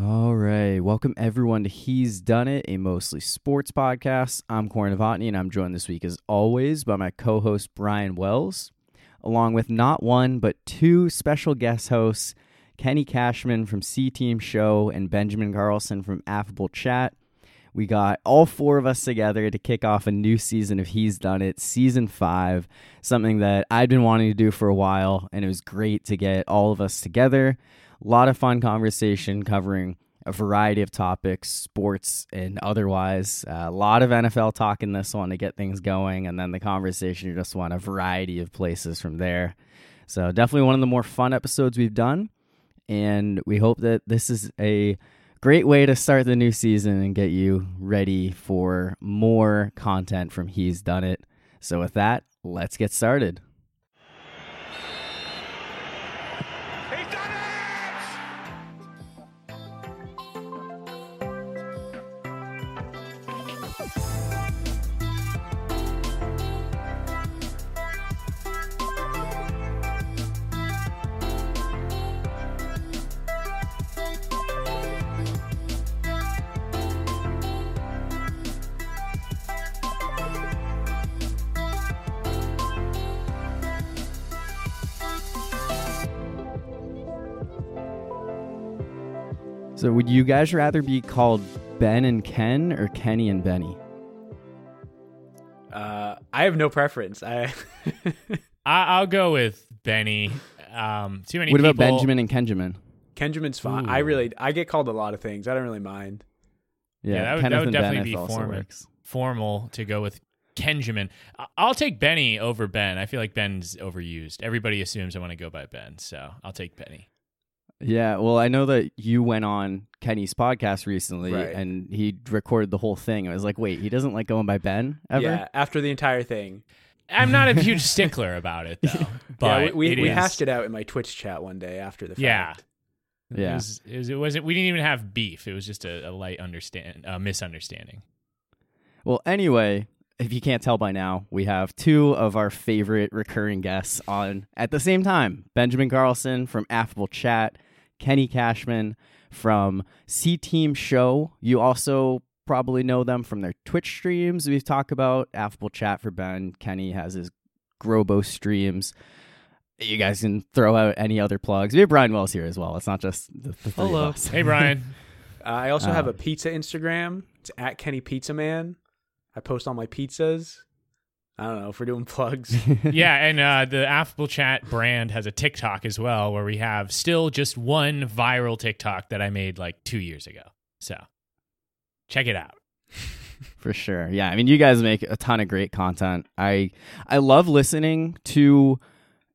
All right. Welcome everyone to He's Done It, a mostly sports podcast. I'm Corey Novotny, and I'm joined this week as always by my co-host Brian Wells, along with not one but two special guest hosts, Kenny Cashman from C Team Show and Benjamin Carlson from Affable Chat. We got all four of us together to kick off a new season of He's Done It, season five, something that I'd been wanting to do for a while, and it was great to get all of us together. A lot of fun conversation covering a variety of topics, sports and otherwise. Uh, a lot of NFL talk in this one to get things going, and then the conversation just went a variety of places from there. So, definitely one of the more fun episodes we've done. And we hope that this is a great way to start the new season and get you ready for more content from He's Done It. So, with that, let's get started. Would you guys rather be called Ben and Ken or Kenny and Benny? Uh, I have no preference. I I, I'll go with Benny. Um, too many What about. Benjamin and Kenjamin? Kenjamin's fine. I really I get called a lot of things. I don't really mind. Yeah, that would- that would definitely Benneth be formal. works. Formal to go with Kenjamin. I- I'll take Benny over Ben. I feel like Ben's overused. Everybody assumes I want to go by Ben, so I'll take Benny. Yeah, well, I know that you went on Kenny's podcast recently, Right. and he recorded the whole thing. I was like, wait, he doesn't like going by Ben ever? Yeah, after the entire thing. I'm not a huge stickler about it though. But yeah, we, it we is- hashed it out in my Twitch chat one day after the fact. Yeah. Yeah. It, was, it, was, it wasn't. We didn't even have beef. It was just a, a light understand, uh, misunderstanding. Well, anyway, if you can't tell by now, we have two of our favorite recurring guests on at the same time Benjamin Carlson from Affable Chat, Kenny Cashman from C Team Show. You also probably know them from their Twitch streams. We've talked about Affable Chat for Ben. Kenny has his Grobo streams. You guys can throw out any other plugs. We have Brian Wells here as well. It's not just the, the three Hello. of us. Hey Brian. Uh, I also have Uh, a pizza Instagram. It's at Kenny Pizza Man. I post all my pizzas. I don't know if we're doing plugs. yeah, and uh, the Affable Chat brand has a TikTok as well, where we have still just one viral TikTok that I made like two years ago. So check it out. For sure. Yeah. I mean, you guys make a ton of great content. I I love listening to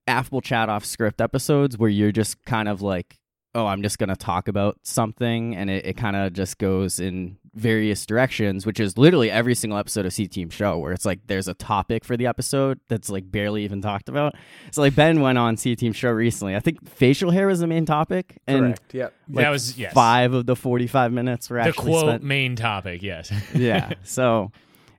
affable chat off script episodes where you're just kind of like, oh, I'm just gonna talk about something and it, it kind of just goes in various directions, which is literally every single episode of C Team Show where it's like there's a topic for the episode that's like barely even talked about. So like Ben went on C Team Show recently. I think facial hair was the main topic. And Correct. Yep. like that was yes. five of the forty five minutes were the actually quote spent main topic. Yes. yeah. So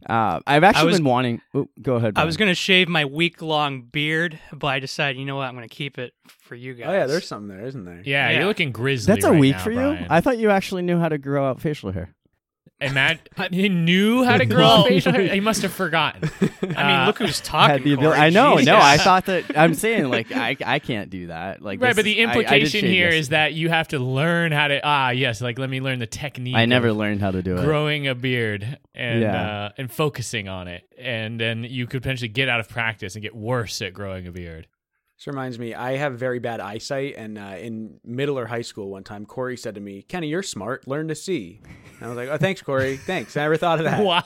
uh, I've actually was- been wanting. Oh, go ahead. I was gonna shave my week long beard, but I decided, you know what, I'm gonna keep it for you guys. Oh yeah, there's something there, isn't there? yeah, Yeah. you're looking grizzly. That's a right week now, for you. Brian. I thought you actually knew how to grow out facial hair. And Matt, he knew how to grow Well- facial hair. He must have forgotten. I mean, look who's talking. Had the ability. I know. Jesus. No, I thought that. I'm saying like I I can't do that. Like right, but the is- I- I did implication shave here is that you have to learn how to. Ah, yes, like let me learn the technique. I never learned how to do it. growing a beard and Yeah. uh, and focusing on it, and then you could potentially get out of practice and get worse at growing a beard. This reminds me, I have very bad eyesight, and uh, in middle or high school, one time Corey said to me, "Kenny, you're smart. Learn to see." And I was like, "Oh, thanks, Corey. Thanks. I never thought of that." Wow.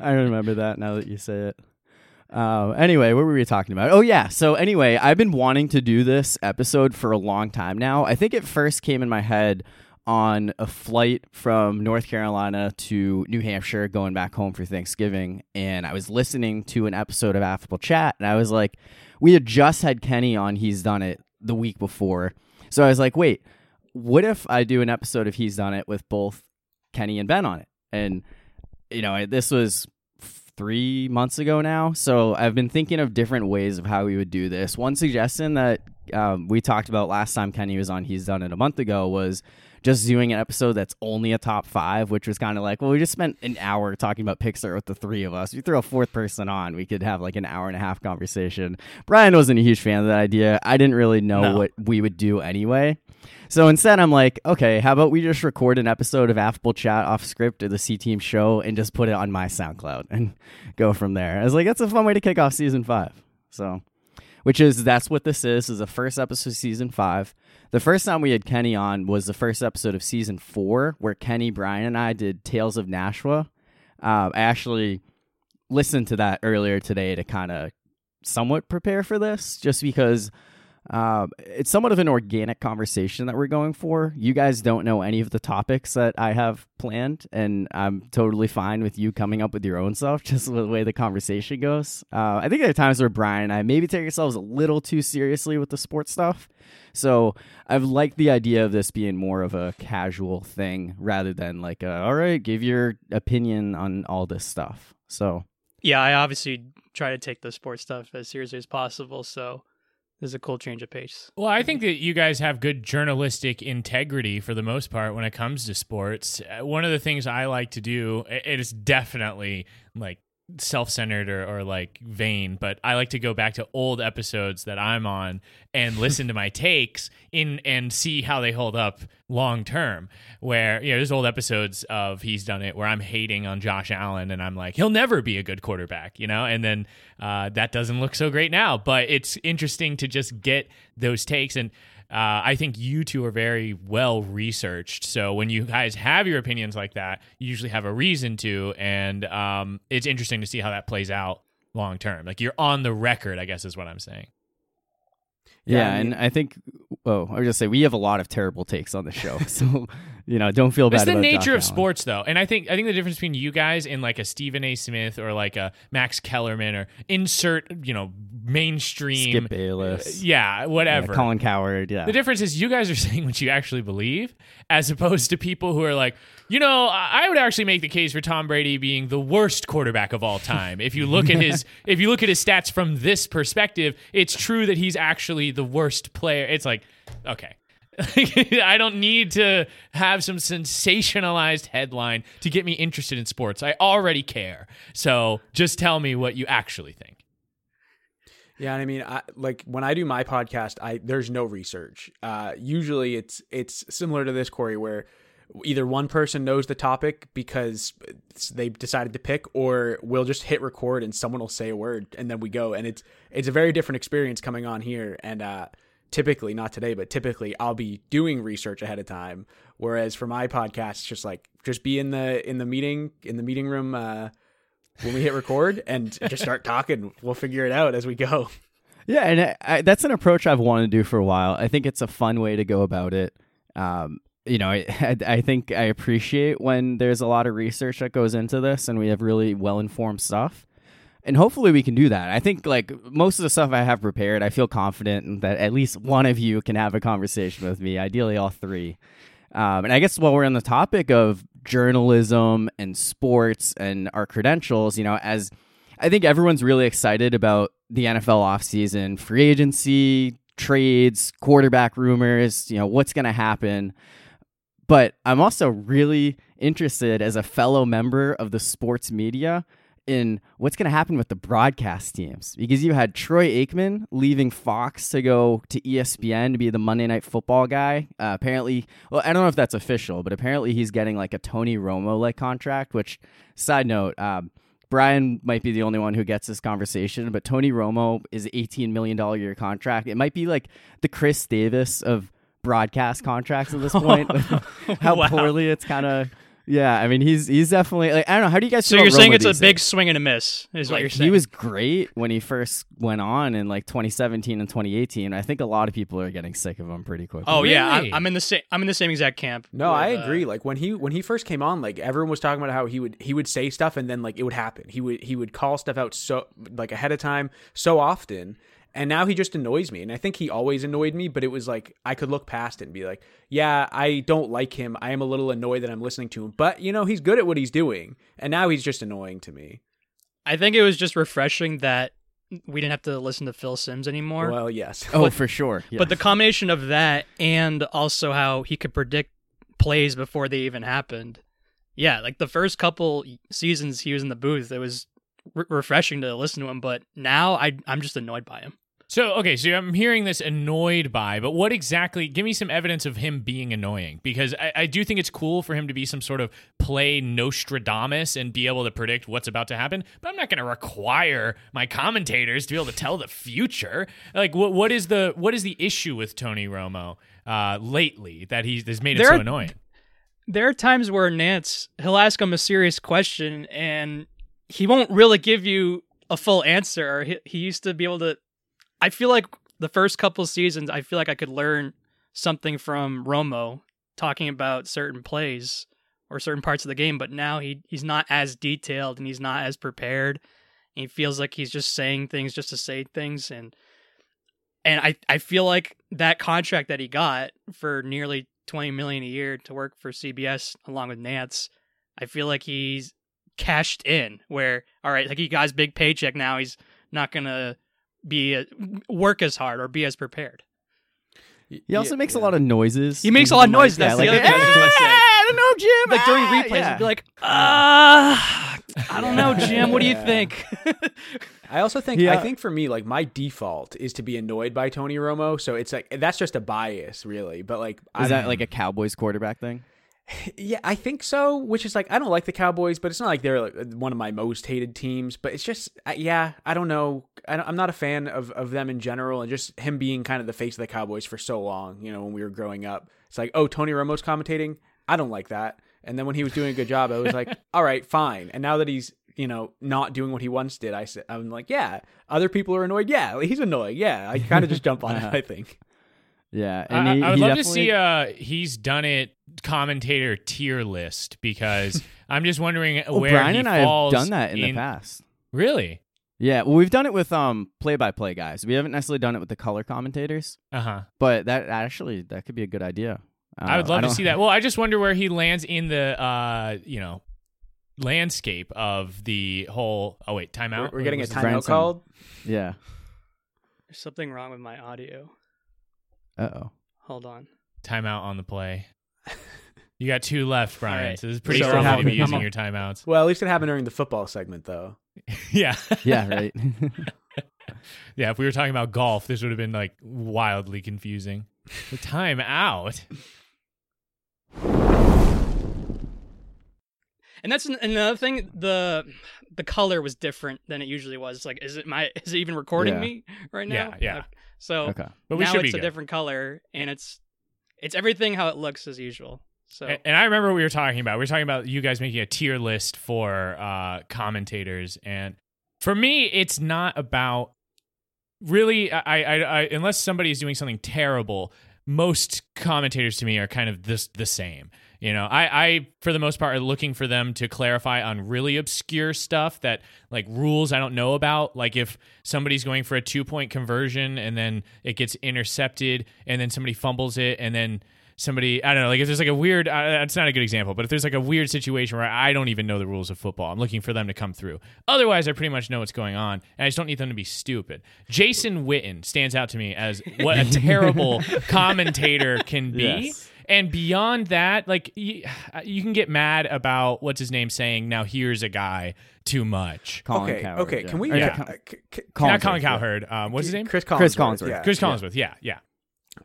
I remember that now that you say it. Uh, anyway, what were we talking about? Oh yeah. So anyway, I've been wanting to do this episode for a long time now. I think it first came in my head on a flight from North Carolina to New Hampshire, going back home for Thanksgiving, and I was listening to an episode of Affable Chat, and I was like, we had just had Kenny on. He's done it the week before, so I was like, wait, what if I do an episode of He's Done It with both Kenny and Ben on it? And you know, this was three months ago now. So I've been thinking of different ways of how we would do this. One suggestion that um, we talked about last time Kenny was on, he's done it a month ago, was just doing an episode that's only a top five, which was kind of like, well, we just spent an hour talking about Pixar with the three of us. If you throw a fourth person on, we could have like an hour and a half conversation. Brian wasn't a huge fan of that idea. I didn't really know No. what we would do anyway. So instead, I'm like, okay, how about we just record an episode of Affable Chat off script of the C Team show and just put it on my SoundCloud and go from there. I was like, that's a fun way to kick off season five. So, which is that's what this is. Is the first episode of season five. The first time we had Kenny on was the first episode of season four, where Kenny, Brian, and I did Tales of Nashua. Um, I actually listened to that earlier today to kind of somewhat prepare for this, just because um, it's somewhat of an organic conversation that we're going for. You guys don't know any of the topics that I have planned, and I'm totally fine with you coming up with your own stuff, just the way the conversation goes. Uh, I think there are times where Brian and I maybe take ourselves a little too seriously with the sports stuff. So I've liked the idea of this being more of a casual thing rather than like, a, all right, give your opinion on all this stuff. So Yeah, I obviously try to take the sports stuff as seriously as possible. So is a cool change of pace. Well, I think that you guys have good journalistic integrity for the most part when it comes to sports. Uh, One of the things I like to do, it is definitely like self-centered or, or like vain but i like to go back to old episodes that i'm on and listen to my takes in and see how they hold up long term where you know there's old episodes of he's done it where i'm hating on josh allen and i'm like he'll never be a good quarterback you know? And then uh, that doesn't look so great now but it's interesting to just get those takes and uh, I think you two are very well researched. So when you guys have your opinions like that, you usually have a reason to, and um, it's interesting to see how that plays out long term. Like you're on the record, I guess is what I'm saying. Yeah, Yeah, I mean- and I think oh, I was just say we have a lot of terrible takes on the show, so you know, don't feel bad. It's the about nature Josh of Allen. sports, though, and I think I think the difference between you guys and like a Stephen A. Smith or like a Max Kellerman or insert you know mainstream Skip Bayless, yeah, yeah, whatever. Colin Cowherd, yeah. The difference is you guys are saying what you actually believe, as opposed to people who are like, you know, I I would actually make the case for Tom Brady being the worst quarterback of all time. If you look at his, if you look at his stats from this perspective, it's true that he's actually the worst player. It's like, okay. I don't need to have some sensationalized headline to get me interested in sports. I already care. So just tell me what you actually think. Yeah, I mean, I, like when I do my podcast, I there's no research. Uh, usually, it's it's similar to this, Corey, where either one person knows the topic because they decided to pick, or we'll just hit record and someone will say a word, and then we go. And it's it's a very different experience coming on here. And uh, typically, not today, but typically, I'll be doing research ahead of time. Whereas for my podcast, it's just like just be in the in the meeting in the meeting room. Uh, when we hit record and just start talking, we'll figure it out as we go. Yeah, and I, I, that's an approach I've wanted to do for a while. I think it's a fun way to go about it. Um, you know, I, I think I appreciate when there's a lot of research that goes into this, and we have really well informed stuff. And hopefully, we can do that. I think like most of the stuff I have prepared, I feel confident that at least one of you can have a conversation with me. Ideally, all three. Um, and I guess while we're on the topic of journalism and sports and our credentials, you know, as I think everyone's really excited about the NFL offseason, free agency, trades, quarterback rumors, you know, what's going to happen. But I'm also really interested as a fellow member of the sports media in what's going to happen with the broadcast teams because you had Troy Aikman leaving Fox to go to ESPN to be the Monday Night Football guy. Uh, apparently, well, I don't know if that's official, but apparently he's getting like a Tony Romo like contract. Which, side note, um, Brian might be the only one who gets this conversation, but Tony Romo is $18 million year contract. It might be like the Chris Davis of broadcast contracts at this point. how Wow. poorly it's kind of. Yeah, I mean he's he's definitely like I don't know. How do you guys? So feel you're saying it's a these big days? swing and a miss, is what you're saying. He was great when he first went on in like 2017 and 2018. I think a lot of people are getting sick of him pretty quickly. Oh yeah, I'm, I'm in the same. I'm in the same exact camp. No, with, I uh, agree. Like when he when he first came on, like everyone was talking about how he would he would say stuff and then like it would happen. He would he would call stuff out so like ahead of time so often. And now he just annoys me. And I think he always annoyed me, but it was like I could look past it and be like, yeah, I don't like him. I am a little annoyed that I'm listening to him. But, you know, he's good at what he's doing. And now he's just annoying to me. I think it was just refreshing that we didn't have to listen to Phil Simms anymore. Well, yes. Oh, for sure. Yeah. But the combination of that and also how he could predict plays before they even happened. Yeah, like the first couple seasons he was in the booth, it was re- refreshing to listen to him. But now I I'm just annoyed by him. So okay, so I'm hearing this annoyed by, but what exactly? Give me some evidence of him being annoying because I, I do think it's cool for him to be some sort of play Nostradamus and be able to predict what's about to happen. But I'm not going to require my commentators to be able to tell the future. Like, what what is the what is the issue with Tony Romo uh, lately that he's has made it There so are- annoying? There are times where Nantz he'll ask him a serious question and he won't really give you a full answer. Or he, he used to be able to. I feel like the first couple seasons, I feel like I could learn something from Romo talking about certain plays or certain parts of the game, but now he he's not as detailed and he's not as prepared. He feels like he's just saying things just to say things and and I I feel like that contract that he got for nearly 20 million a year to work for CBS along with Nantz, I feel like he's cashed in where all right, like he got his big paycheck now, he's not going to be uh work as hard or be as prepared. he also makes a lot of noises. He makes a lot of noise, that's the like, other thing I was gonna say. "Ah, I don't know, Jim. Like during ah," replays, yeah. he'd be like, "Ah, I don't know, Jim. What do you think?" I also think Yeah. I think for me, like my default is to be annoyed by Tony Romo. So it's like that's just a bias, really. But like, I Is that like a Cowboys quarterback thing? Yeah, I think so. Which is like I don't like the Cowboys, but it's not like they're like one of my most hated teams. But it's just uh, yeah, I don't know. I don't, I'm not a fan of of them in general, and just him being kind of the face of the Cowboys for so long. You know, when we were growing up, it's like oh Tony Romo's commentating. I don't like that. And then when he was doing a good job, I was like, all right, fine. And now that he's you know not doing what he once did, I said I'm like yeah, other people are annoyed. Yeah, he's annoying. Yeah, I kind of just jump on it. I think. Yeah, I, and he, I would he love to see uh he's done it commentator tier list because I'm just wondering Well, where Brian he and I have falls done that in, the past. Really? Yeah, well, we've done it with um play-by-play guys. We haven't necessarily done it with the color commentators, Uh huh. but that actually that could be a good idea. Uh, I would love to see that. Well, I just wonder where he lands in the uh, you know, landscape of the whole. Oh wait, We're, timeout. we're getting a timeout grandson. called. Yeah. There's something wrong with my audio. Uh oh. Hold on. timeout on the play. You got two left, Brian. right. So this is pretty So strong I'm to be using your timeouts. Well, at least it happened during the football segment, though. yeah, Yeah. Right. yeah. If we were talking about golf, this would have been like wildly confusing. The timeout. And that's an, another thing. The the color was different than it usually was. it's Like, is it my? Is it even recording Yeah. me right now? Yeah, yeah. Like, So okay. But we now should it's a good. different color, and it's it's everything how it looks as usual. So And, and I remember what we were talking about. We were talking about you guys making a tier list for uh, commentators, and for me, it's not about really. I, I, I, unless somebody is doing something terrible, most commentators to me are kind of this the same. You know, I, I for the most part are looking for them to clarify on really obscure stuff that like rules I don't know about. Like if somebody's going for a two point conversion and then it gets intercepted and then somebody fumbles it and then somebody I don't know like if there's like a weird uh, it's not a good example but if there's like a weird situation where I don't even know the rules of football I'm looking for them to come through otherwise I pretty much know what's going on and I just don't need them to be stupid Jason Witten stands out to me as what a terrible commentator can be Yes. and beyond that like you, you can get mad about what's his name saying now here's a guy too much Colin okay, Cowherd, okay. yeah. Can we? Or, Yeah. uh, c- c- Collinsworth, not Colin yeah. Cowherd um, what's his name Chris Collinsworth. Chris Collinsworth. Yeah. Chris. Collinsworth yeah yeah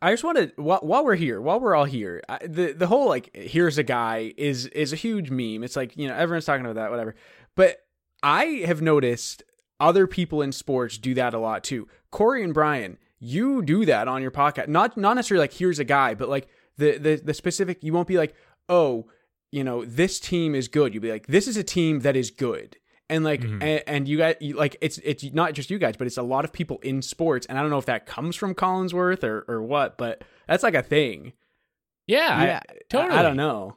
I just want to while, while we're here, while we're all here, I, the the whole like here's a guy is is a huge meme. It's like you know everyone's talking about that, whatever. But I have noticed other people in sports do that a lot too. Corey and Brian, you do that on your podcast. Not not necessarily like here's a guy, but like the the the specific. You won't be like oh you know this team is good. You'll be like this is a team that is good. And like, Mhm. and, and you guys, you, like, it's it's not just you guys, but it's a lot of people in sports, and I don't know if that comes from Collinsworth or or what, but that's like a thing. yeah, Yeah, I- totally I, don't know.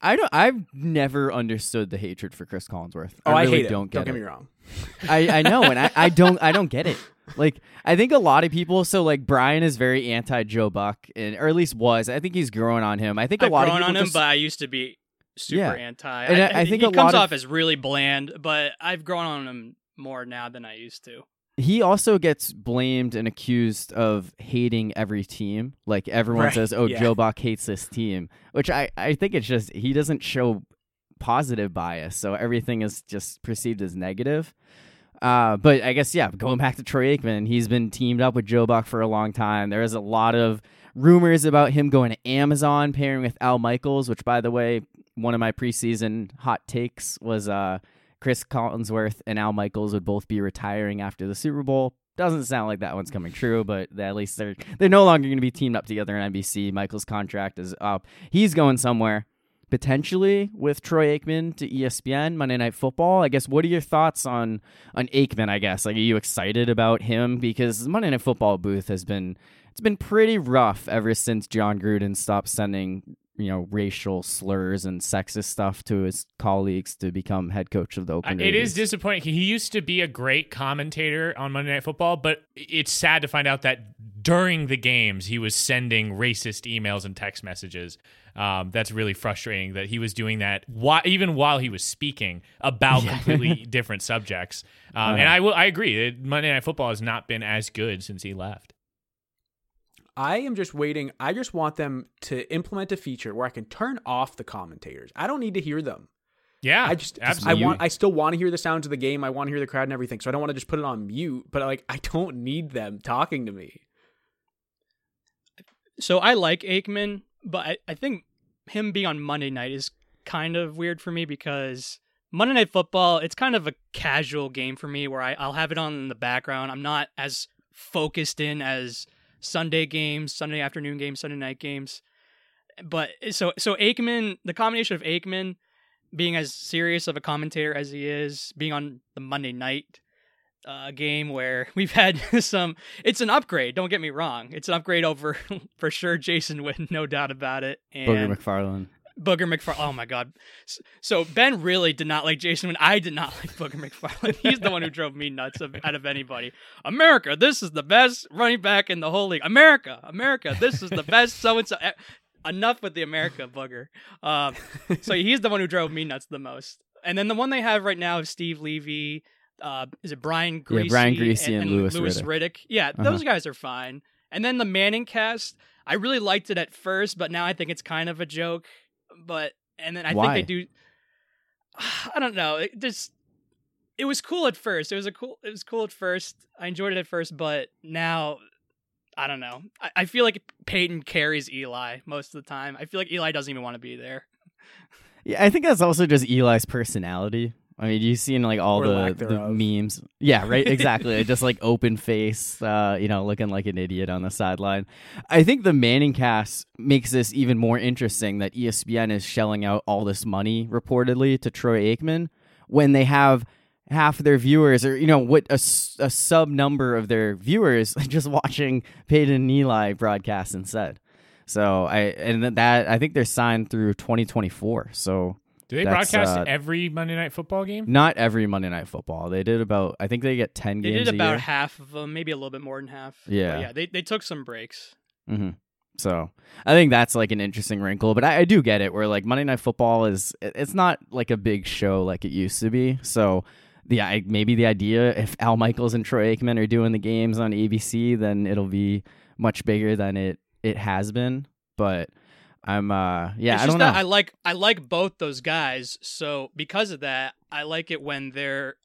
I don't. I've never understood the hatred for Chris Collinsworth. Oh, I I, hate it. don't get Don't get it. me wrong. I, I know, and I, I don't I don't get it. Like I think a lot of people. So like Brian is very anti Joe Buck, and or at least was. I think he's growing on him. I think a I've lot grown of people on him, just- but I used to be super Yeah. anti. And I- I think he comes lot of- off as really bland, but I've grown on him more now than I used to. he also gets blamed and accused of hating every team. Like everyone Right, says, "Oh, yeah. Joe Buck hates this team," which I I think it's just he doesn't show positive bias, so everything is just perceived as negative. Uh, but I guess yeah, going back to Troy Aikman, he's been teamed up with Joe Buck for a long time. There is a lot of rumors about him going to Amazon pairing with Al Michaels, which by the way, one of my preseason hot takes was uh Chris Collinsworth and Al Michaels would both be retiring after the Super Bowl. Doesn't sound like that one's coming true, but at least they're they're no longer going to be teamed up together in NBC. Michaels' contract is up. He's going somewhere, potentially with Troy Aikman to ESPN Monday Night Football. I guess. What are your thoughts on on Aikman? I guess. Like, are you excited about him because Monday Night Football booth has been it's been pretty rough ever since Jon Gruden stopped sending you know racial slurs and sexist stuff to his colleagues to become head coach of the Oakland It is disappointing. He used to be a great commentator on Monday Night Football, but it's sad to find out that during the games he was sending racist emails and text messages. Um, that's really frustrating that he was doing that whi- even while he was speaking about completely different subjects. Um, And I will, I agree. Monday Night Football has not been as good since he left. I am just waiting. I just want them to implement a feature where I can turn off the commentators. I don't need to hear them. Yeah, I just absolutely. I want I still want to hear the sounds of the game. I want to hear the crowd and everything. So I don't want to just put it on mute, but like I don't need them talking to me. So I like Aikman, but I, I think him being on Monday night is kind of weird for me because Monday Night Football, it's kind of a casual game for me where I, I'll have it on in the background. I'm not as focused in as Sunday games, Sunday afternoon games, Sunday night games. But so so Aikman, the combination of Aikman being as serious of a commentator as he is, being on the Monday night uh, game where we've had some. It's an upgrade. Don't get me wrong. It's an upgrade over for sure. Jason Witten, no doubt about it. And Booger McFarland. Booger McFarland. Oh my God. So Ben really did not like Jason when I did not like Booger McFarland. He's the one who drove me nuts of, out of anybody. America, this is the best running back in the whole league. America, America, this is the best so and so. Enough with the America booger. Um, so he's the one who drove me nuts the most. And then the one they have right now is Steve Levy. Uh, is it Brian Griese? Yeah, Brian Griese and Louis Riddick. Yeah, Uh-huh. those guys are fine. And then the Manning cast, I really liked it at first, but now I think it's kind of a joke. But and then I Why? think they do. I don't know. It just it was cool at first. It was a cool. It was cool at first. I enjoyed it at first, but now I don't know. I, I feel like Peyton carries Eli most of the time. I feel like Eli doesn't even want to be there. Yeah, I think that's also just Eli's personality. I mean, you've seen like all Or the, the memes. Yeah, right. Exactly. just like open face, uh, you know, looking like an idiot on the sideline. I think the Manning cast makes this even more interesting that ESPN is shelling out all this money reportedly to Troy Aikman when they have half of their viewers or you know what a sub number of their viewers just watching Peyton and Eli broadcast instead. So I and that I think they're signed through 2024. So Do they That's, broadcast uh, every Monday Night Football game? not every Monday Night Football. They did about. I think they get ten They games They did a about year. half of them, maybe a little bit more than half. But Yeah. yeah. They they took some breaks. hmm So I think that's like an interesting wrinkle. But I, I do get it. Where like Monday Night Football is. It's not like a big show like it used to be. So the I, maybe the idea if Al Michaels and Troy Aikman are doing the games on ABC, then it'll be much bigger than it it has been. But I'm uh yeah it's I don't that know. I like I like both those guys. So because of that, I like it when they're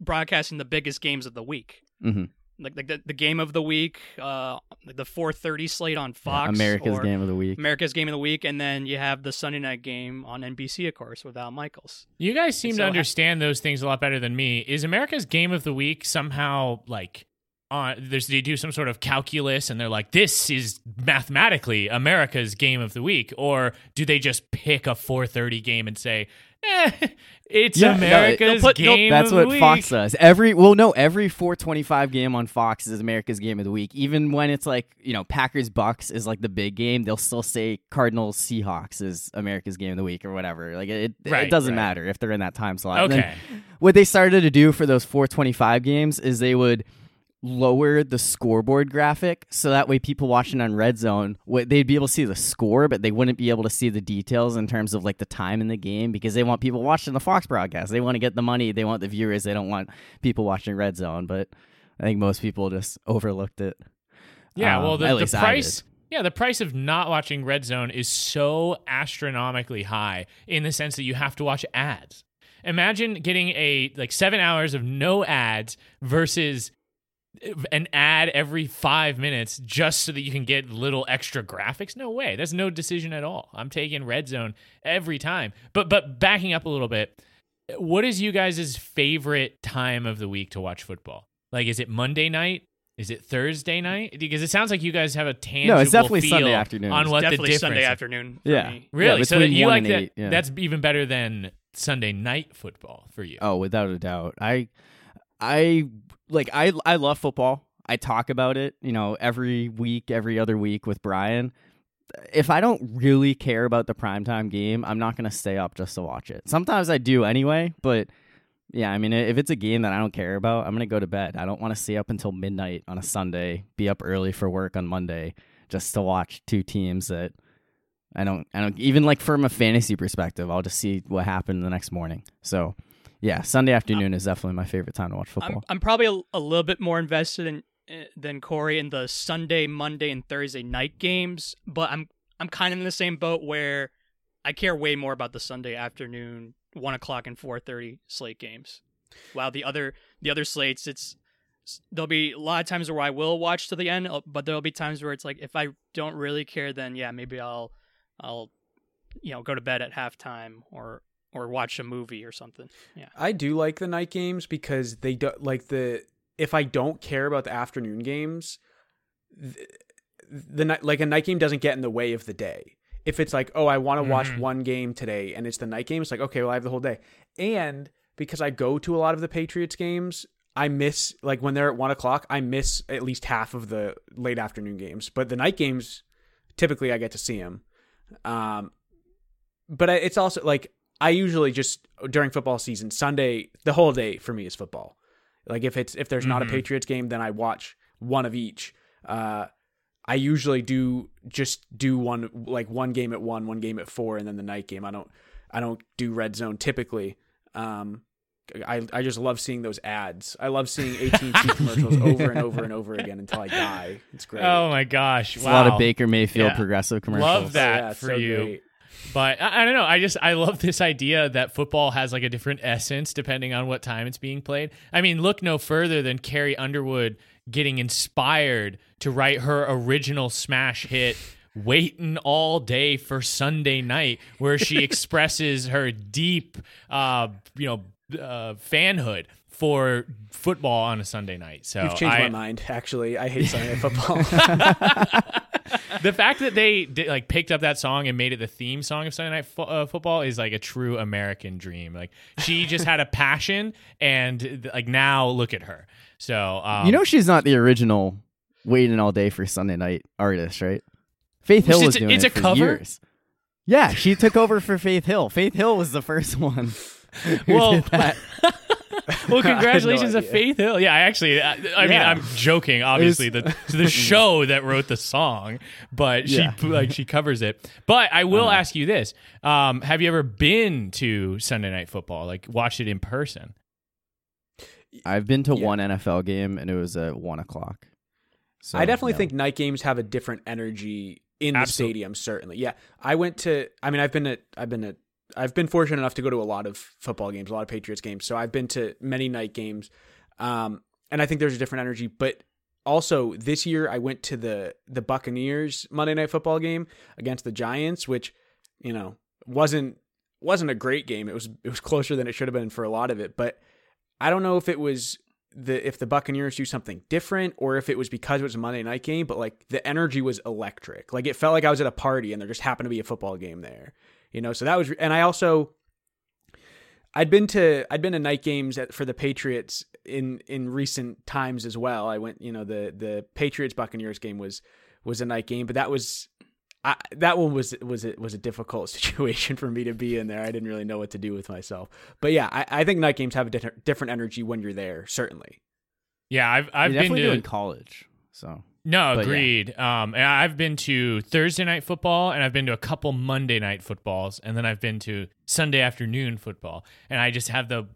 broadcasting the biggest games of the week. hmm Like, like the, the game of the week, uh, the 4:30 slate on Fox, America's or game of the week. America's game of the week, and then you have the Sunday night game on NBC, of course, with Al Michaels. You guys seem So to ha- understand those things a lot better than me. Is America's game of the week somehow like on there's they do some sort of calculus and they're like this is mathematically America's game of the week or do they just pick a 4:30 game and say eh, it's Yeah, America's they'll put- game That's of the what week. Fox does. Every well, no, every 425 game on Fox is America's game of the week. Even when it's like you know Packers Bucs is like the big game, they'll still say Cardinals Seahawks is America's game of the week or whatever. Like it, it doesn't right. matter if they're in that time slot. Okay. what they started to do for those 425 games is they would lower the scoreboard graphic so that way people watching on red zone they'd be able to see the score but they wouldn't be able to see the details in terms of like the time in the game because they want people watching the fox broadcast they want to get the money they want the viewers they don't want people watching red zone but i think most people just overlooked it Yeah, Um, well, the, the price. Yeah, the price of not watching Red Zone is so astronomically high in the sense that you have to watch ads. Imagine getting a like seven hours of no ads versus an ad every five minutes just so that you can get little extra graphics. No way. That's no decision at all. I'm taking Red Zone every time. But but backing up a little bit, what is you guys' favorite time of the week to watch football? Like, is it Monday night? Is it Thursday night? Because it sounds like you guys have a tangible No, it's definitely feel Sunday afternoon. on It's what Definitely the difference. Sunday afternoon. For Yeah. Me. Really? Yeah, so that you like that? eight, yeah. That's even better than Sunday night football for you. Oh, without a doubt. I I like I I love football. I talk about it, you know, every week, every other week with Brian. If I don't really care about the primetime game, I'm not going to stay up just to watch it. Sometimes I do anyway, but yeah, I mean, if it's a game that I don't care about, I'm going to go to bed. I don't want to stay up until midnight on a Sunday, be up early for work on Monday just to watch two teams that I don't I don't even like from a fantasy perspective, I'll just see what happened the next morning. So, yeah, Sunday afternoon is definitely my favorite time to watch I'm, football. I'm probably a, a little bit more invested in uh, than Corey in the Sunday, Monday, and Thursday night games, but I'm I'm kind of in the same boat where I care way more about the Sunday afternoon, one o'clock and four thirty slate games. While the other the other slates, it's there'll be a lot of times where I will watch to the end, uh, but there'll be times where it's like if I don't really care, then yeah, maybe I'll I'll you know go to bed at halftime or or watch a movie or something. Yeah. I do like the night games because they do like the if I don't care about the afternoon games, the, the night like a night game doesn't get in the way of the day. If it's like, oh, I want to watch Mhm. one game today and it's the night game, it's like, okay, well, I have the whole day. And because I go to a lot of the Patriots games, I miss like when they're at one o'clock, I miss at least half of the late afternoon games. But the night games, typically, I get to see them. Um, but it's also like I usually just during football season, Sunday, the whole day for me is football. Like if it's if there's not a Mhm. Patriots game, then I watch one of each. Uh, I usually do just do one like one game at one, one game at four, and then the night game. I don't I don't do red zone typically. Um, I I just love seeing those ads. I love seeing AT&T commercials over and over and over again until I die. It's great. Oh my gosh! It's a lot of Baker Mayfield Yeah. progressive commercials. Love that yeah, for so you. great. But I, I don't know. I just I love this idea that football has like a different essence depending on what time it's being played. I mean, look no further than Carrie Underwood getting inspired to write her original smash hit waiting all day for Sunday night where she expresses her deep uh you know uh fanhood for football on a Sunday night. So You've changed I, my mind. Actually, I hate Sunday night football. the fact that they did, like picked up that song and made it the theme song of Sunday Night fo- uh, Football is like a true American dream. Like she just had a passion, and like now look at her. So um, you know she's not the original waiting all day for Sunday night artist, right? Faith Hill It's- was doing it's it a for cover? years. Yeah, she took over for Faith Hill. Faith Hill was the first one. who Well, did that. well, congratulations to. Faith Hill. Yeah, I actually, I, I mean, I'm joking. Obviously, the the show that wrote the song, but she Yeah. like she covers it. But I will Uh-huh. ask you this: um, Have you ever been to Sunday Night Football? Like watched it in person? I've been to Yeah. one NFL game and it was at one o'clock. So, I definitely no. think night games have a different energy in the Absolutely. stadium. Certainly, yeah. I went to. I mean, I've been at. I've been at. I've been fortunate enough to go to a lot of football games, a lot of Patriots games. So I've been to many night games, um, and I think there's a different energy. But also this year, I went to the the Buccaneers Monday Night Football game against the Giants, which you know wasn't wasn't a great game. It was it was closer than it should have been for a lot of it, but I don't know if it was the if the Buccaneers do something different or if it was because it was a Monday night game, but like the energy was electric. Like it felt like I was at a party and there just happened to be a football game there. You know, so that was and I also I'd been to I'd been to night games at, for the Patriots in in recent times as well. I went, you know, the the Patriots Buccaneers game was was a night game, but that was I, that one was was it was a difficult situation for me to be in there. I didn't really know what to do with myself. But yeah, I, I think night games have a different different energy when you're there. Certainly. Yeah, I've I've They been definitely to do in college. So No, But yeah. agreed. Um, and I've been to Thursday night football, and I've been to a couple Monday night footballs, and then I've been to Sunday afternoon football, and I just have the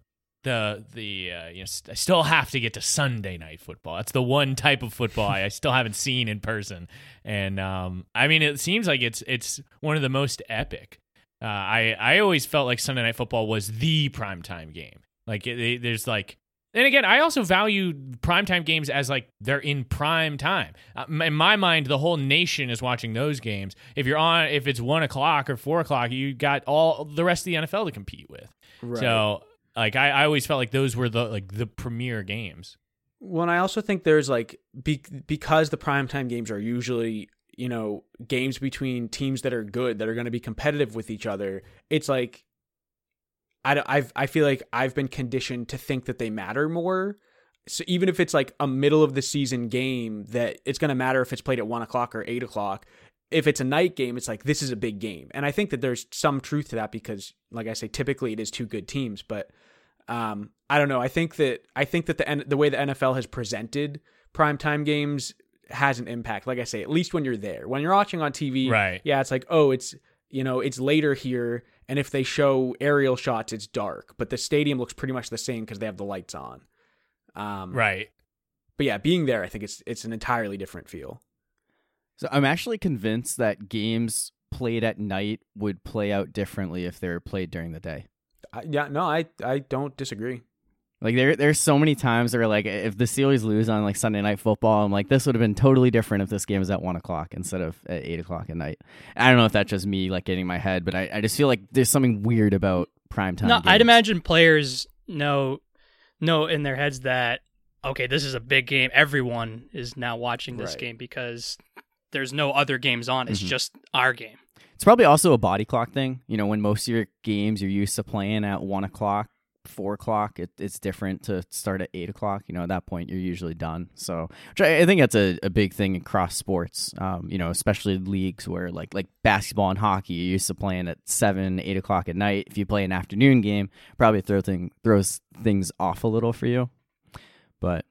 the the uh, you know st- I still have to get to Sunday night football. That's the one type of football I, I still haven't seen in person, and um, I mean it seems like it's it's one of the most epic. Uh, I I always felt like Sunday night football was the primetime game. Like it, it- there's like and again, I also value primetime games as like they're in prime time. Uh, in my mind, the whole nation is watching those games. If you're on, if it's one o'clock or four o'clock, you got all the rest of the NFL to compete with. Right. So, like, I, I always felt like those were the like the premier games. Well, I also think there's like be- because the primetime games are usually you know games between teams that are good that are going to be competitive with each other. It's like I don't- I've I feel like I've been conditioned to think that they matter more. So even if it's like a middle of the season game, that it's going to matter if it's played at one o'clock or eight o'clock. If it's a night game, it's like this is a big game, and I think that there's some truth to that because, like I say, typically it is two good teams, but um, I don't know. I think that I think that the N- the way the NFL has presented primetime games has an impact. Like I say, at least when you're there, when you're watching on TV, Right. Yeah, it's like oh, it's you know it's later here, and if they show aerial shots, it's dark, but the stadium looks pretty much the same because they have the lights on. Um, Right. But yeah, being there, I think it's it's an entirely different feel. So I'm actually convinced that games played at night would play out differently if they were played during the day. I, yeah, no, I I don't disagree. Like there, there's so many times where like if the Steelers lose on like Sunday night football, I'm like this would have been totally different if this game was at one o'clock instead of at eight o'clock at night. I don't know if that's just me like getting my head, but I, I just feel like there's something weird about primetime. No, I'd imagine players know know in their heads that okay, this is a big game. Everyone is now watching this Right. game because there's no other games on. It's Mhm. just our game. It's probably also a body clock thing. You know, when most of your games you're used to playing at one o'clock, four o'clock, it, it's different to start at eight o'clock. You know, at that point you're usually done. So, which I, I think that's a, a big thing across sports. Um, you know, especially leagues where like like basketball and hockey, you're used to playing at seven, eight o'clock at night. If you play an afternoon game, probably throw thing throws things off a little for you. But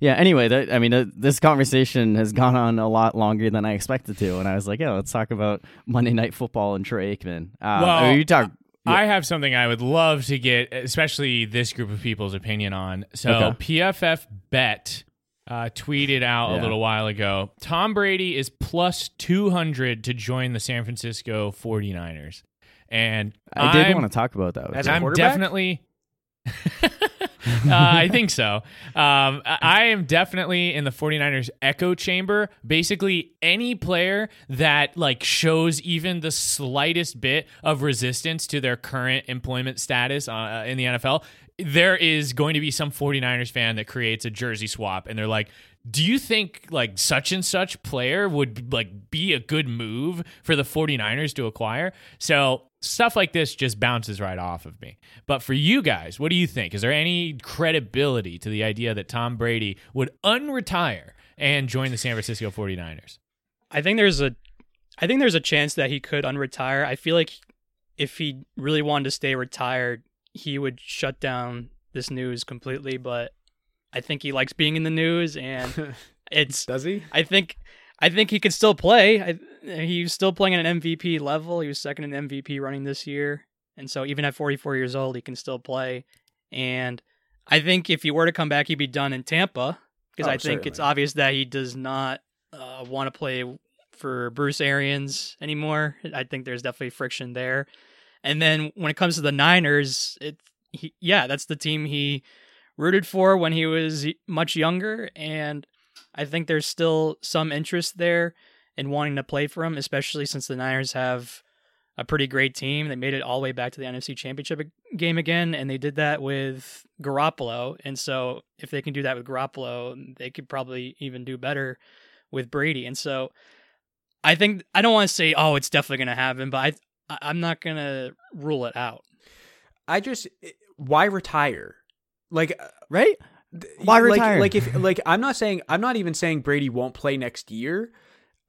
yeah. Anyway, that, I mean, uh, this conversation has gone on a lot longer than I expected to, and I was like, "Yeah, let's talk about Monday Night Football and Troy Aikman." Uh, Well, I mean, you talk. Yeah. I have something I would love to get, especially this group of people's opinion on. So Okay. PFF Bet uh, tweeted out a little while ago Tom Brady is plus 200 to join the San Francisco 49ers. And I did I'm- want to talk about that. With As you. a I'm definitely. uh, I think so. Um, I am definitely in the 49ers echo chamber. Basically, any player that like shows even the slightest bit of resistance to their current employment status uh, in the NFL, there is going to be some 49ers fan that creates a jersey swap and they're like, do you think like such and such player would like be a good move for the 49ers to acquire? So stuff like this just bounces right off of me. But for you guys, what do you think? Is there any credibility to the idea that Tom Brady would unretire and join the San Francisco 49ers? I think there's a I think there's a chance that he could unretire. I feel like if he really wanted to stay retired, he would shut down this news completely, but I think he likes being in the news and it's Does he? I think I think he could still play. I, he's still playing at an MVP level. He was second in MVP running this year, and so even at 44 years old, he can still play. And I think if he were to come back, he'd be done in Tampa because Oh, I think it's obvious that he does not uh, want to play for Bruce Arians anymore. I think there's definitely friction there. And then when it comes to the Niners, it he, yeah, that's the team he rooted for when he was much younger, and I think there's still some interest there in wanting to play for him, especially since the Niners have a pretty great team. They made it all the way back to the NFC Championship game again, and they did that with Garoppolo. And so, if they can do that with Garoppolo, they could probably even do better with Brady. And so, I think I don't want to say, oh, it's definitely going to happen, but I, I'm not going to rule it out. I just eh, why retire? Like uh, right? th- Why like, retire? Like if like I'm not saying I'm not even saying Brady won't play next year.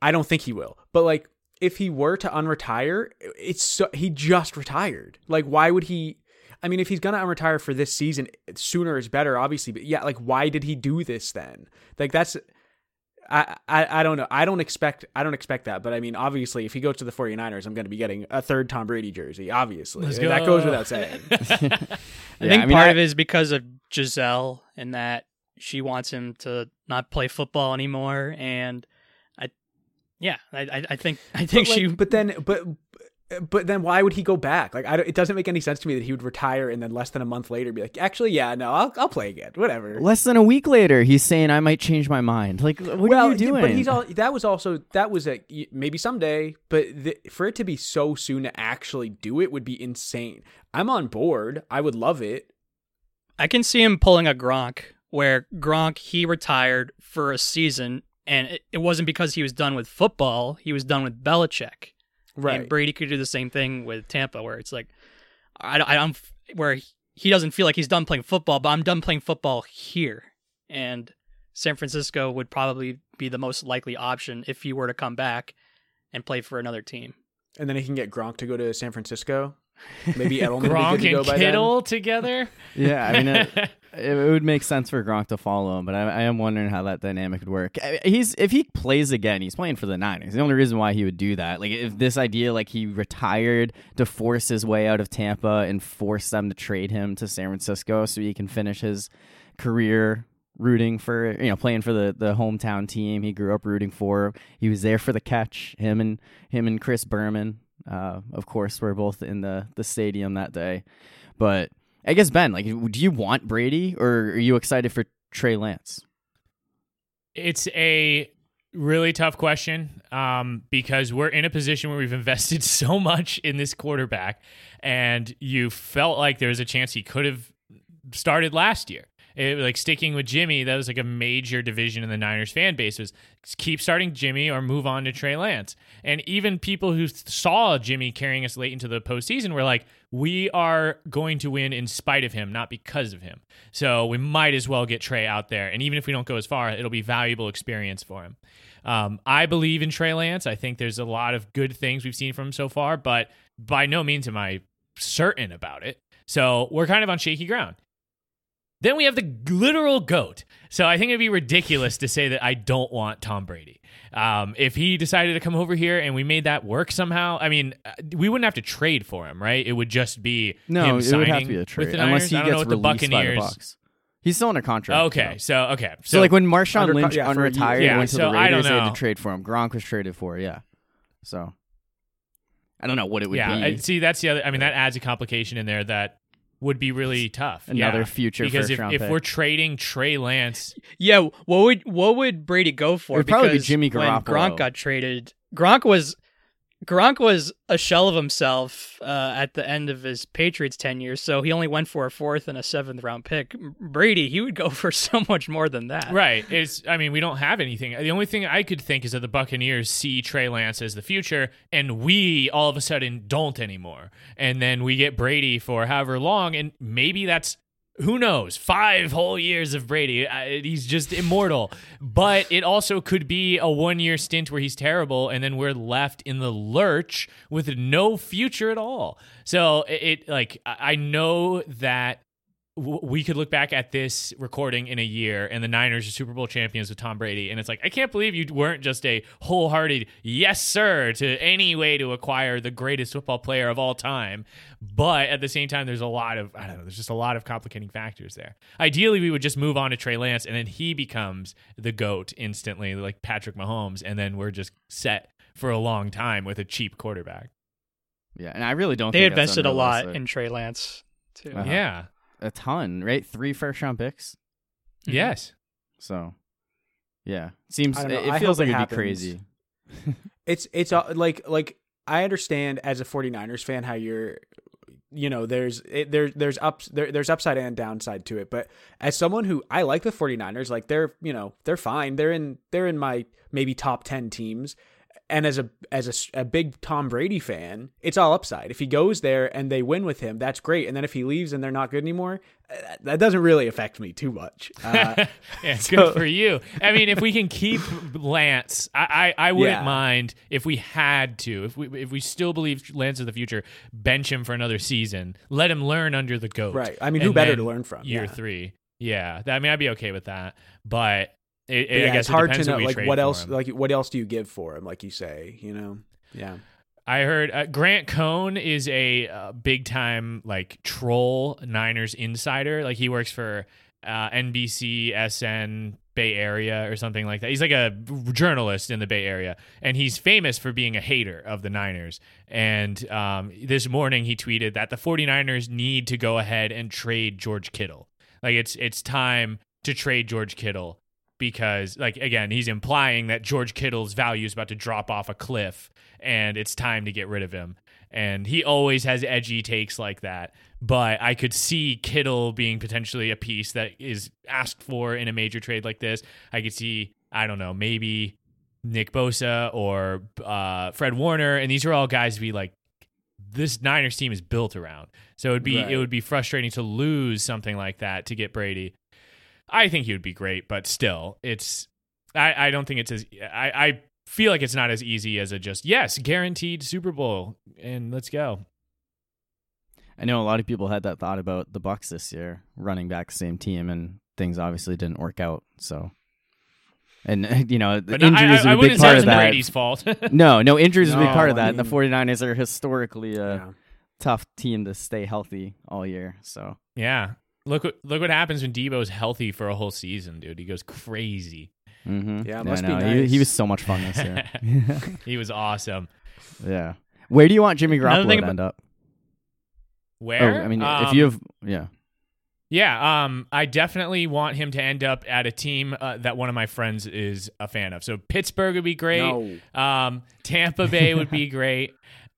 I don't think he will. But like if he were to unretire, it's so, he just retired. Like why would he I mean, if he's gonna retire for this season, sooner is better, obviously. But yeah, like, why did he do this then? Like, that's I, I, I don't know. I don't expect I don't expect that. But I mean, obviously, if he goes to the 49ers, I'm going to be getting a third Tom Brady jersey. Obviously, Let's that goes without saying. I Yeah, think I mean, part I- of it is because of Gisele and that she wants him to not play football anymore. And I, yeah, I, I, I think I think but, like, she. but then, but but then, why would he go back? Like, I don't, it doesn't make any sense to me that he would retire and then less than a month later be like, actually, yeah, no, I'll I'll play again, whatever. Less than a week later, he's saying I might change my mind. Like, what well, are you doing? but he's all that was also that was a maybe someday, but the, for it to be so soon to actually do it would be insane. I'm on board. I would love it. I can see him pulling a Gronk, where Gronk he retired for a season, and it, it wasn't because he was done with football; he was done with Belichick. Right. And Brady could do the same thing with Tampa, where it's like, I, I don't, where he doesn't feel like he's done playing football, but I'm done playing football here. And San Francisco would probably be the most likely option if he were to come back and play for another team. and then he can get Gronk to go to San Francisco. Maybe Edelman would be good Gronk to go and by then. Together. yeah, I mean, it, uh, it would make sense for Gronk to follow him, but I, I am wondering how that dynamic would work. He's if he plays again, he's playing for the Niners. The only reason why he would do that, like if this idea, like he retired to force his way out of Tampa and force them to trade him to San Francisco so he can finish his career rooting for you know playing for the the hometown team he grew up rooting for he was there for the catch him and him and chris berman uh, of course were both in the the stadium that day but i guess ben like do you want brady or are you excited for trey lance It's a really tough question um, because we're in a position where we've invested so much in this quarterback, and you felt like there was a chance he could have started last year. It, like sticking with Jimmy, that was like a major division in the Niners fan base was keep starting Jimmy or move on to Trey Lance. And even people who saw Jimmy carrying us late into the postseason were like, we are going to win in spite of him, not because of him. So we might as well get Trey out there. And even if we don't go as far, it'll be valuable experience for him. Um, I believe in Trey Lance. I think there's a lot of good things we've seen from him so far, but by no means am I certain about it. So we're kind of on shaky ground. Then we have the literal goat. So I think it'd be ridiculous to say that I don't want Tom Brady. Um, if he decided to come over here and we made that work somehow, I mean, uh, we wouldn't have to trade for him, right? It would just be no him it would have to be a trade the unless Niners. he I don't know gets what the released by the Bucs he's still under contract Okay, though. so okay, so, like when Marshawn Under con- Lynch yeah, for a year. unretired Yeah, went to so the I don't Raiders, they had to trade for him. Gronk was traded for, yeah. So I don't know what it would yeah, be. I- see, that's the other. I mean, that adds a complication in there that would be really tough. Another Yeah, future because if, first-round if pick. we're eh? trading Trey Lance, Yeah, what would what would Brady go for? It'd probably be Because Jimmy when Garoppolo. Gronk got traded, Gronk was Gronk was a shell of himself uh, at the end of his Patriots tenure, so he only went for a fourth and a seventh round pick. Brady, he would go for so much more than that. right? It's. I mean, we don't have anything. The only thing I could think is that the Buccaneers see Trey Lance as the future, and we all of a sudden don't anymore. And then we get Brady for however long, and maybe that's who knows? Five whole years of brady. Uh, he's just immortal. But it also could be a one year stint where he's terrible and then we're left in the lurch with no future at all. So it, it like i know that we could look back at this recording in a year and the Niners are Super Bowl champions with Tom Brady. And it's like, I can't believe you weren't just a wholehearted yes, sir, to any way to acquire the greatest football player of all time. But at the same time, there's a lot of, I don't know, there's just a lot of complicating factors there. Ideally, we would just move on to Trey Lance and then he becomes the GOAT instantly, like Patrick Mahomes. And then we're just set for a long time with a cheap quarterback. yeah, and I really don't. They think that's invested a lot in Trey Lance too. Uh-huh. Yeah. A ton, right? Three first round picks. Yes. So, yeah, seems it, it feels like it it'd be crazy. It's it's uh, like like I understand as a 49ers fan how you're you know there's it, there there's ups there, there's upside and downside to it but as someone who I like the 49ers like they're you know they're fine they're in they're in my maybe top 10 teams And as a as a a, big Tom Brady fan, it's all upside. If he goes there and they win with him, that's great. And then if he leaves and they're not good anymore, uh, that doesn't really affect me too much. Uh, yeah, So- good for you. I mean, if we can keep Lance, I, I, I wouldn't Yeah. mind if we had to. If we if we still believe Lance is the future, bench him for another season. Let him learn under the goat. Right. I mean, who better to learn from? Year Yeah. three. Yeah. That- I mean, I'd be okay with that. But it, But I yeah, guess it's it hard to know. Like what else? Like what else do you give for him? Like you say, you know? Yeah. I heard uh, Grant Cohn is a uh, big time like troll Niners insider. Like he works for uh, NBC, SN, Bay Area or something like that. He's like a journalist in the Bay Area, and he's famous for being a hater of the Niners. And um, this morning he tweeted that the 49ers need to go ahead and trade George Kittle. Like it's it's time to trade George Kittle because like again he's implying that George Kittle's value is about to drop off a cliff and it's time to get rid of him. And he always has edgy takes like that. But I could see Kittle being potentially a piece that is asked for in a major trade like this. I could see, I don't know, maybe Nick Bosa or uh, Fred Warner. And these are all guys be like, this Niners team is built around. So it'd be Right. it would be frustrating to lose something like that to get Brady. I think he would be great, but still, it's I, I don't think it's as I, I feel like it's not as easy as a just yes, guaranteed Super Bowl and let's go. I know a lot of people had that thought about the Bucs this year, running back the same team, and things obviously didn't work out. So, and you know, the But no, injuries I, I, I are a big wouldn't say part of that. Brady's fault. No, no, injuries is a big part of I that. and the mean- 49ers are historically a yeah. tough team to stay healthy all year. So, yeah. Look what look what happens when Deebo's healthy for a whole season, dude. He goes crazy. hmm Yeah, it must be He, nice. he was so much fun this year. He was awesome. yeah. Where do you want Jimmy Another Garoppolo to about- end up? Where? Oh, I mean, if Um, you have, yeah. Yeah, um, I definitely want him to end up at a team uh, that one of my friends is a fan of. So Pittsburgh would be great. No. Um, Tampa Bay would be great.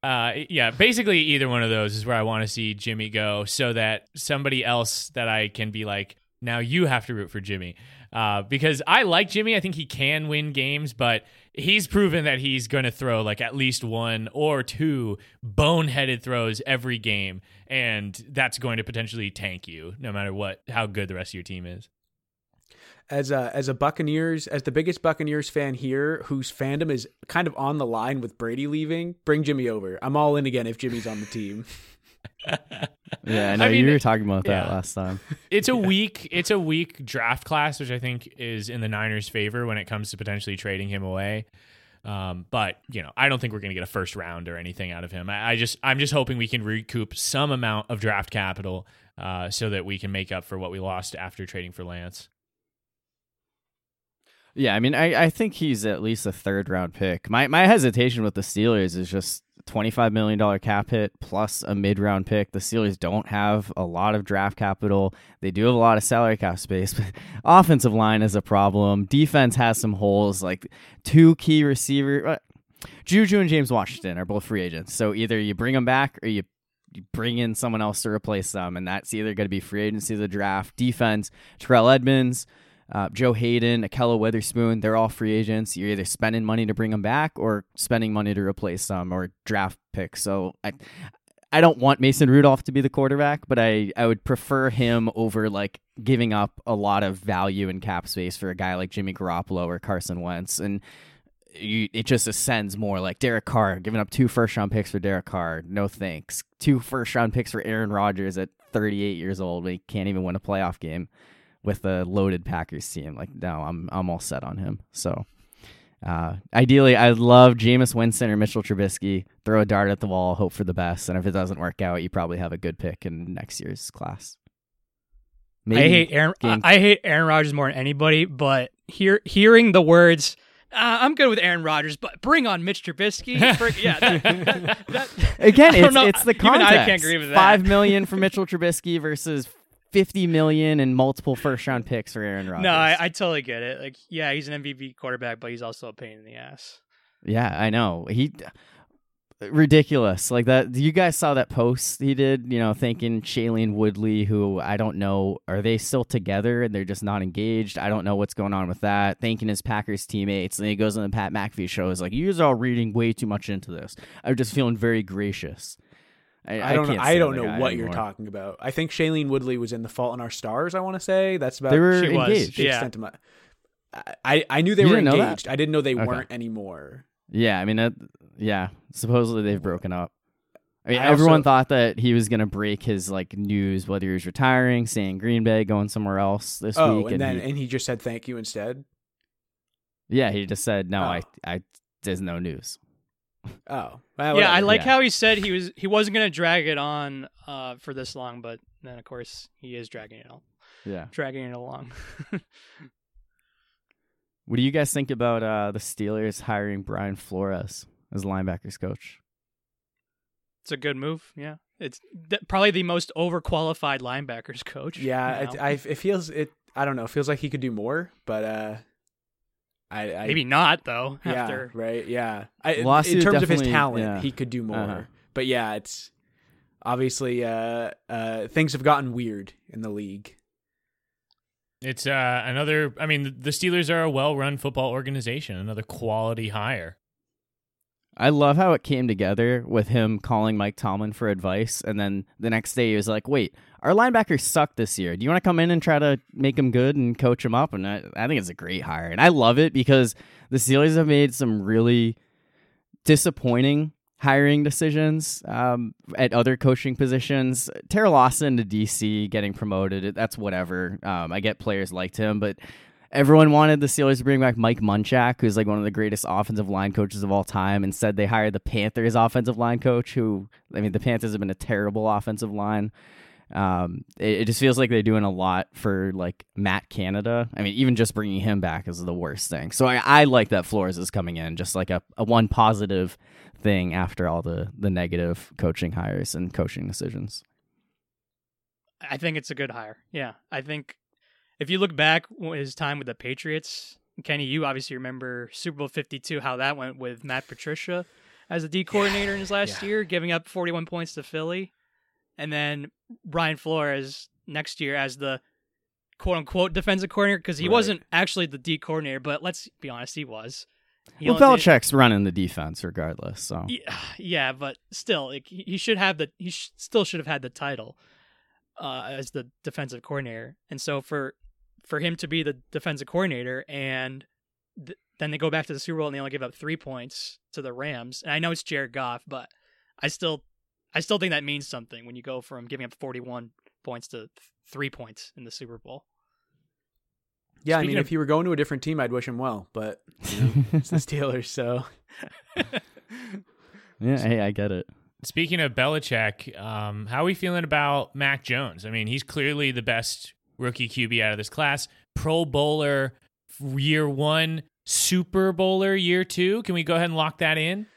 Uh, yeah, basically either one of those is where I want to see Jimmy go, so that somebody else that I can be like, now you have to root for Jimmy, uh, because I like Jimmy. I think he can win games, but he's proven that he's going to throw like at least one or two boneheaded throws every game, and that's going to potentially tank you, no matter what how good the rest of your team is. As a as a Buccaneers as the biggest Buccaneers fan here, whose fandom is kind of on the line with Brady leaving, bring Jimmy over. I'm all in again if Jimmy's on the team. Yeah, I know I mean, you were talking about that yeah. last time. it's a weak it's a weak draft class, which I think is in the Niners' favor when it comes to potentially trading him away. Um, but you know, I don't think we're going to get a first round or anything out of him. I, I just I'm just hoping we can recoup some amount of draft capital uh, so that we can make up for what we lost after trading for Lance. Yeah, I mean, I, I think he's at least a third round pick. My my hesitation with the Steelers is just twenty five million dollar cap hit plus a mid round pick. The Steelers don't have a lot of draft capital. They do have a lot of salary cap space, but offensive line is a problem. Defense has some holes. Like two key receiver, uh, Juju and James Washington are both free agents. So either you bring them back or you you bring in someone else to replace them, and that's either going to be free agency the draft, defense, Terrell Edmunds, uh, Joe Haden, Ahkello Witherspoon, they're all free agents. You're either spending money to bring them back or spending money to replace them or draft picks. So I, I don't want Mason Rudolph to be the quarterback, but I, I would prefer him over like giving up a lot of value and cap space for a guy like Jimmy Garoppolo or Carson Wentz. And you, it just ascends more like Derek Carr, giving up two first round picks for Derek Carr. No thanks. Two first round picks for Aaron Rodgers at 38 years old. He can't even win a playoff game with a loaded Packers team. Like, no, I'm I'm all set on him. So, uh, ideally, I'd love Jameis Winston or Mitchell Trubisky. Throw a dart at the wall, hope for the best, and if it doesn't work out, you probably have a good pick in next year's class. Maybe I hate Aaron. game- I I hate Aaron Rodgers more than anybody. But hear hearing the words, uh, "I'm good with Aaron Rodgers," but bring on Mitch Trubisky. bring- yeah, that, that- Again, I don't it's it's the Even I can't agree with that. Five million for Mitchell Trubisky versus fifty million and multiple first round picks for Aaron Rodgers. no, I, I totally get it. Like, yeah, he's an MVP quarterback, but he's also a pain in the ass. Yeah, I know. He ridiculous. Like that. You guys saw that post he did, you know, thanking Shailene Woodley, who I don't know, are they still together and they're just not engaged? I don't know what's going on with that. Thanking his Packers teammates. And he goes on the Pat McAfee show, is like, you guys are all reading way too much into this. I'm just feeling very gracious. I, don't. can't I don't know guy what you're talking about. I think Shailene Woodley was in The Fault in Our Stars. I want to say that's about They were She engaged. the yeah. my. I I knew they You were didn't know that? engaged. I didn't know they Okay. weren't anymore. Yeah, I mean, that, yeah. Supposedly they've broken up. I mean, I everyone also- thought that he was gonna break his like news, whether he was retiring, staying Green Bay, going somewhere else this Oh, week, and then he, and he just said thank you instead. yeah, he just said, "No, oh. I, Oh. I, there's no news." Oh, yeah, I like Yeah. how he said he was he wasn't gonna drag it on uh, for this long, but then of course he is dragging it on, Yeah. dragging it along. What do you guys think about uh, the Steelers hiring Brian Flores as linebackers coach? it's a good move. Yeah, it's th- probably the most overqualified linebackers coach. Yeah, now. it, I it feels it. I don't know. It feels like he could do more, but uh, I, I maybe not though. yeah, After right, yeah. I, Lawsuit in terms of his talent, yeah. he could do more. Uh-huh. But yeah, it's obviously uh, uh, things have gotten weird in the league. It's uh, another. I mean, the Steelers are a well-run football organization. Another quality hire. I love how it came together with him calling Mike Tomlin for advice, and then the next day he was like, "Wait, our linebackers suck this year. Do you want to come in and try to make them good and coach them up?" And I, I think it's a great hire, and I love it because the Steelers have made some really disappointing hiring decisions um, at other coaching positions. Teryl Austin to DC getting promoted, that's whatever. Um, I get players liked him, but everyone wanted the Steelers to bring back Mike Munchak, who's like one of the greatest offensive line coaches of all time. And instead, they hired the Panthers offensive line coach, who, I mean, the Panthers have been a terrible offensive line. Um, it, it just feels like they're doing a lot for like Matt Canada. I mean, even just bringing him back is the worst thing. So I, I like that Flores is coming in, just like a, a one positive thing after all the the negative coaching hires and coaching decisions. I think it's a good hire. Yeah, I think if you look back his time with the Patriots, Kenny, you obviously remember Super Bowl Fifty Two, how that went with Matt Patricia as a D coordinator in his last Yeah. year, giving up forty one points to Philly, and then Brian Flores next year as the quote unquote defensive coordinator because he Right. wasn't actually the D coordinator, but let's be honest, he was. He Well, Belichick's running the defense regardless. So yeah, yeah, but still, like he he should have the he sh- still should have had the title uh, as the defensive coordinator, and so for for him to be the defensive coordinator, and th- then they go back to the Super Bowl and they only give up three points to the Rams, and I know it's Jared Goff, but I still I still think that means something when you go from giving up forty one points to th- three points in the Super Bowl. Yeah, I mean, of- if he were going to a different team, I'd wish him well. But you know, it's the Steelers, so yeah, hey, I get it. Speaking of Belichick, um, how are we feeling about Mac Jones? I mean, he's clearly the best rookie QB out of this class. Pro Bowler year one, Super Bowler year two. Can we go ahead and lock that in?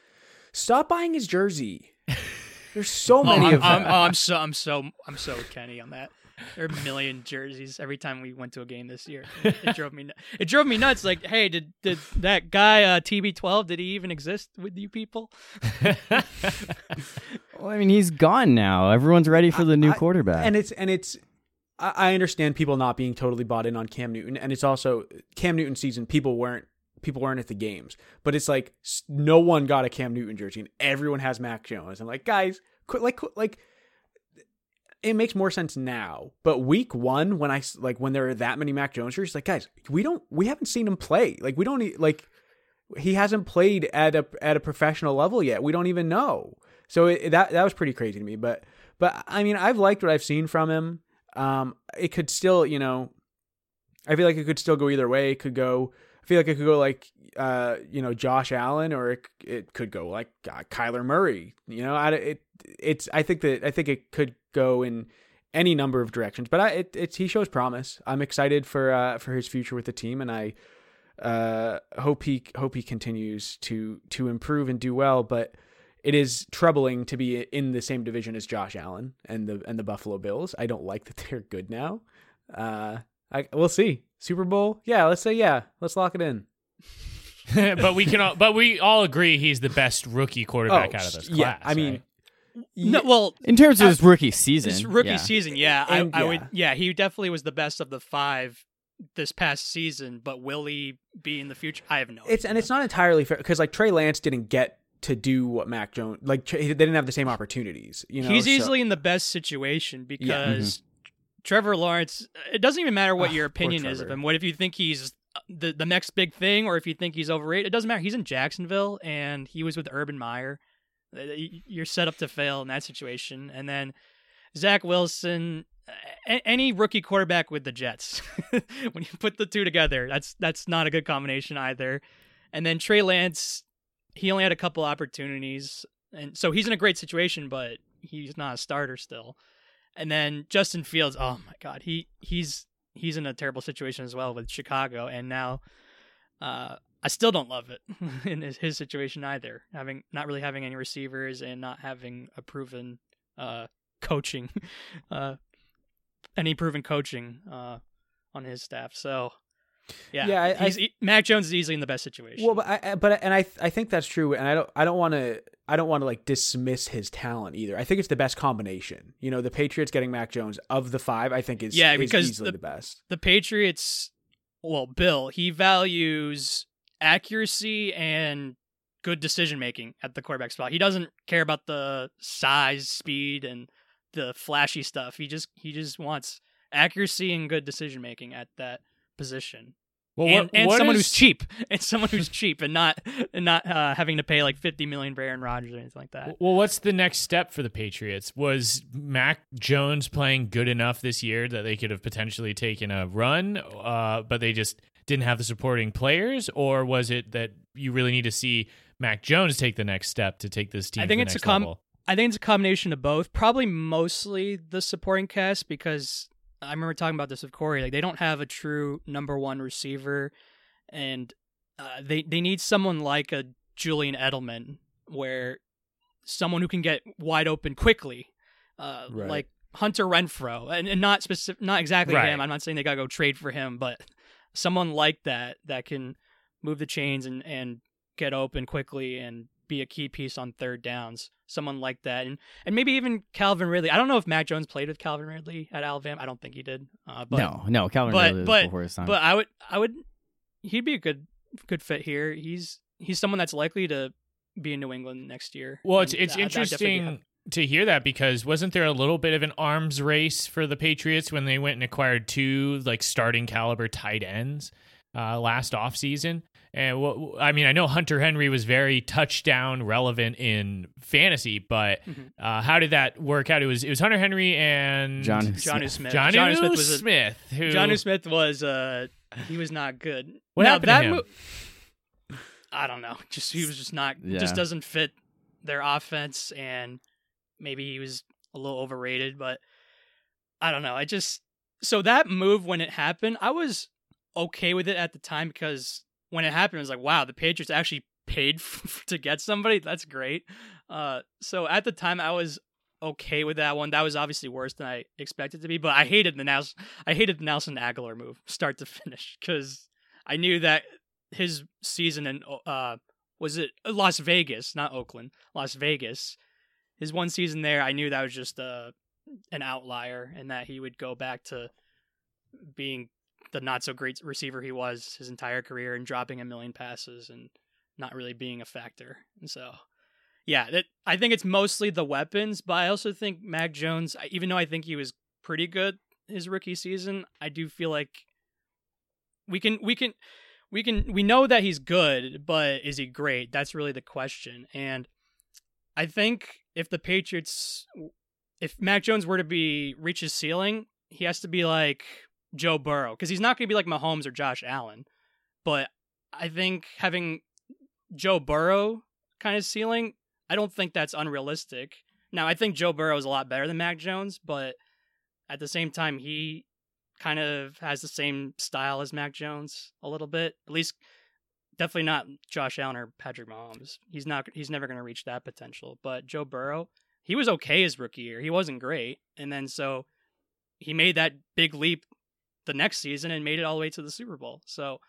stop buying his jersey. There's so Oh, many I'm, of I'm, them. oh, I'm so I'm so I'm so Kenny on that. There are a million jerseys every time we went to a game this year. It drove me. It drove me nuts. Like, hey, did did that guy uh, TB12? Did he even exist with you people? Well, I mean, he's gone now. Everyone's ready for the new I- quarterback. and it's and it's I, I understand people not being totally bought in on Cam Newton, and it's also Cam Newton season. People weren't people weren't at the games, but it's like no one got a Cam Newton jersey, and everyone has Mac Jones. I'm like, guys, quit, like quit- like it makes more sense now. But week one, when I like when there are that many Mac Jones jerseys, like guys, we don't we haven't seen him play. Like we don't like he hasn't played at a at a professional level yet. We don't even know. So it, that that was pretty crazy to me. But but I mean, I've liked what I've seen from him. Um, it could still, you know, I feel like it could still go either way. It could go. I feel like it could go like, uh, you know, Josh Allen, or it it could go like uh, Kyler Murray. You know, I it it's. I think that I think it could go in any number of directions. But I it, it's he shows promise. I'm excited for uh for his future with the team, and I uh hope he hope he continues to to improve and do well. But it is troubling to be in the same division as Josh Allen and the and the Buffalo Bills. I don't like that they're good now. Uh, I we'll see. Super Bowl, yeah. Let's say yeah. Let's lock it in. but we can all, but we all agree he's the best rookie quarterback Oh, out of this class. yeah, class. I mean, right? No, well, In terms of Uh, his rookie season, his rookie yeah. season, yeah, I, And- I would, yeah. yeah, he definitely was the best of the five this past season. But will he be in the future? I have no. it's and it's not entirely fair because like Trey Lance didn't get to do what Mac Jones like they didn't have the same opportunities. You know, he's so- easily in the best situation because Mm-hmm. Trevor Lawrence. It doesn't even matter what Ugh, your opinion is of him. What if you think he's the the next big thing, or if you think he's overrated? It doesn't matter. He's in Jacksonville, and he was with Urban Meyer. Uh, You're set up to fail in that situation. And then Zach Wilson, any rookie quarterback with the Jets. when you put the two together, that's that's not a good combination either. And then Trey Lance, he only had a couple opportunities, and so he's in a great situation, but he's not a starter still. And then Justin Fields, oh my God, he he's he's in a terrible situation as well with Chicago, and now uh, I still don't love it in his, his situation either. Having not really having any receivers and not having a proven uh, coaching, uh, any proven coaching uh, on his staff. So yeah, Yeah, I- I- he- Mac Jones is easily in the best situation. Well, but I, but and I I think that's true, and I don't I don't want to I don't want to like dismiss his talent either. I think it's the best combination. You know, the Patriots getting Mac Jones of the five, I think is Yeah, is easily the- the, best. the Patriots, well, Bill, he values accuracy and good decision making at the quarterback spot. He doesn't care about the size, speed, and the flashy stuff. He just he just wants accuracy and good decision making at that position. Well, and what- and what someone is- who's cheap. And someone who's cheap and not and not uh, having to pay like fifty million for Aaron Rodgers or anything like that. Well, what's the next step for the Patriots? Was Mac Jones playing good enough this year that they could have potentially taken a run, uh, but they just didn't have the supporting players, or was it that you really need to see Mac Jones take the next step to take this team? I think it's a com- level? I think it's a combination of both. Probably mostly the supporting cast because I remember talking about this with Corey. Like they don't have a true number one receiver, and uh, they they need someone like a Julian Edelman, where someone who can get wide open quickly, uh, Right. like Hunter Renfrow, and, and not specific, not exactly Right. him. I'm not saying they gotta go trade for him, but someone like that that can move the chains and and get open quickly and be a key piece on third downs. Someone like that, and and maybe even Calvin Ridley. I don't know if Mac Jones played with Calvin Ridley at Alabama. I don't think he did. Uh, but, no, no, Calvin but- Ridley was but- before his time. but I would I would he'd be a good good fit here. He's he's someone that's likely to be in New England next year. Well, it's And it's I- I'd interesting to hear that because wasn't there a little bit of an arms race for the Patriots when they went and acquired two like starting caliber tight ends uh, last offseason? And what I mean, I know Hunter Henry was very touchdown relevant in fantasy, but Mhm. uh, how did that work out? It was it was Hunter Henry and John Jonnu Smith. John Jonnu Smith was a, Smith. Who Jonnu Smith was uh he was not good. What Now, happened to him? mo- I don't know. Just he was just not Yeah. just doesn't fit their offense and maybe he was a little overrated, but I don't know. I just so that move when it happened, I was okay with it at the time because when it happened, I was like, wow, the Patriots actually paid to get somebody. That's great. Uh, so at the time, I was okay with that one. That was obviously worse than I expected to be, but I hated the Nelson. I hated the Nelson Agholor move, start to finish, because I knew that his season in uh was it Las Vegas, not Oakland, Las Vegas. His one season there, I knew that was just uh, an outlier, and that he would go back to being the not so great receiver he was his entire career and dropping a million passes and not really being a factor. And so, yeah, that I think it's mostly the weapons, but I also think Mac Jones, even though I think he was pretty good his rookie season, I do feel like we can we can we can we know that he's good, but is he great? That's really the question. And I think if the Patriots if Mac Jones were to be reach his ceiling, he has to be like Joe Burrow because he's not going to be like Mahomes or Josh Allen. But I think having Joe Burrow kind of ceiling, I don't think that's unrealistic. Now, I think Joe Burrow is a lot better than Mac Jones, but at the same time, he kind of has the same style as Mac Jones a little bit. At least, definitely not Josh Allen or Patrick Mahomes. He's not. He's never going to reach that potential. But Joe Burrow, he was okay his rookie year. He wasn't great, and then so he made that big leap the next season and made it all the way to the Super Bowl. So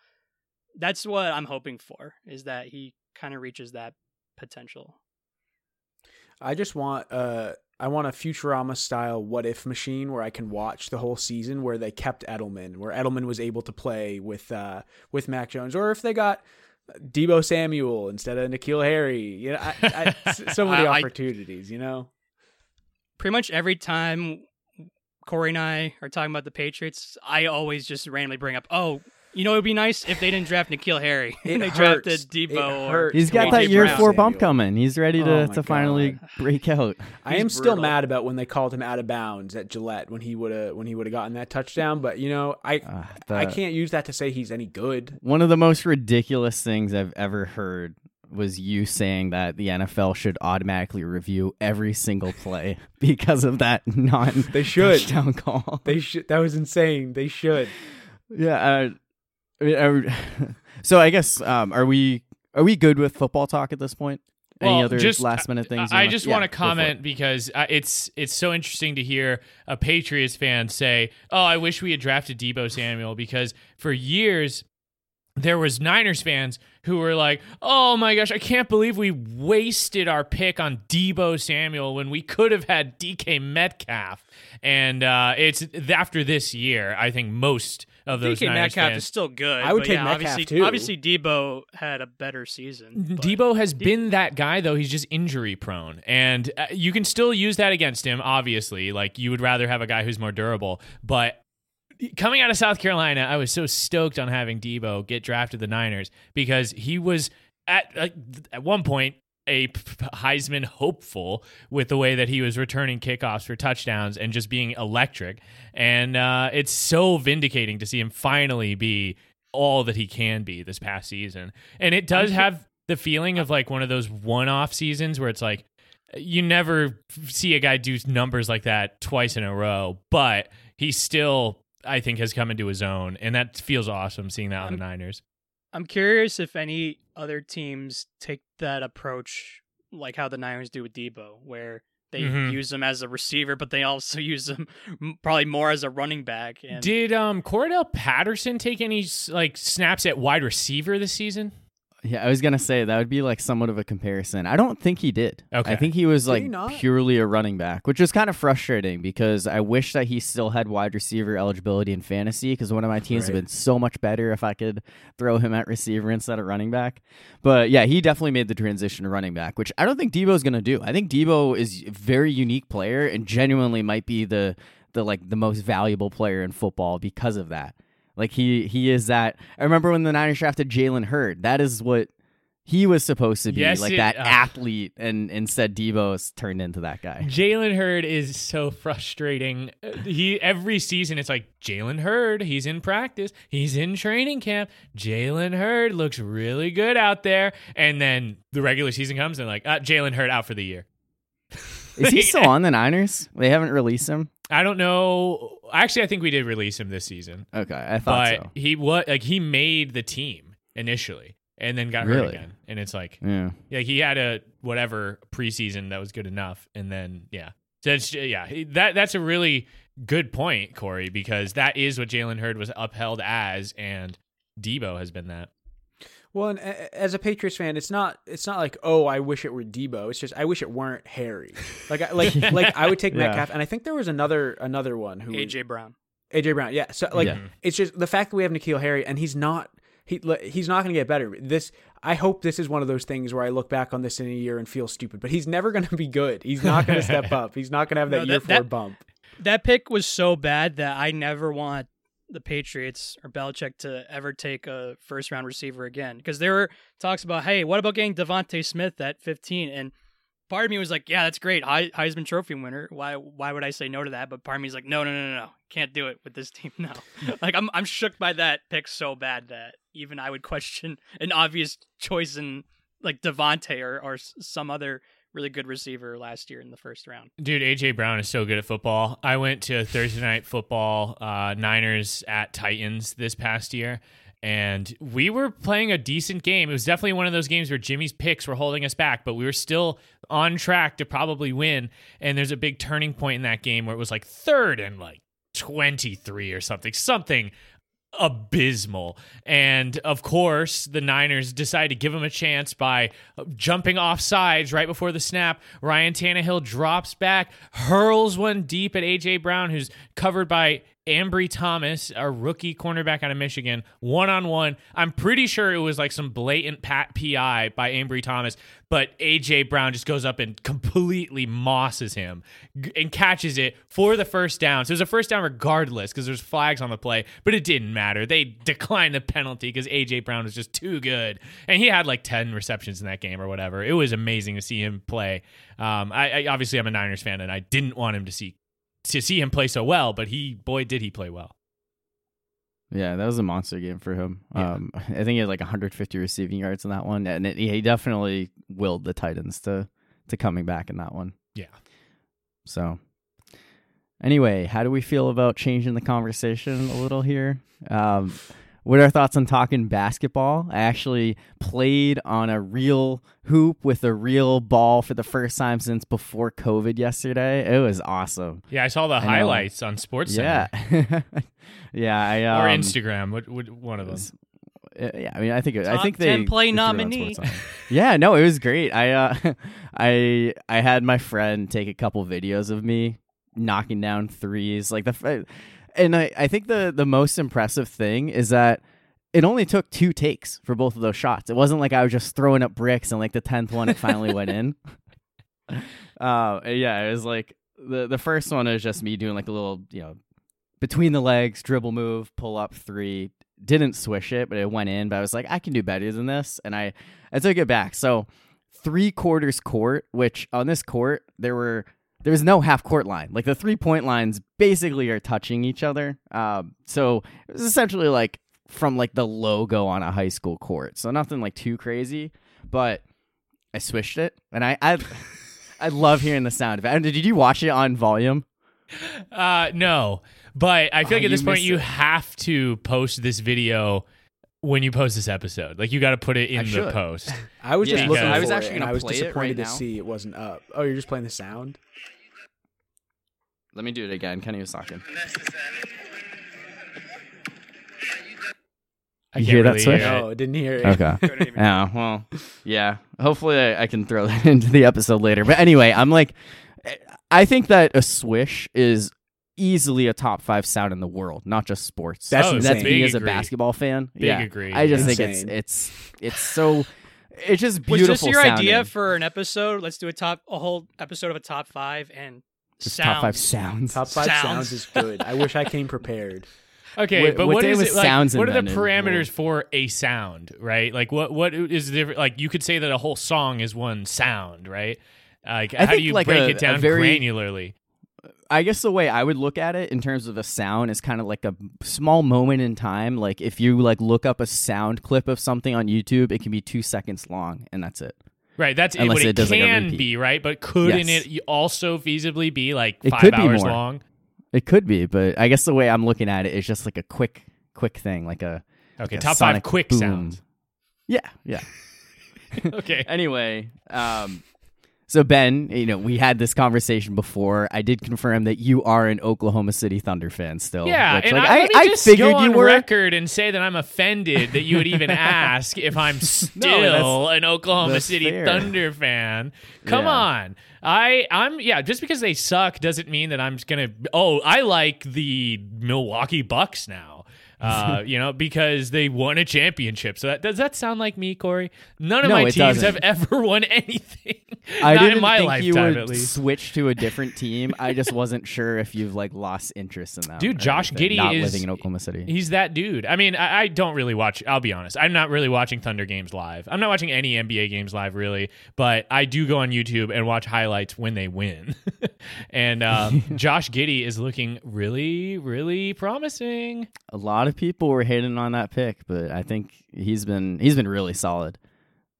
that's what I'm hoping for is that he kind of reaches that potential. I just want uh I want a Futurama style what if machine where I can watch the whole season where they kept Edelman, where Edelman was able to play with uh with Mac Jones, or if they got Deebo Samuel instead of N'Keal Harry. You know, I, I, so many I- I- opportunities. You know, Pretty much every time Corey and I are talking about the Patriots, I always just randomly bring up, oh, you know, it'd be nice if they didn't draft N'Keal Harry. It they hurts. drafted It Deebo. or hurts He's got that year Brown. four bump coming. He's ready to, Oh my to finally break out. I He's am still mad about when they called him out of bounds at Gillette when he would have when he would have gotten that touchdown. But you know, I Uh, I can't use that to say he's any good. One of the most ridiculous things I've ever heard was you saying that the NFL should automatically review every single play because of that non They should. touchdown call. They should. That was insane. They should. yeah. Uh, I mean, I- so I guess um, are we are we good with football talk at this point? Any Well, other just- last minute things? you I wanna- just Yeah, want to go comment because uh, it's it's so interesting to hear a Patriots fan say, "Oh, I wish we had drafted Deebo Samuel," because for years there was Niners fans who were like, "Oh my gosh, I can't believe we wasted our pick on Deebo Samuel when we could have had DK Metcalf." And uh, it's after this year, I think most of those DK Niners Metcalf fans is still good. I would but take yeah, Metcalf, obviously, too. Obviously, Deebo had a better season. Deebo has been that guy though. He's just injury prone, and uh, you can still use that against him. Obviously, like you would rather have a guy who's more durable. But coming out of South Carolina, I was so stoked on having Deebo get drafted the Niners because he was at at one point a Heisman hopeful with the way that he was returning kickoffs for touchdowns and just being electric. And uh, it's so vindicating to see him finally be all that he can be this past season. And it does have the feeling of like one of those one off seasons where it's like, you never see a guy do numbers like that twice in a row, but he still, I think, has come into his own. And that feels awesome seeing that on the Niners. I'm curious if any other teams take that approach, like how the Niners do with Deebo, where they Mhm. use him as a receiver, but they also use him probably more as a running back. And Did um Cordarrelle Patterson take any like snaps at wide receiver this season? Yeah, I was gonna say that would be like somewhat of a comparison. I don't think he did. Okay. I think he was Did like he purely a running back, which was kind of frustrating because I wish that he still had wide receiver eligibility in fantasy because one of my teams would Right. have been so much better if I could throw him at receiver instead of running back. But yeah, he definitely made the transition to running back, which I don't think Deebo's gonna do. I think Deebo is a very unique player and genuinely might be the the like the most valuable player in football because of that. Like he he is that. I remember when the Niners drafted Jalen Hurd. That is what he was supposed to be, Yes, like it- that uh, athlete, and instead Deebo's turned into that guy. Jalen Hurd is so frustrating. He every season it's like Jalen Hurd, he's in practice, he's in training camp. Jalen Hurd looks really good out there, and then the regular season comes and like uh, Jalen Hurd out for the year. Is he still on the Niners? They haven't released him. I don't know. Actually, I think we did release him this season, Okay, I thought but so. he what like he made the team initially and then got hurt again, and it's like Yeah. Yeah, he had a whatever preseason that was good enough, and then yeah, so it's, yeah, that that's a really good point, Corey, because that is what Jalen Hurd was upheld as, and Deebo has been that. Well, and as a Patriots fan, it's not it's not like oh I wish it were Deebo. It's just I wish it weren't Harry. Like I, like like I would take Yeah. Metcalf, and I think there was another another one who AJ Brown. AJ Brown. Yeah. So like Yeah. it's just the fact that we have N'Keal Harry and he's not he he's not going to get better. This I hope this is one of those things where I look back on this in a year and feel stupid, but he's never going to be good. He's not going to step up. He's not going to have that No, year that- four that- bump. That pick was so bad that I never want the Patriots or Belichick to ever take a first round receiver again. Because there were talks about, hey, what about getting DeVonta Smith at 15? And part of me was like, yeah, that's great. He- Heisman Trophy winner. Why why would I say no to that? But part of me is like, no, no, no, no, no. Can't do it with this team now. like I'm I'm shook by that pick so bad that even I would question an obvious choice in like DeVonta or, or some other really good receiver last year in the first round. Dude, AJ Brown is so good at football. I went to Thursday night football, uh, Niners at Titans this past year, and we were playing a decent game. It was definitely one of those games where Jimmy's picks were holding us back, but we were still on track to probably win. And there's a big turning point in that game where it was like third and like 23 or something, something abysmal. And of course, the Niners decide to give him a chance by jumping off sides right before the snap. Ryan Tannehill drops back, hurls one deep at AJ Brown, who's covered by Ambry Thomas, a rookie cornerback out of Michigan, one on one. I'm pretty sure it was like some blatant pat PI by Ambry Thomas, but AJ Brown just goes up and completely mosses him and catches it for the first down. So it was a first down regardless because there's flags on the play, but it didn't matter. They declined the penalty because AJ Brown was just too good, and he had like 10 receptions in that game or whatever. It was amazing to see him play. Um, I, I obviously I'm a Niners fan, and I didn't want him to see to see him play so well, but he boy did he play well. Yeah, that was a monster game for him. Yeah. Um, I think he had like 150 receiving yards in that one, and it, he definitely willed the Titans to to coming back in that one. Yeah. So, anyway, how do we feel about changing the conversation a little here? Um, what are our thoughts on talking basketball? I actually played on a real hoop with a real ball for the first time since before COVID yesterday. It was awesome. Yeah, I saw the know. highlights on Sports Center Yeah, yeah. I um, or Instagram. What, what one of them? s- uh, Yeah, I mean, I think I think they play they threw nominee. Yeah, no, it was great. I uh, I I had my friend take a couple videos of me knocking down threes, like the, f- and I I think the the most impressive thing is that it only took two takes for both of those shots. It wasn't like I was just throwing up bricks and like the tenth one it finally went in. Uh, yeah, it was like the the first one is just me doing like a little you know between the legs dribble move, pull up three. Didn't swish it, but it went in. But I was like, I can do better than this, and I I took it back. So three quarters court, which on this court there were there was no half court line. Like the three point lines basically are touching each other. Um, so it was essentially like from like the logo on a high school court. So nothing like too crazy, but I swished it, and I I, I love hearing the sound of it. And did you watch it on volume? Uh, no, but I feel Oh, like at this point missed you have to post this video when you post this episode. Like you got to put it I in the should. post. I was Yeah, just because- looking I was actually and gonna I was it disappointed right to see it wasn't up. Oh, you're just playing the sound. Let me do it again. Kenny was talking. I You can't hear that really switch? hear it. No, didn't hear it. Okay. Yeah. Well. Yeah. Hopefully, I, I can throw that into the episode later. But anyway, I'm like, I think that a swish is easily a top five sound in the world, not just sports. That's Oh, that's insane. me Big as a basketball fan. Big yeah. agree. I just think it's it's it's so it's just beautiful. Was this your idea for an episode? Let's do a top a whole episode of a top five and Just sounds. top five sounds? Top five Sounds. sounds. is good. I wish I came prepared. Okay, What- but what what day is was it like? sounds What are the invented? parameters for a sound? Right? Like what what is different? Like you could say that a whole song is one sound, right? Like I how do you like, break a- it down very- granularly? I guess the way I would look at it in terms of a sound is kind of like a small moment in time. Like if you like look up a sound clip of something on YouTube, it can be two seconds long, and that's it. Right, that's Unless what it it, does, like, can be, right? But couldn't Yes. it also feasibly be like It five hours more. long? It could be, but I guess the way I'm looking at it is just like a quick, quick thing, like a Okay, like top five quick boom. sounds. Yeah, yeah. Okay, anyway, um, so Ben, you know, we had this conversation before. I did confirm that you are an Oklahoma City Thunder fan still. yeah, which, and like, I, I, I just figured go on you were. record and say that I'm offended that you would even ask if I'm still an Oklahoma City fair. Thunder fan. Come Yeah. on. I I'm yeah, just because they suck doesn't mean that I'm just gonna oh, I like the Milwaukee Bucks now. Uh, you know, because they won a championship. So that, does that sound like me, Corey? None of No, my teams doesn't. have ever won anything. I Not didn't in my think lifetime, you would at least. switch to a different team. I just wasn't sure if you've like lost interest in that. Dude, Josh anything, Giddey not is- living in Oklahoma City. He's that dude. I mean, I, I don't really watch. I'll be honest. I'm not really watching Thunder games live. I'm not watching any NBA games live, really. But I do go on YouTube and watch highlights when they win. and um, Josh Giddey is looking really, really promising. A lot of people were hating on that pick, but I think he's been he's been really solid.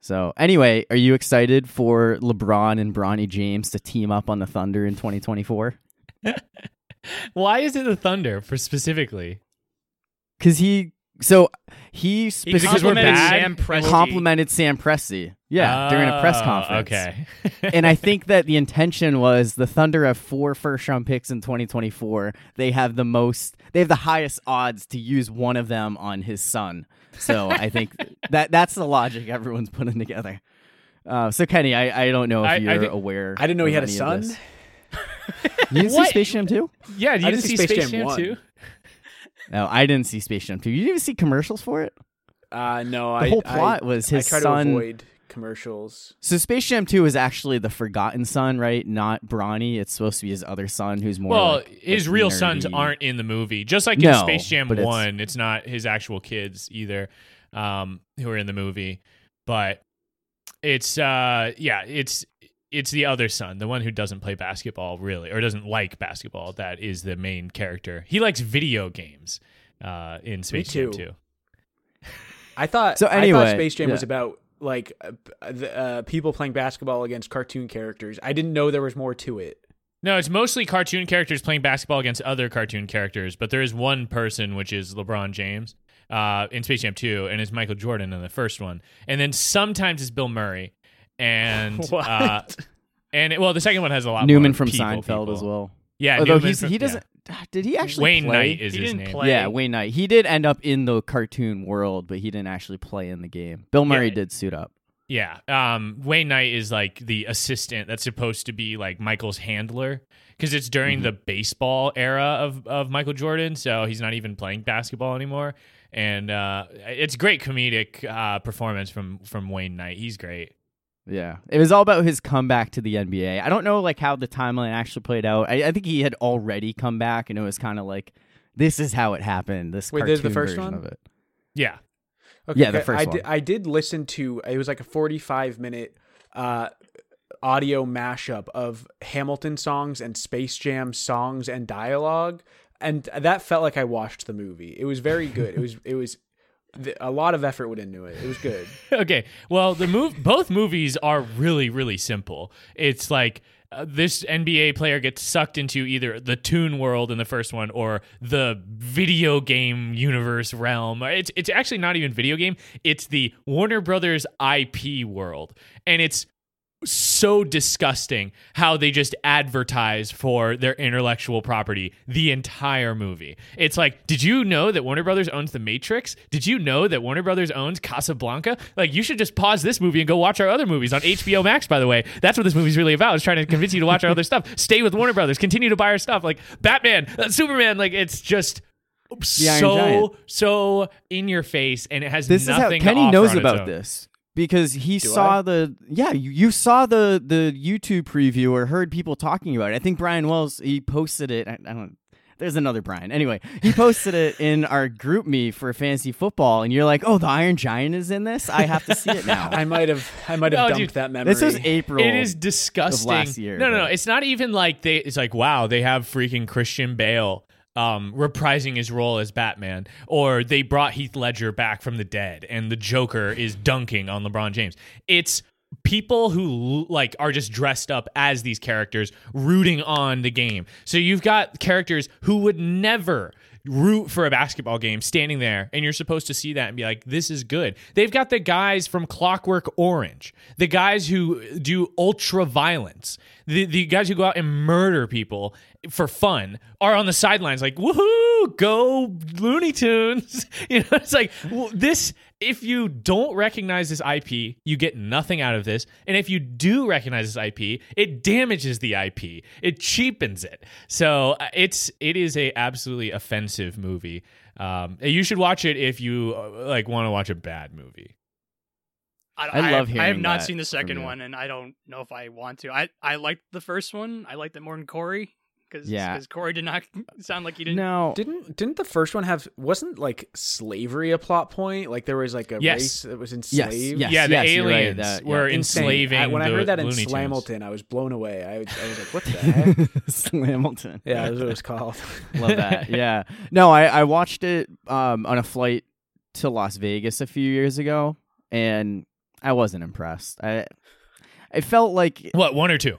So anyway, are you excited for LeBron and Bronny James to team up on the Thunder in 2024? Why is it the Thunder for specifically? Because he So he He specifically because we're complimented bad? Sam Presti. complimented Sam Presti. Yeah, during a press Oh, conference. Okay. and I think that the intention was the Thunder have four first round picks in 2024. They have the most, they have the highest odds to use one of them on his son. So I think that that's the logic everyone's putting together. Uh, so Kenny, I, I don't know if I- I you're think- aware. I didn't know he had a any of son. this. You didn't see Space Jam 2? yeah, do I you didn't see see Space, Space Jam Jam 2? No, I didn't see Space Jam 2. You didn't even see commercials for it? Uh, no, The I, whole I- plot was his I try son- to avoid commercials. So Space Jam 2 is actually the forgotten son, right? Not Bronny. It's supposed to be his other son who's more Well, like- his like real sons aren't in the movie. Just like No, in Space Jam but it's- 1, it's not his actual kids either um, who are in the movie. But it's uh yeah, it's it's the other son, the one who doesn't play basketball really or doesn't like basketball that is the main character. He likes video games uh in Space Jam too. 2. I thought So I anyway, thought Space Jam was about like uh, the, uh, people playing basketball against cartoon characters. I didn't know there was more to it. No, it's mostly cartoon characters playing basketball against other cartoon characters, but there is one person, which is LeBron James uh, in Space Jam 2, and it's Michael Jordan in the first one. And then sometimes it's Bill Murray. And What? uh, and it, well, the second one has a lot Newman more from people, Seinfeld people. as well. Yeah, Although Newman he's, from- he doesn't. Did he actually play? Wayne play? Knight is He his didn't name. play. Yeah, Wayne Knight. He did end up in the cartoon world, but he didn't actually play in the game. Bill Murray Yeah. did suit up. Yeah. Um, Wayne Knight is like the assistant that's supposed to be like Michael's handler because it's during Mm-hmm. the baseball era of, of Michael Jordan. So he's not even playing basketball anymore. And uh, it's great comedic uh, performance from, from Wayne Knight. He's great. Yeah, it was all about his comeback to the NBA. I don't know like how the timeline actually played out. I, I think he had already come back, and it was kind of like, this is how it happened. This Wait, cartoon this is the first version one? of it. Yeah. Okay, Yeah, the first I one. Did, I did listen to it was like a 45 minute uh audio mashup of Hamilton songs and Space Jam songs and dialogue and that felt like I watched the movie. It was very good. It was it was a lot of effort went into it. It was good. okay. Well, the move both movies are really really simple. It's like uh, this NBA player gets sucked into either the Toon world in the first one or the video game universe realm. It's it's actually not even video game. It's the Warner Brothers IP world, and it's so disgusting how they just advertise for their intellectual property the entire movie. It's like, did you know that Warner Brothers owns The Matrix? Did you know that Warner Brothers owns Casablanca? Like, you should just pause this movie and go watch our other movies on HBO Max, by the way. That's what this movie's really about, is trying to convince you to watch our other stuff. Stay with Warner Brothers, continue to buy our stuff. Like, Batman, uh, Superman, like, it's just. So so in your face, and it has This is how Kenny knows about this because he Do saw I? the yeah you, you saw the the YouTube preview or heard people talking about it. I think Brian Wells he posted it. I, I don't. There's another Brian. Anyway, he posted it in our GroupMe for fantasy football, and you're like, "Oh, the Iron Giant is in this. I have to see it now." I might have I might have No, dumped dude, that memory. this is April. It is disgusting. last year, no, no, no. It's not even like they. It's like wow, they have freaking Christian Bale um, reprising his role as Batman, or they brought Heath Ledger back from the dead, and the Joker is dunking on LeBron James. It's people who like are just dressed up as these characters rooting on the game. So you've got characters who would never root for a basketball game standing there and you're supposed to see that and be like this is good. They've got the guys from Clockwork Orange, the guys who do ultra violence, the the guys who go out and murder people for fun are on the sidelines like woohoo go Looney Tunes. you know it's like well, this if you don't recognize this IP, you get nothing out of this. And if you do recognize this IP, it damages the IP. It cheapens it. So uh, it's it is a absolutely offensive movie. Um, you should watch it if you uh, like want to watch a bad movie. I, I love I have hearing not that seen the second one, and I don't know if I want to. I I liked the first one. I liked it more than Corey because Yeah. Corey did not sound like he didn't. no, Didn't didn't the first one have wasn't like slavery a plot point? Like there was like a Yes. race that was yes, enslaved. yes, yeah, the yes, you're right, aliens that- were yeah. Insane. enslaving. I- when I heard that in Looney Tunes. Slamilton, I was blown away. I, I was like, "What the heck?" Slamilton. yeah, that's what it was called. Love that. Yeah. No, I, I watched it um, on a flight to Las Vegas a few years ago, and I wasn't impressed. I it felt like What one or two?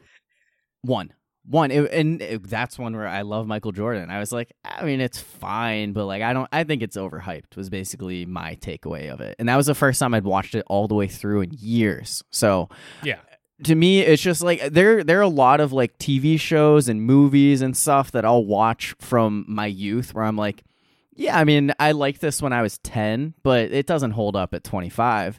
one. One, it, and it, that's one where I love Michael Jordan. I was like, I mean, it's fine, but like, I don't, I think it's overhyped. Was basically my takeaway of it, and that was the first time I'd watched it all the way through in years. So Yeah. to me it's just like there there are a lot of like TV shows and movies and stuff that I'll watch from my youth where I'm like yeah I mean I liked this when I was 10 but it doesn't hold up at 25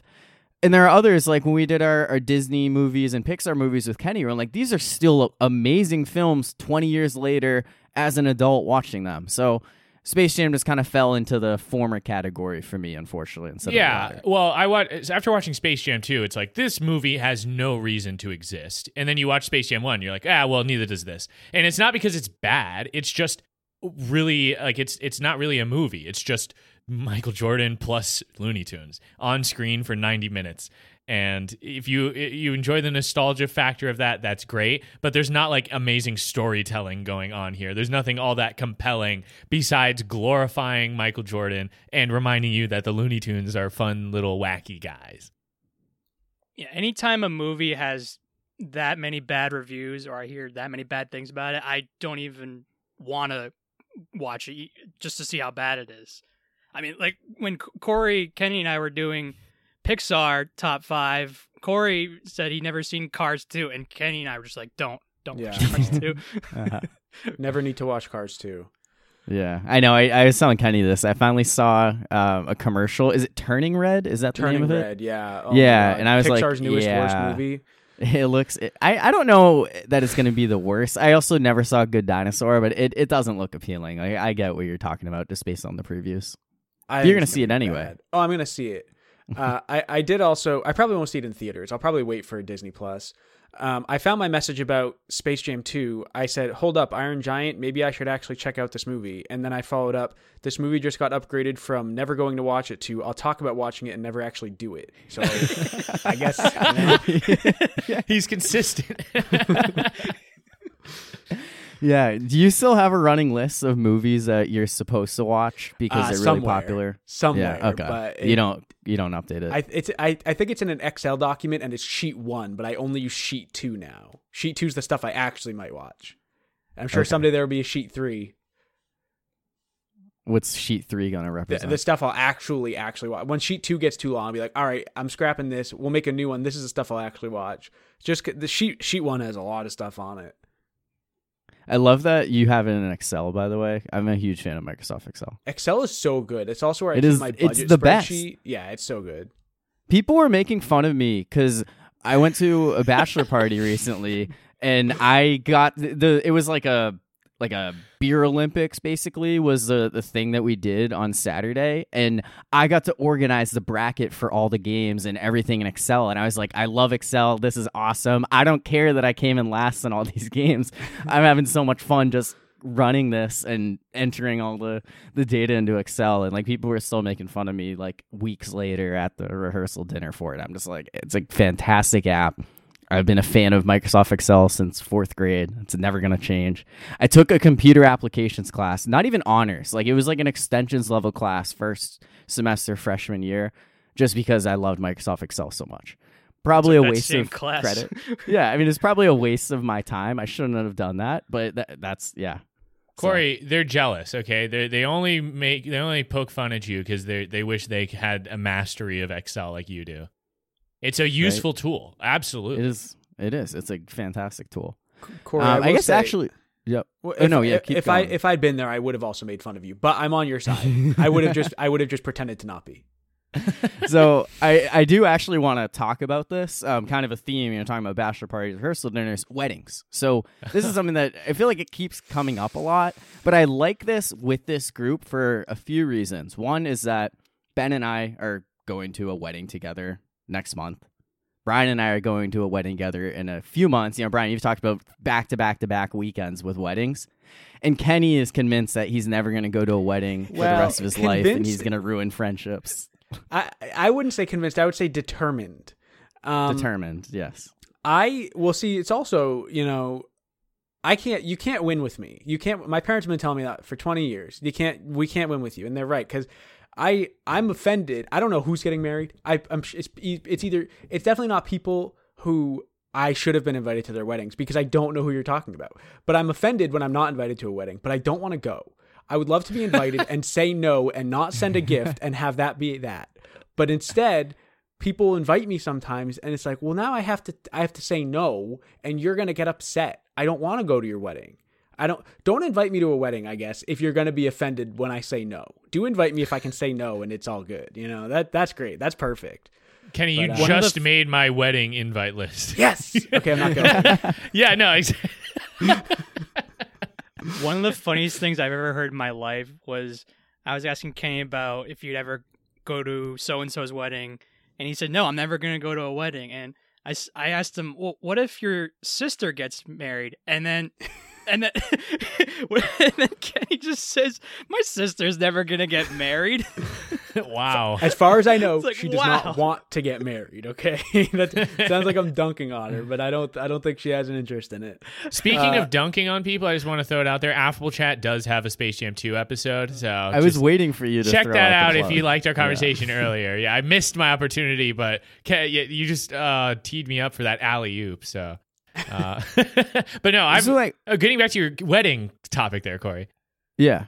and there are others like when we did our, our Disney movies and Pixar movies with Kenny we're like these are still amazing films 20 years later as an adult watching them so Space Jam just kind of fell into the former category for me unfortunately instead yeah. Well, I watch after watching Space Jam 2, it's like this movie has no reason to exist. And then you watch Space Jam 1, you're like, "Ah, well, neither does this." And it's not because it's bad, it's just really like it's it's not really a movie. It's just Michael Jordan plus Looney Tunes on screen for 90 minutes. And if you you enjoy the nostalgia factor of that, that's great. But there's not like amazing storytelling going on here. There's nothing all that compelling besides glorifying Michael Jordan and reminding you that the Looney Tunes are fun little wacky guys. Yeah, anytime a movie has that many bad reviews or I hear that many bad things about it, I don't even want to watch it just to see how bad it is. I mean, like when Corey, Kenny, and I were doing Pixar top five, Corey said he'd never seen Cars 2, and Kenny and I were just like, don't, don't watch Cars 2. Uh-huh. Never need to watch Cars 2. Yeah, I know. I, I was telling Kenny this. I finally saw um, a commercial. Is it Turning Red? Is that the Turning name of it? Turning Red, yeah. Oh Yeah, and I was like, Pixar's newest worst movie. It looks. It, I I don't know that it's going to be the worst. I also never saw Good Dinosaur, but it, it doesn't look appealing. Like, I get what you're talking about just based on the previews. I You're gonna see it anyway. bad. Oh, I'm gonna see it. Uh, I I did also. I probably won't see it in theaters. I'll probably wait for Disney Plus. Um, I found my message about Space Jam 2. I said, "Hold up, Iron Giant. Maybe I should actually check out this movie." And then I followed up. This movie just got upgraded from never going to watch it to I'll talk about watching it and never actually do it. So I guess you know, He's consistent. Yeah. Do you still have a running list of movies that you're supposed to watch because uh, they're really somewhere, popular? Somewhere, yeah. Okay. But you don't. You don't update it. I it's I, I think it's in an Excel document and it's sheet one, but I only use sheet two now. Sheet two is the stuff I actually might watch. I'm sure Okay. someday there will be a sheet three. What's sheet three going to The, represent? the stuff I'll actually actually watch. When sheet two gets too long, I'll be like, all right, I'm scrapping this. We'll make a new one. This is the stuff I'll actually watch. Just 'cause the sheet sheet one has a lot of stuff on it. I love that you have it in Excel. By the way, I'm a huge fan of Microsoft Excel. Excel is so good. It's also where I It is- my it's budget the best. spreadsheet. Yeah, it's so good. people were making fun of me because I went to a bachelor party recently and I got the it was like a like a beer Olympics basically was the the thing that we did on Saturday. And I got to organize the bracket for all the games and everything in Excel. And I was like I love Excel. This is awesome. I don't care that I came in last in all these games. I'm having so much fun just running this and entering all the the data into Excel. And like people were still making fun of me like weeks later at the rehearsal dinner for it. I'm just like it's a fantastic app. I've been a fan of Microsoft Excel since 4th grade. It's never going to change. I took a computer applications class, not even honors. Like it was like an extensions level class first semester freshman year just because I loved Microsoft Excel so much. Probably Took a waste of class. credit. yeah, I mean it's probably a waste of my time. I shouldn't have done that, but that, that's yeah. So- Corey, they're jealous. Okay, they they only make they only poke fun at you because they they wish they had a mastery of Excel like you do. It's a useful tool. Absolutely. It is. It is. It's a fantastic tool. Corey, Um, I, will guess say- actually. Yep. Well, Oh, if, no, yeah, If, keep if I if I'd been there, I would have also made fun of you. But I'm on your side. I would have just I would have just pretended to not be. so I, I do actually want to talk about this um, kind of a theme you know talking about bachelor parties rehearsal dinners weddings so this is something that i feel like it keeps coming up a lot but i like this with this group for a few reasons one is that ben and i are going to a wedding together next month brian and i are going to a wedding together in a few months you know brian you've talked about back to back to back weekends with weddings and kenny is convinced that he's never going to go to a wedding for the rest of his life and he's going to ruin friendships I I wouldn't say convinced. I would say determined. Um, determined yes I will see. It's also you know, I can't. You can't win with me. You can't. My parents have been telling me that for twenty years. You can't. We can't win with you, and they're right because. I I'm offended. I don't know who's getting married. I I'm it's it's either it's definitely not people who I should have been invited to their weddings because I don't know who you're talking about. But I'm offended when I'm not invited to a wedding, but I don't want to go. I would love to be invited and say no and not send a gift and have that be that. But instead, people invite me sometimes and it's like, "Well, now I have to I have to say no and you're going to get upset. I don't want to go to your wedding." I don't don't invite me to a wedding, I guess, if you're going to be offended when I say no. Do invite me if I can say no and it's all good. You know, that that's great. That's perfect. Kenny, you uh, just made my wedding invite list. Yes. Okay, I'm not going. yeah, no, exactly. One of the funniest things I've ever heard in my life was I was asking Kenny about if you'd ever go to so and so's wedding, and he said, "No, I'm never going to go to a wedding." And I, I asked him, "Well, what if your sister gets married?" And then. And then, and then Kenny just says, "My sister's never gonna get married." wow. As far as I know, like, she does wow. not want to get married. Okay, that sounds like I'm dunking on her, but I don't. I don't think she has an interest in it. Speaking Uh, of dunking on people, I just want to throw it out there. Affable Chat does have a Space Jam 2 episode, so I was waiting for you to check throw that out, out if you liked our Yeah. conversation earlier. Yeah, I missed my opportunity, but Ke- you you just uh, teed me up for that alley oop. So, uh, but no, I'm So, like, uh, getting back to your wedding topic there, Corey. yeah.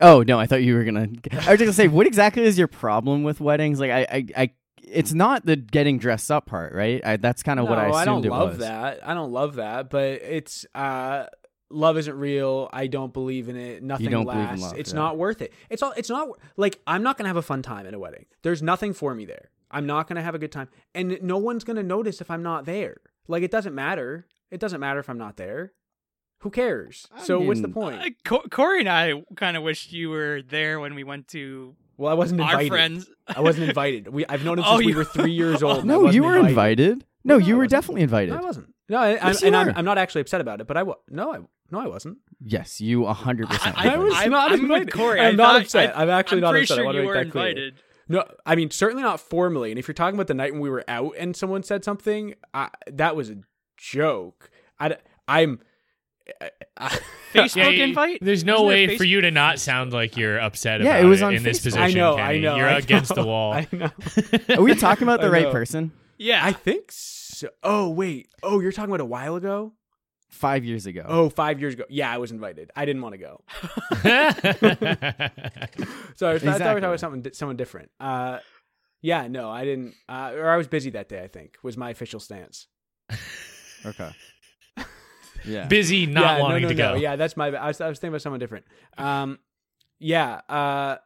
Oh no, I thought you were gonna. I was just gonna say, what exactly is your problem with weddings? Like, I, I, I it's not the getting dressed up part, right? I, that's kind of what I No, I don't it love was. that. I don't love that, but it's uh love isn't real. I don't believe in it. Nothing don't believe in lasts. love, it's yeah. not worth it. It's all it's not like I'm not going to have a fun time at a wedding. There's nothing for me there. I'm not going to have a good time and no one's going to notice if I'm not there. Like it doesn't matter. It doesn't matter if I'm not there. Who cares? I so what's the point? Uh, Co- Corey and I kind of wished you were there when we went to well, I wasn't our invited. friends. I wasn't invited. We I've known him Oh, since we were 3 years old. No, you were invited. No, No, you were definitely invited. No, I wasn't. No, I, I'm, Yes, you and I'm. I'm not actually upset about it, but I was. No, I no, I wasn't. Yes, you hundred percent. I- I was I'm- not I'm invited. Corey. I'm not upset. I- I'm actually I'm not pretty upset. I sure want to you make were that clear. Invited. No, I mean certainly not formally. And if you're talking about the night when we were out and someone said something, I, that was a joke. I, I'm. I, I, Facebook Yeah, invite? There's no Wasn't way there for you to not sound like you're upset Yeah, about it was on in this position. I know. Kenny. I know. You're I against the wall. I know. Are we talking about the right person? Yeah, I think so. Oh wait. Oh, you're talking about a while ago. Five years ago. Oh, five years ago. Yeah, I was invited. I didn't want to go. So I, was, I thought we were talking about something, someone different. Uh, yeah, no, I didn't. Uh, or I was busy that day. I think was my official stance. Okay. Yeah. Busy, not yeah, wanting no, no, to no. go. Yeah, that's my. I was, I was thinking about someone different. Um, yeah. Uh,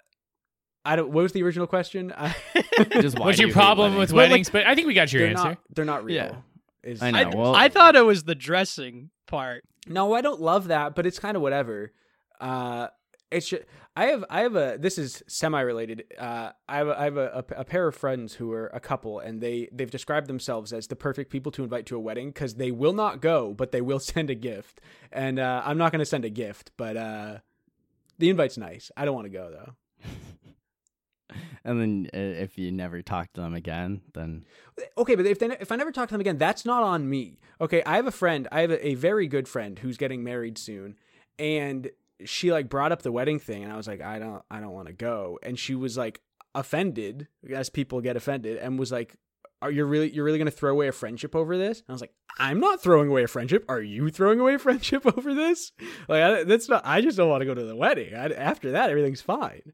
I don't. What was the original question? I, Just why What's your you problem with Well, like, weddings? but I think we got your they're answer. not. They're not real. Yeah. Is- I know. I, well- I thought it was the dressing part. No, I don't love that, but it's kind of whatever. Uh, it's just, I have I have a this is semi related. Uh, I have a, I have a, a, a pair of friends who are a couple, and they they've described themselves as the perfect people to invite to a wedding because they will not go, but they will send a gift. And uh, I'm not going to send a gift, but uh, the invite's nice. I don't want to go though. And then uh, if you never talk to them again, then Okay, but if they if I never talk to them again, that's not on me. Okay, I have a friend, I have a, a very good friend who's getting married soon, and she like brought up the wedding thing, and I was like, I don't, I don't want to go, and she was like offended, as people get offended, and was like, Are you really, you're really gonna throw away a friendship over this? And I was like, I'm not throwing away a friendship. Are you throwing away a friendship over this? Like, I, that's not. I just don't want to go to the wedding. I, after that, everything's fine.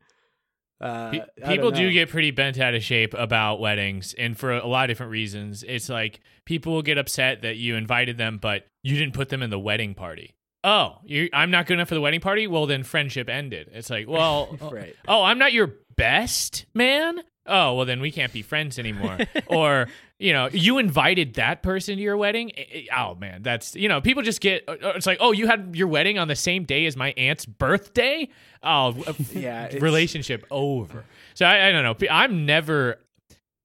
Uh, Pe- people do get pretty bent out of shape about weddings and for a lot of different reasons. It's like people will get upset that you invited them but you didn't put them in the wedding party. Oh you i'm not good enough for the wedding party? Well then friendship ended. It's like well right. oh i'm not your best man? Oh well then we can't be friends anymore. Or you know you invited that person to your wedding I- I- oh man that's you know people just get uh, it's like oh you had your wedding on the same day as my aunt's birthday? Oh uh, Yeah, relationship over. So I, I don't know i'm never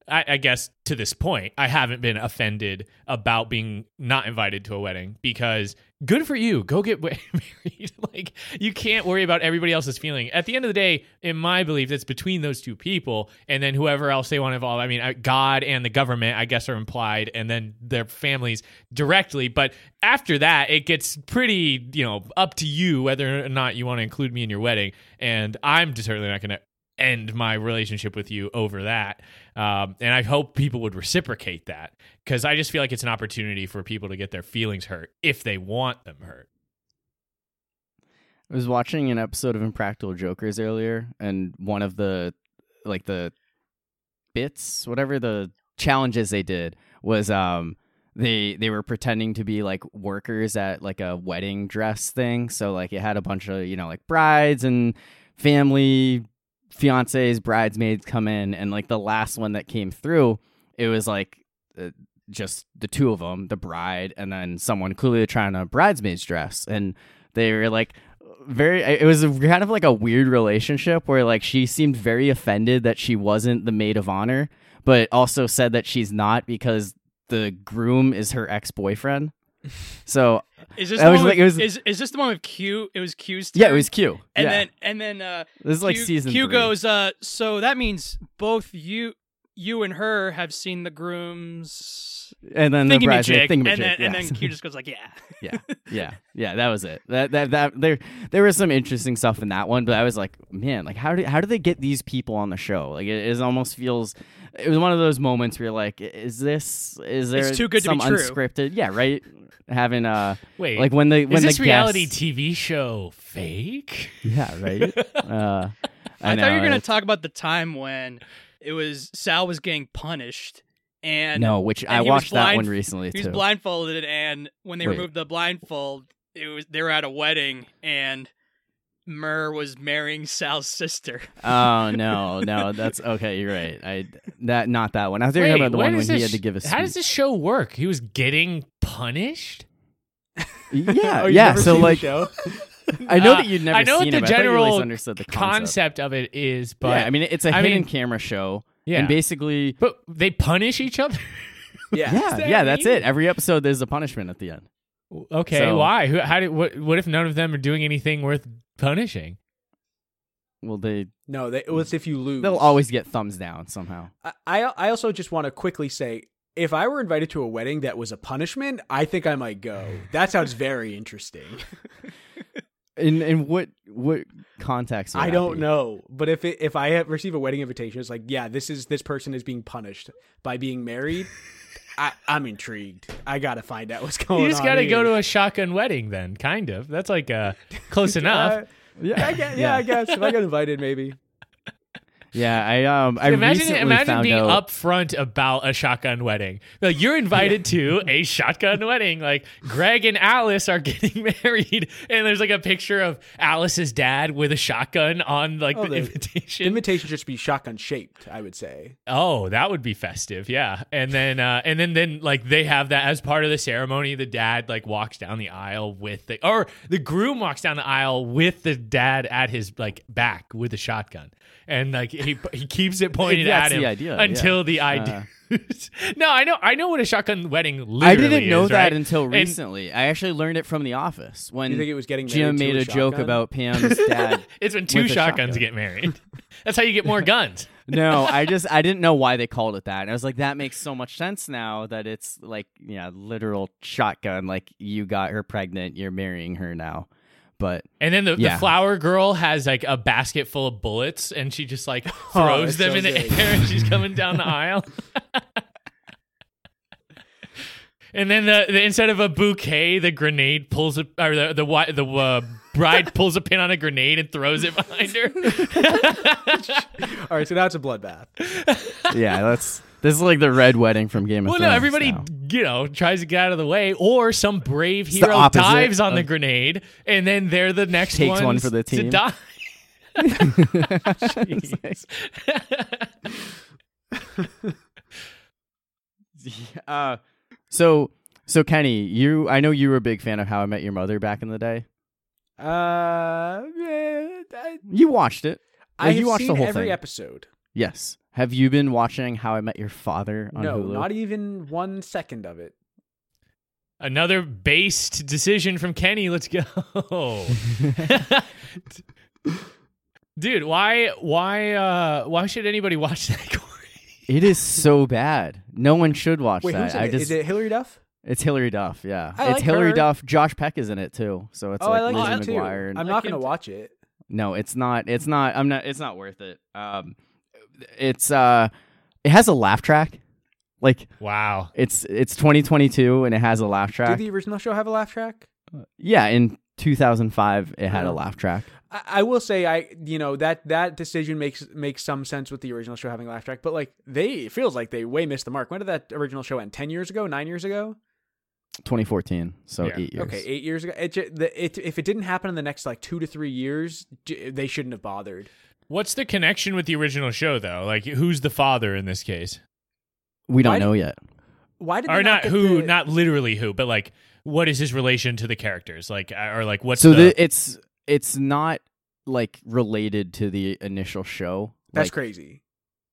I, I guess to this point, I haven't been offended about being not invited to a wedding because good for you. Go get married. like you can't worry about everybody else's feeling. At the end of the day, in my belief, it's between those two people, and then whoever else they want to involve. I mean, uh, God and the government, I guess, are implied, and then their families directly. But after that, it gets pretty, you know, up to you whether or not you want to include me in your wedding. And I'm certainly not going to end my relationship with you over that. Um, and I hope people would reciprocate that because I just feel like it's an opportunity for people to get their feelings hurt if they want them hurt. I was watching an episode of Impractical Jokers earlier, and one of the like the bits, whatever the challenges they did was um they they were pretending to be like workers at like a wedding dress thing. So like it had a bunch of, you know, like brides and family fiancés, bridesmaids come in and like the last one that came through, it was like uh, just the two of them, the bride and then someone clearly trying a bridesmaid's dress. And they were like very it was kind of like a weird relationship where like she seemed very offended that she wasn't the maid of honor but also said that she's not because the groom is her ex-boyfriend so Is this the was one like- with, it was- is is this the one with Q? It was Q's. yeah it was q And yeah. then and then uh this is like season Q three. goes, uh, so that means both you you and her have seen the groom's and then the thingy bridesmaid chick, and thingamajig, then and yes. then Q just goes like, yeah. yeah yeah yeah that was it that that that there there was some interesting stuff in that one but i was like man like how do how do they get these people on the show like it, it almost feels it was one of those moments where you're like is this is there It's too good to some be true. unscripted yeah right having uh Wait, like when the when is this the reality guests- TV show fake? yeah right uh I, I, thought you were gonna it's- talk about the time when it was Sal was getting punished and no which and i he was watched that one recently he was too blindfolded and when they Wait. removed the blindfold, it was they were at a wedding and Murr was marrying Sal's sister. oh no no that's okay you're right i that not that one i was thinking Wait, about the when one when is he this had to give a How does speech. this show work? He was getting punished. yeah Oh, you've yeah never so seen the like show? I know Uh, that you'd never I know what the it. but I thought you at least general understood the concept. concept. of it is, but yeah, I mean, it's a I hidden mean- camera show, yeah, and basically, but they punish each other. yeah. yeah, that yeah, that's it. Every episode, there's a punishment at the end. okay, So- why? Who, how did? What? What if none of them are doing anything worth punishing? Well, they No, they, well, it's if you lose. they'll always get thumbs down somehow. I, I I also just want to quickly say if I were invited to a wedding that was a punishment, I think I might go. That sounds very interesting. In in what what context? I don't be? know, but if it, if I have, receive a wedding invitation, it's like, yeah, this is this person is being punished by being married. I, I'm intrigued. I gotta find out what's going on. you just got to go to a shotgun wedding, then. Kind of. That's like uh, close enough. Uh, Yeah, I guess, yeah, I guess if I get invited, maybe. Yeah. I um I imagine recently imagine found being out. upfront about a shotgun wedding. Like you're invited to a shotgun wedding. Like Greg and Alice are getting married, and there's like a picture of Alice's dad with a shotgun on like Oh, the, the- invitation. The invitation should just be shotgun shaped. I would say. oh, that would be festive, yeah. And then uh, and then then like they have that as part of the ceremony. The dad like walks down the aisle with the or the groom walks down the aisle with the dad at his like back with a shotgun, and like he he keeps it pointed at him the idea, until yeah. the uh. idea. no, I know, I know what a shotgun wedding. Literally I didn't know is, that right? until And- recently. I actually learned it from The Office when You think it was getting Jim made a, joke about Pam's dad. it's when two shotguns shotgun. get married. That's how you get more guns. no, I just I didn't know why they called it that. And I was like, that makes so much sense now that it's like yeah, literal shotgun. Like you got her pregnant, you're marrying her now. But And then the, Yeah. the flower girl has like a basket full of bullets, and she just like throws that's them so in the good. air, and she's coming down the aisle. and then the, the instead of a bouquet, the grenade pulls a or the the the uh, bride pulls a pin on a grenade and throws it behind her. All right, so now it's a bloodbath. yeah, that's this is like the red wedding from Game of well, Thrones. Well, no, everybody now. you know tries to get out of the way, or some brave the hero dives on the grenade, and then they're the next Takes one ones for the team. to die. Jeez. uh, so so Kenny, you I know you were a big fan of How I Met Your Mother back in the day. Uh, I, You watched it. I have you watched seen the whole every thing. episode. Yes. Have you been watching How I Met Your Father on no, Hulu? not even one second of it. Another based decision from Kenny. Let's go. Dude, why why uh why should anybody watch that Corey? It is so bad. No one should watch Wait, that. who's in I it? just Is it Hilary Duff? it's Hilary Duff, yeah. I it's like Hilary her. Duff. Josh Peck is in it too. So it's oh, like I like Lizzie that too. McGuire. And, I'm not gonna watch it. no, it's not. It's not. I'm not. It's not worth it. Um, it's uh, it has a laugh track. Like Wow. it's it's 2022 and it has a laugh track. Did the original show have a laugh track? yeah, in 2005 it had a laugh track. I, I will say I you know that that decision makes makes some sense with the original show having a laugh track, but like they it feels like they way missed the mark. When did that original show end? Ten years ago? Nine years ago? 2014, so Yeah. eight years. Okay, eight years ago. It, ju- it if it didn't happen in the next like two to three years, they shouldn't have bothered. What's the connection with the original show though? Like who's the father in this case? We don't Why know yet. Why did Or they not get who, the- not literally who, but like what is his relation to the characters? Like uh, or like what's so the, the, it's it's not like related to the initial show. That's like, crazy.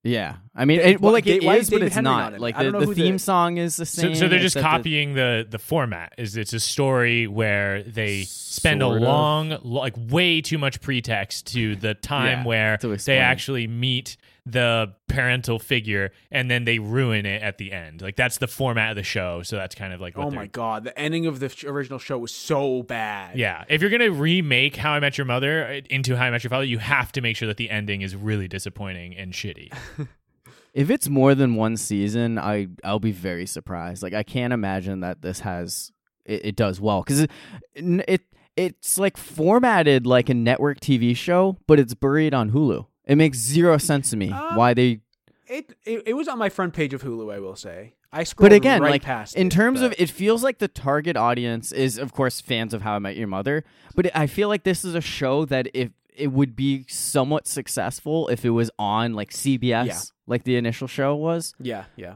Yeah, I mean, it, well, like it why is is, but David it's Henrie not. not in it? Like I the, don't know the who theme the- song is the So, same. so they're just except it- copying the the format. Is it's a story where they spend Sort a of. long, like way too much pretext to the time Yeah, where to they explain. actually meet the parental figure, and then they ruin it at the end. Like that's the format of the show. So that's kind of like what Oh my god, the ending of the original show was so bad. Yeah, if you're gonna remake How I Met Your Mother uh, into How I Met Your Father, you have to make sure that the ending is really disappointing and shitty. If it's more than one season, I I'll be very surprised. Like I can't imagine that this has it, it does well because it, it it's like formatted like a network TV show, but it's buried on Hulu. It makes zero sense to me Um, why they. It, it it was on my front page of Hulu. I will say. I scrolled But again, right like past in it, terms of, it feels like the target audience is, of course, fans of How I Met Your Mother. But I feel like this is a show that if it would be somewhat successful if it was on like CBS, Yeah. like the initial show was. yeah, yeah.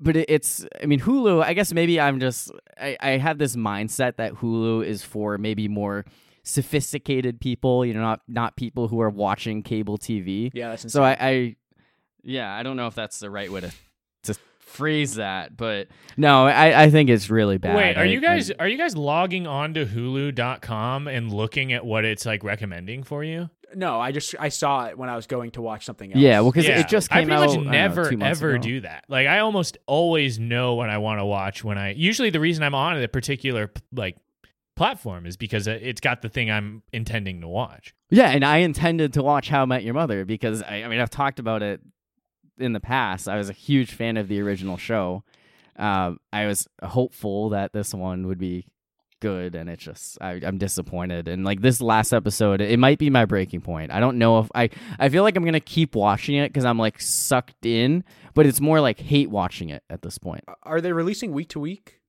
but it, it's i mean hulu i guess maybe i'm just I, I have this mindset that hulu is for maybe more sophisticated people you know not not people who are watching cable tv Yeah, that's so. I, I yeah i don't know if that's the right way to to phrase that but no i i think it's really bad Wait, are I- you guys I- are you guys logging on to Hulu.com and looking at what it's like recommending for you? no, I just I saw it when I was going to watch something else. yeah well because Yeah. it just I came pretty out much I don't know, never ever ago. do that. Like I almost always know what I want to watch when I. Usually, the reason I'm on a particular like platform is because it's got the thing I'm intending to watch. Yeah, and I intended to watch How I Met Your Mother because I, I mean I've talked about it in the past. I was a huge fan of the original show. Um, I was hopeful that this one would be good, and it's just I, I'm disappointed. And like this last episode, it might be my breaking point. I don't know if I I feel like I'm gonna keep watching it because I'm like sucked in, but it's more like hate watching it at this point. Are they releasing week to week?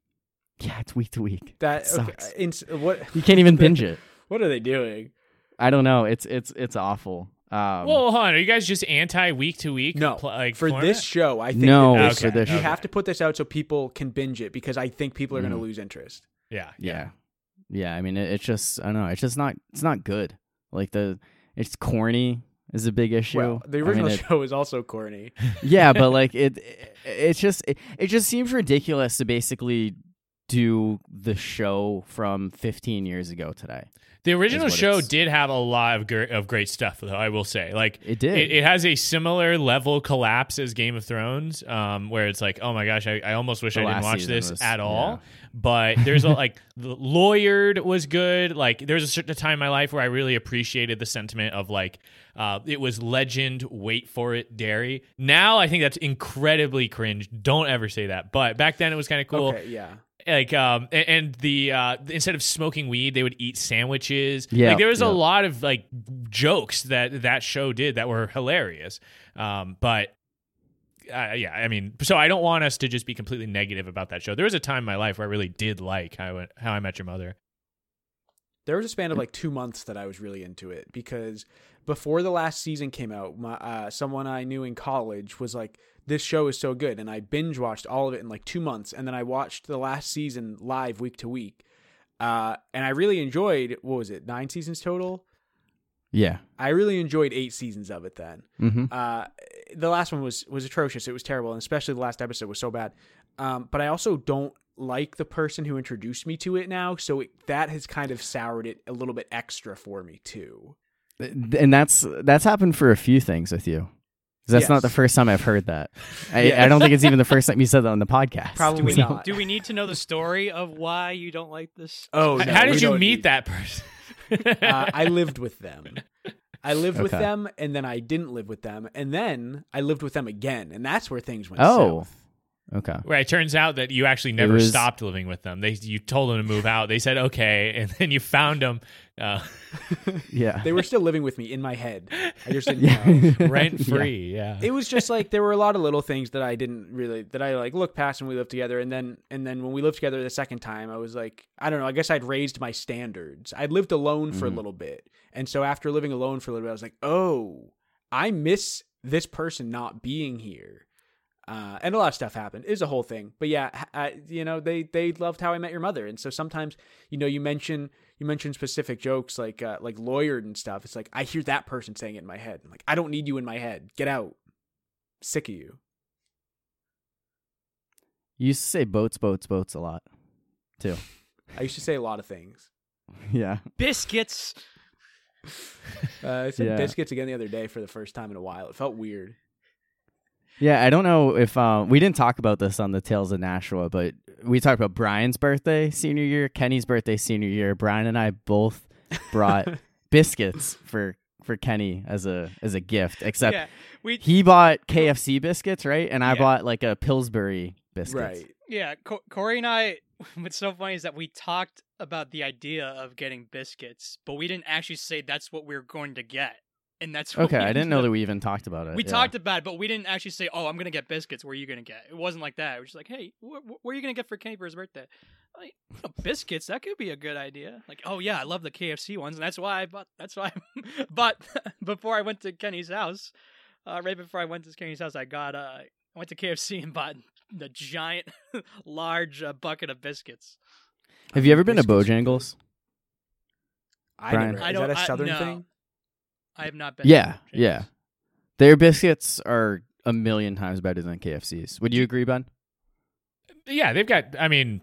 Yeah, it's week to week. That It okay, sucks. in, what You can't even binge it. what are they doing? I don't know. It's it's it's awful. Um, well, hold on. Are you guys just anti week to week? No, pl- like for format? this show, I think no, that Okay, this, for this you okay. show. have to put this out so people can binge it because I think people are going Mhm. to lose interest. Yeah, yeah yeah i mean it, it's just i don't know it's just not it's not good like the it's corny is a big issue Well, the I mean, original it- show is also corny. yeah but like it, it it's just it, it just seems ridiculous to basically do the show from 15 years ago today the original show did have a lot of gr- of great stuff, though. I will say, like it did It, it has a similar level collapse as Game of Thrones, um, where it's like, oh my gosh, I, I almost wish The I didn't watch this was- at all. yeah. But there's a, like, the Lawyered was good. Like, there's a certain time in my life where I really appreciated the sentiment of like, uh, it was legend, wait for it, dairy. Now I think that's incredibly cringe. Don't ever say that. But back then it was kind of cool Okay, yeah. Like um a- and the uh instead of smoking weed they would eat sandwiches. Yeah, like there was yeah. a lot of like jokes that that show did that were hilarious. Um but uh, yeah i mean so i don't want us to just be completely negative about that show. There was a time in my life where i really did like how I, how i met your mother. There was a span of like two months that I was really into it because before the last season came out, my uh, someone I knew in college was like, "This show is so good," and I binge watched all of it in like two months, and then I watched the last season live week to week, uh, and I really enjoyed. What was it? Nine seasons total. yeah I really enjoyed eight seasons of it then. mm-hmm. Uh, the last one was was atrocious. It was terrible, and especially the last episode was so bad. Um, but I also don't like the person who introduced me to it now, so it, that has kind of soured it a little bit extra for me too. and that's that's happened for a few things with you 'Cause that's not the first time i've heard that I, Yeah. I don't think it's even the first time you said that on the podcast Probably Do we, not. need, do we need to know the story of why you don't like this? Oh, no, how did you meet need- that person Uh, I lived with them. I lived with them, and then I didn't live with them, and then I lived with them again, and that's where things went Oh. south. Okay. Right. It turns out that you actually never was- stopped living with them. They you told them to move out. They said okay, and then you found them uh, Yeah. They were still living with me in my head. I just didn't yeah. know. rent free. Yeah. It was just like there were a lot of little things that I didn't really that I like looked past when we lived together, and then and then when we lived together the second time, I was like, I don't know. I guess I'd raised my standards. I'd lived alone for Mhm. a little bit, and so after living alone for a little bit, I was like, oh, I miss this person not being here. Uh, and a lot of stuff happened. It was a whole thing, but yeah, h- I, you know, they they loved how I met your mother, and so sometimes, you know, you mention you mention specific jokes like uh, like lawyered and stuff. It's like I hear that person saying it in my head. I'm like, I don't need you in my head. Get out. Sick of you. You used to say boats, boats, boats a lot, too. I used to say a lot of things. Yeah. Biscuits. Uh, I said Yeah. biscuits again the other day for the first time in a while. It felt weird. Yeah, I don't know if um, we didn't talk about this on the Tales of Nashua, but we talked about Brian's birthday senior year, Kenny's birthday senior year. Brian and I both brought biscuits for for Kenny as a as a gift. Except yeah, we he bought KFC biscuits, right? And I Yeah. bought like a Pillsbury biscuits. Right. yeah. Co- Corey and I. What's so funny is that we talked about the idea of getting biscuits, but we didn't actually say that's what we are going to get, and that's what Okay, we I didn't know up- that we even talked about it. We yeah. talked about it, but we didn't actually say, "Oh, I'm gonna get biscuits." Where are you gonna get? It wasn't like that. It was just like, "Hey, wh- wh- what are you gonna get for Kenny for his birthday?" Like, "Oh, biscuits. That could be a good idea. Like, oh yeah, I love the KFC ones, and that's why I bought. That's why. I, but before I went to Kenny's house, uh, right before I went to Kenny's house, I got uh, I went to KFC and bought the giant, large uh, bucket of biscuits. Have you ever been to Biscuits are Bojangles? I Brian. never. I Is don't- that a I- southern no. thing? I have not been. Yeah, Bojangles. yeah. Their biscuits are a million times better than KFC's. Would you agree, Ben? yeah, they've got. I mean,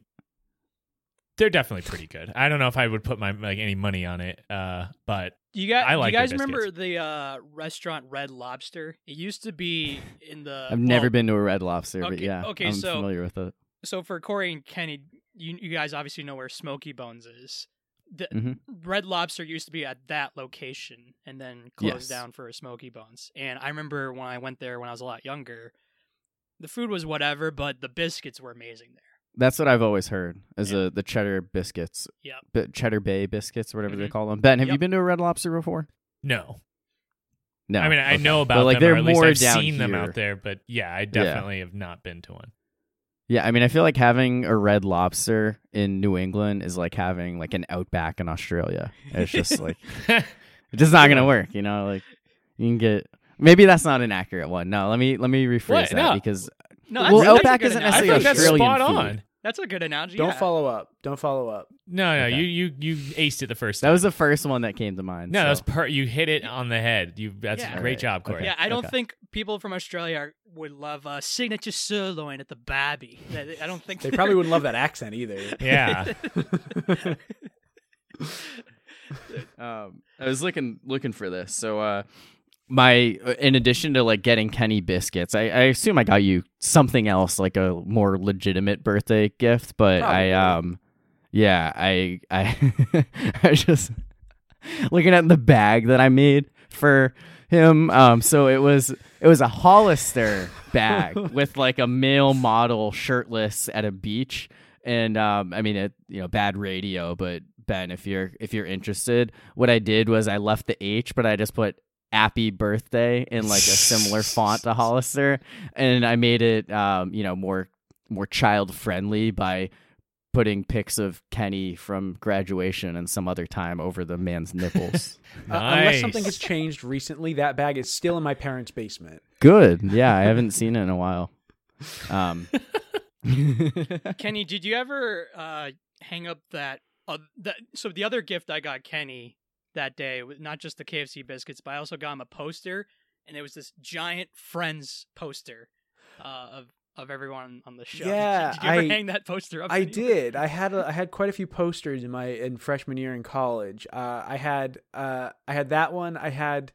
they're definitely pretty good. I don't know if I would put my like any money on it, uh, but You guys, I like you guys remember the uh, restaurant Red Lobster? It used to be in the. I've never been to a Red Lobster, but yeah, okay, I'm so- familiar with it. So for Corey and Kenny, you you guys obviously know where Smokey Bones is. The Mhm. Red Lobster used to be at that location and then closed Yes. down for Smokey Bones. And I remember when I went there when I was a lot younger, the food was whatever, but the biscuits were amazing there. That's what I've always heard is Yeah. uh, the cheddar biscuits. Yep. Bi- cheddar Bay biscuits, or whatever they Mhm. call them. Ben, have you been to a Red Lobster before? no. No. I mean, I Okay. know But, about like, them, they're or at least more I've down seen them out there. But yeah, I definitely have not been to one. Yeah, I mean, I feel like having a Red Lobster in New England is like having like an Outback in Australia. It's just like it's just not gonna work, you know. Like you can get maybe that's not an accurate one. No, let me let me rephrase What? that No. because No, Well, that's, that's Outback isn't I necessarily that's Australian spot food. on. That's a good analogy. Don't yeah. follow up. Don't follow up. No, no, Okay. you you you aced it the first. Time. that was the first one that came to mind. no, so. that was per. You hit it on the head. You that's Yeah. a great Alright, job, Corey. okay. Yeah, I don't Okay. think people from Australia are, would love uh, signature sirloin at the Babby. I don't think They probably wouldn't love that accent either. Yeah. um, I was looking looking for this. So, uh, my uh, in addition to like getting Kenny biscuits, I, I assume I got you something else, like a more legitimate birthday gift. But I, um, yeah, I, I, I just looking at the bag that I made for him. Um, so it was it was a Hollister bag with like a male model shirtless at a beach. And um, I mean, it you know, bad radio, but Ben, if you're if you're interested, what I did was I left the H, but I just put "Happy Birthday" in like a similar font to Hollister, and I made it um, you know more more child friendly by putting pics of Kenny from graduation and some other time over the man's nipples. Uh, unless something has changed recently, that bag is still in my parents' basement. Good, yeah, I haven't seen it in a while. Um, Kenny, did you ever uh, hang up that, uh, that? So the other gift I got Kenny that day not just the KFC biscuits, but I also got him a poster, and it was this giant Friends poster uh, of of everyone on the show. Yeah, did, you ever I- hang that poster up? I did. I had a, I had quite a few posters in my in freshman year in college. Uh, I had uh, I had that one. I had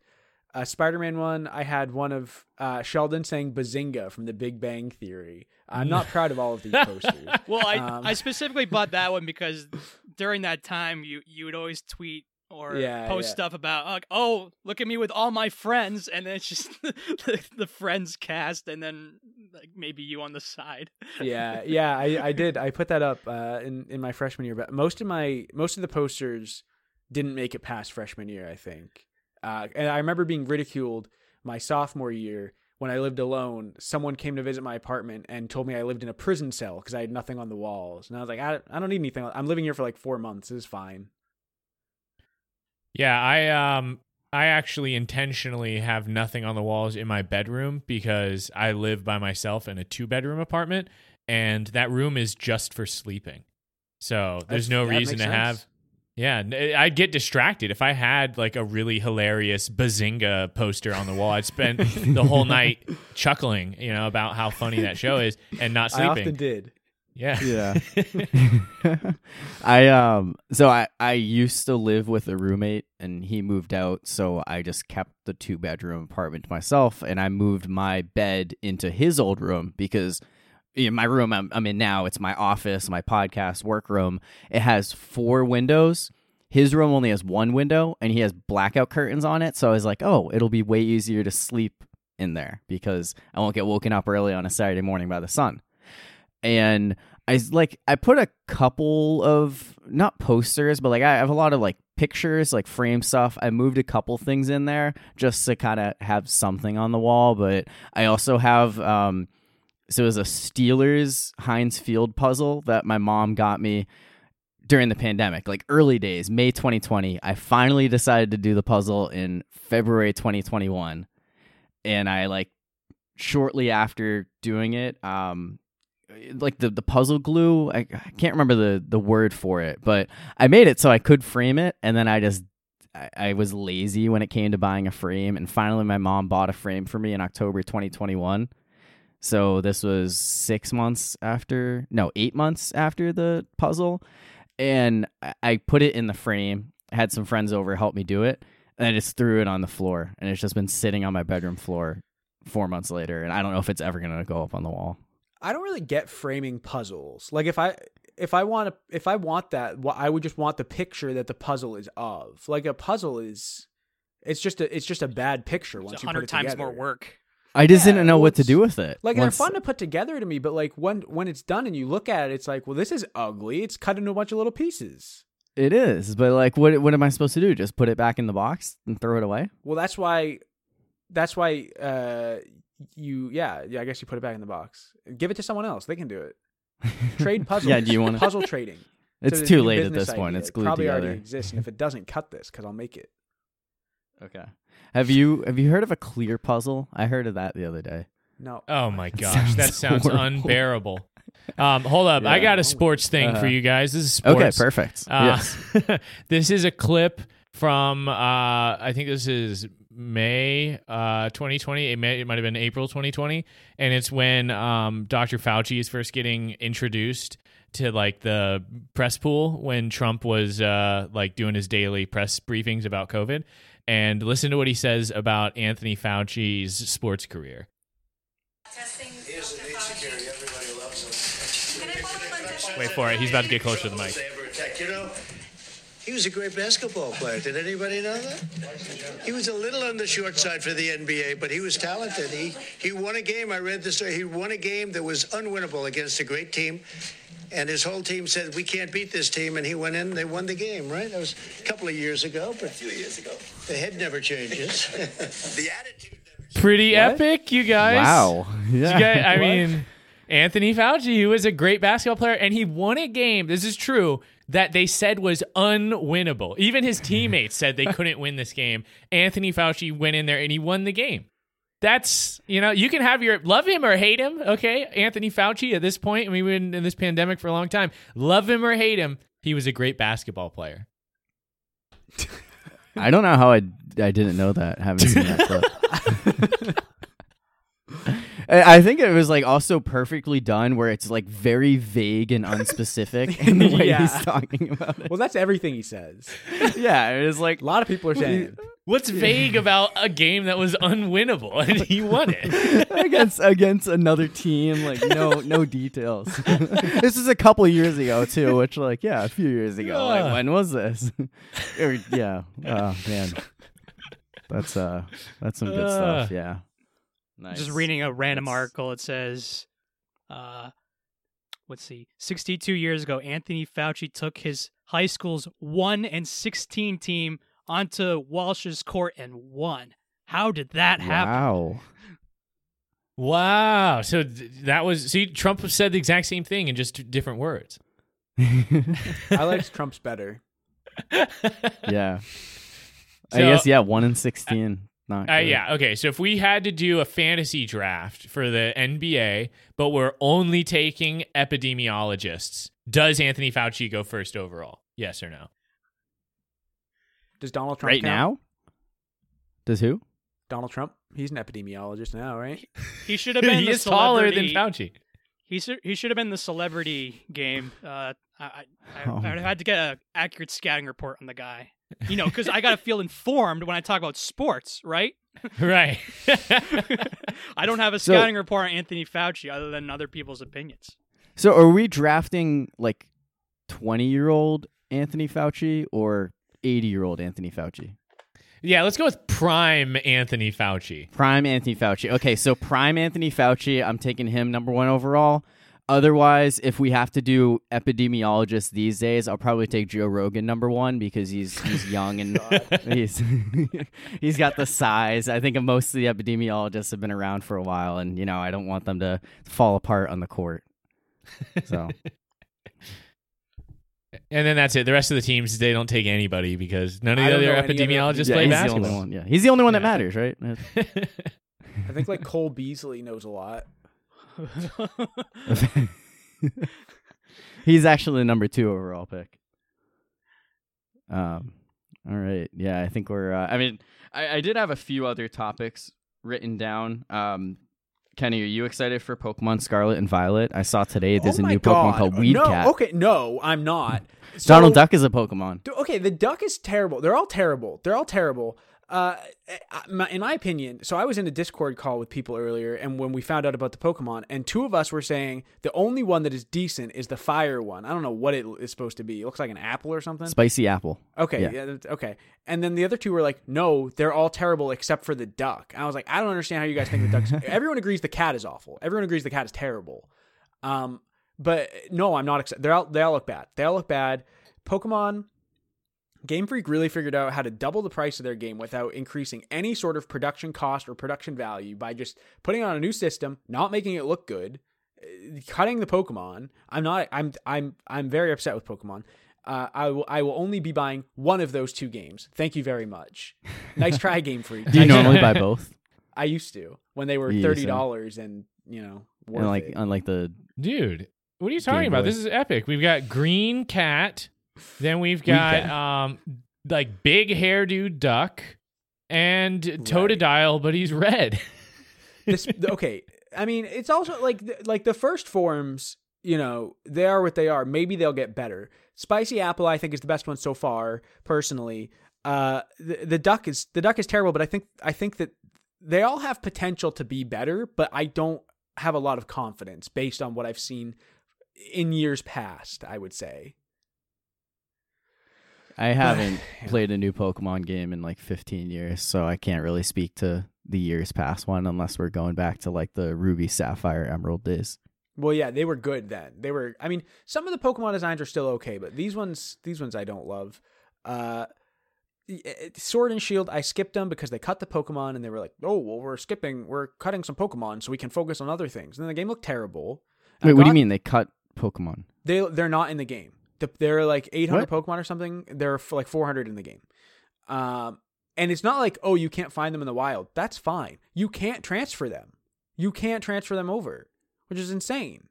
a Spider-Man one. I had one of uh, Sheldon saying "Bazinga" from The Big Bang Theory. I'm not proud of all of these posters. Well, I Um, I specifically bought that one because during that time you you would always tweet or Yeah, post yeah. stuff about like, oh, look at me with all my friends, and then it's just the, the friends cast, and then like maybe you on the side. yeah, yeah, I, I did. I put that up uh, in in my freshman year, but most of my most of the posters didn't make it past freshman year. I think, uh, and I remember being ridiculed my sophomore year when I lived alone. Someone came to visit my apartment and told me I lived in a prison cell because I had nothing on the walls, and I was like, I, I don't need anything. I'm living here for like four months. This is fine. Yeah, I um I actually intentionally have nothing on the walls in my bedroom because I live by myself in a two bedroom apartment and that room is just for sleeping. So there's That's- no reason to sense. have yeah, I'd get distracted if I had like a really hilarious Bazinga poster on the wall. I'd spend the whole night chuckling, you know, about how funny that show is and not sleeping. I often did. Yeah. Yeah. I um so I I used to live with a roommate and he moved out so I just kept the two bedroom apartment to myself and I moved my bed into his old room because in my room I'm, I'm in now it's my office, my podcast work room. It has four windows. His room only has one window and he has blackout curtains on it so I was like, "Oh, it'll be way easier to sleep in there because I won't get woken up early on a Saturday morning by the sun." And I like I put a couple of not posters, but like I have a lot of like pictures, like frame stuff. I moved a couple things in there just to kind of have something on the wall, but I also have um so it was a Steelers Heinz Field puzzle that my mom got me during the pandemic, like early days, May 2020. I finally decided to do the puzzle in February 2021. And I like shortly after doing it, um like the the puzzle glue, I, I can't remember the the word for it, but I made it so I could frame it and then I just I, I was lazy when it came to buying a frame and finally my mom bought a frame for me in October 2021. So this was 6 months after no, 8 months after the puzzle and I- I put it in the frame. I had some friends over help me do it, and I just threw it on the floor, and it's just been sitting on my bedroom floor four months later, and I don't know if it's ever gonna go up on the wall. I don't really get framing puzzles. Like if I if I want to if I want that, wh- I would just want the picture that the puzzle is of. Like a puzzle is, it's just a it's just a bad picture once a you put hundred it times together. more work. I just Yeah, didn't know what to do with it. Like Once- they're fun to put together to me, but like when when it's done and you look at it, it's like, well, this is ugly. It's cut into a bunch of little pieces. It is, but like, what what am I supposed to do? Just put it back in the box and throw it away? Well, that's why, that's why, uh, you yeah yeah. I guess you put it back in the box. Give it to someone else. They can do it. Trade puzzles. Yeah, do you wanna- puzzle trading? It's a too late at business this point. idea. It's It probably together. already exists, and if it doesn't, cut this because I'll make it. Okay. Have you have you heard of a clear puzzle? I heard of that the other day. No. Oh my gosh, that sounds sounds horrible. unbearable. Um, hold up, I got a sports thing for Uh-huh. you guys. This is sports. Okay, perfect. Uh, yes. this is a clip from uh, I think this is May uh, 2020. It, may, it might have been April 2020, and it's when um, Dr. Fauci is first getting introduced to like the press pool when Trump was uh, like doing his daily press briefings about COVID. And listen to what he says about Anthony Fauci's sports career. Testing. Here's the need security. Everybody loves him. Can I follow up on testing? Wait for it. He's about to get closer to the mic. He was a great basketball player. Did anybody know that? He was a little on the short side for the NBA, but he was talented. He he won a game. I read the story. He won a game that was unwinnable against a great team. And his whole team said, "We can't beat this team," and he went in. They won the game, right? That was a couple of years ago, but a few years ago. The head never changes. the attitude never. Pretty What? epic, you guys. Wow. Yeah. You guys- I mean, Anthony Fauci, who was a great basketball player, and he won a game. This is true that they said was unwinnable. Even his teammates said they couldn't win this game. Anthony Fauci went in there and he won the game. That's you know you can have your love him or hate him. Okay, Anthony Fauci at this point, I mean, we've been in this pandemic for a long time. Love him or hate him, he was a great basketball player. I don't know how I I didn't know that. Haven't seen that clip. I I think it was like also perfectly done, where it's like very vague and unspecific in the way Yeah. he's talking about it. Well, that's everything he says. yeah, it was like A lot of people are saying. What's vague about a game that was unwinnable and he won it? against against another team. Like no no details. this is a couple years ago too, which like yeah, a few years ago. Like when was this? Or, yeah. Oh man, that's uh that's some good stuff. Uh. Yeah. Nice. Just reading a random That's- article. It says, uh, let's see, 62 years ago, Anthony Fauci took his high school's 1 and 16 team onto Walsh's court and won. How did that happen? Wow. Wow. So th- that was see Trump said the exact same thing in just different words. I liked Trump's better. yeah. I guess yeah, one in sixteen. Not Uh, yeah. Okay. So if we had to do a fantasy draft for the NBA, but we're only taking epidemiologists, does Anthony Fauci go first overall? Yes or no? Does Donald Trump Right count? now? Does who? Donald Trump. He's an epidemiologist now, right? He should have been he the is taller than Fauci. He should he should have been the celebrity game. Uh, I I, I, Oh. I had to get an accurate scouting report on the guy. You know, because I got to feel informed when I talk about sports, right? Right. I don't have a So- scouting report on Anthony Fauci other than other people's opinions. So are we drafting like twenty year old Anthony Fauci or eighty year old Anthony Fauci? yeah. Let's go with prime Anthony Fauci. Prime Anthony Fauci. Okay, so prime Anthony Fauci, I'm taking him number one overall. Otherwise, if we have to do epidemiologists these days, I'll probably take Joe Rogan number one because he's he's young and he's he's got the size. I think most of the epidemiologists have been around for a while, and you know I don't want them to fall apart on the court. So And then that's it. The rest of the teams they don't take anybody because none of the other know other epidemiologists yeah, play he's basketball. the only one. Yeah, he's the only one that Yeah. matters, right? I think like Cole Beasley knows a lot. he's actually the number two overall pick. Um. All right. Yeah, I think we're. Uh, I mean, I, I did have a few other topics written down. Um, Kenny, are you excited for Pokemon Scarlet and Violet? I saw today there's oh a new God. Pokemon called Weed no, Cat. Okay, no, I'm not. Donald Duck is a Pokemon. Okay, the duck is terrible. They're all terrible. They're all terrible. Uh, in my opinion, so I was in a Discord call with people earlier, and when we found out about the Pokemon, and two of us were saying the only one that is decent is the fire one. I don't know what it is supposed to be. It looks like an apple or something. Spicy Apple. Okay, Yeah. yeah. okay. And then the other two were like, no, they're all terrible except for the duck. And I was like, I don't understand how you guys think the duck's. Everyone agrees the cat is awful. Everyone agrees the cat is terrible. Um, but no, I'm not. Excited. They all they all look bad. They all look bad. Pokemon. Game Freak really figured out how to double the price of their game without increasing any sort of production cost or production value by just putting on a new system, not making it look good, uh, cutting the Pokemon. I'm not. I'm. I'm. I'm very upset with Pokemon. Uh, I will. I will only be buying one of those two games. Thank you very much. Nice try, Game Freak. Do you normally buy both? I used to when they were You thirty to. dollars and you know worth And like it. unlike the Dude, what are you talking about? Boy. This is epic. We've got Green Cat, then we've got um like big hairdo duck and Totodile, but he's red. this okay. I mean it's also like like the first forms you know they are what they are. Maybe they'll get better. Spicy apple i think is the best one so far personally. Uh the, the duck is the duck is terrible but i think i think that they all have potential to be better but i don't have a lot of confidence based on what i've seen in years past i would say I haven't played a new Pokemon game in like 15 years, so I can't really speak to the years past one unless we're going back to like the Ruby, Sapphire, Emerald days. Well, yeah, they were good then. They were. I mean, some of the Pokemon designs are still okay, but these ones, these ones, I don't love. Uh, eh, Sword and Shield, I skipped them because they cut the Pokemon, and they were like, "Oh, well, we're skipping, we're cutting some Pokemon so we can focus on other things." And then the game looked terrible. Wait, what do you mean they cut Pokemon? They they're not in the game. The- They're like 800 What? Pokemon or something. There are f- like 400 in the game. Um, and it's not like, oh, you can't find them in the wild. That's fine. You can't transfer them. You can't transfer them over, which is insane.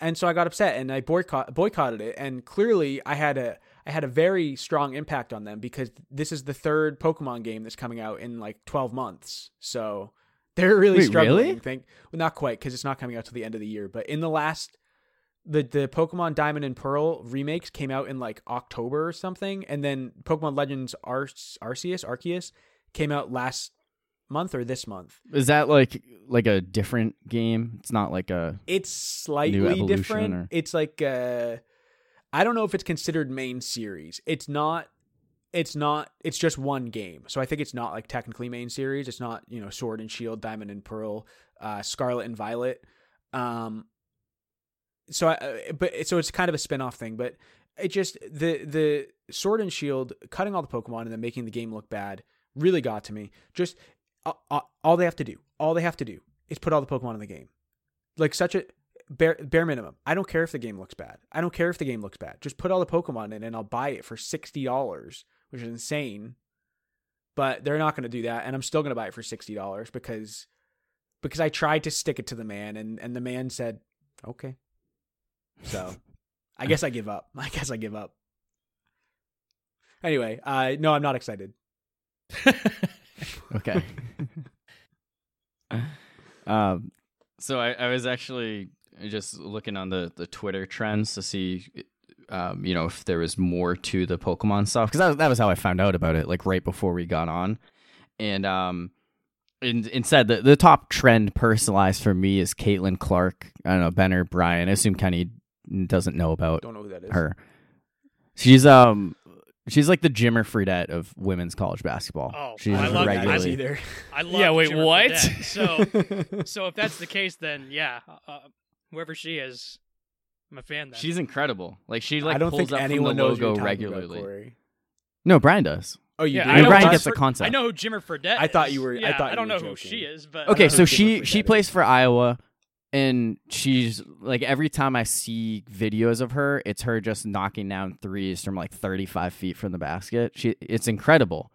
And so I got upset and I boycott boycotted it. And clearly, I had a I had a very strong impact on them because this is the third Pokemon game that's coming out in like 12 months. So they're really Wait, struggling. really? Think well, not quite because it's not coming out till the end of the year. But in the last the the Pokemon Diamond and Pearl remakes came out in like October or something, and then Pokemon Legends Ar- Arceus Arceus came out last month or this month. Is that like like a different game? It's not like a It's slightly different. or- It's like uh I don't know if it's considered main series. It's not it's not it's just one game. So I think it's not like technically main series. It's not, you know, Sword and Shield, Diamond and Pearl, uh Scarlet and Violet. Um so I uh, but so it's kind of a spin-off thing, but it just the the Sword and Shield cutting all the Pokemon and then making the game look bad really got to me. Just uh, all they have to do, all they have to do is put all the Pokemon in the game. Like such a bare bare minimum. I don't care if the game looks bad. I don't care if the game looks bad. Just put all the Pokemon in and I'll buy it for sixty dollars, which is insane. But they're not going to do that, and I'm still going to buy it for sixty dollars because because I tried to stick it to the man, and and the man said okay. So I guess I give up. I guess I give up. Anyway, uh, no, I'm not excited. Okay. um, so I, I was actually just looking on the, the Twitter trends to see, um, you know, if there was more to the Pokemon stuff because that, that was how I found out about it, like right before we got on, and um, and instead the the top trend personalized for me is Caitlin Clark. I don't know Ben or Brian. I assume Kenny doesn't know about Don't know who that is. her. She's um. She's like the Jimmer Fredette of women's college basketball. Oh, she's I love that. I regularly. either. I love Yeah, wait, Jimmer what? Fredette. So, so if that's the case, then yeah, uh, whoever she is, I'm a fan. Then She's incredible. Like she like I don't pulls think up anyone from the knows logo what you're talking about, regularly. Corey. no, Brian does. Oh, you yeah, do? I And know Brian who gets the concept. I know who Jimmer Fredette. I thought you were- I Yeah, thought I you don't were know who joking. she is, but Okay, know so who she Jimmer she Fredette plays is. for Iowa, and she's like every time I see videos of her, it's her just knocking down threes from like 35 feet from the basket. She it's incredible.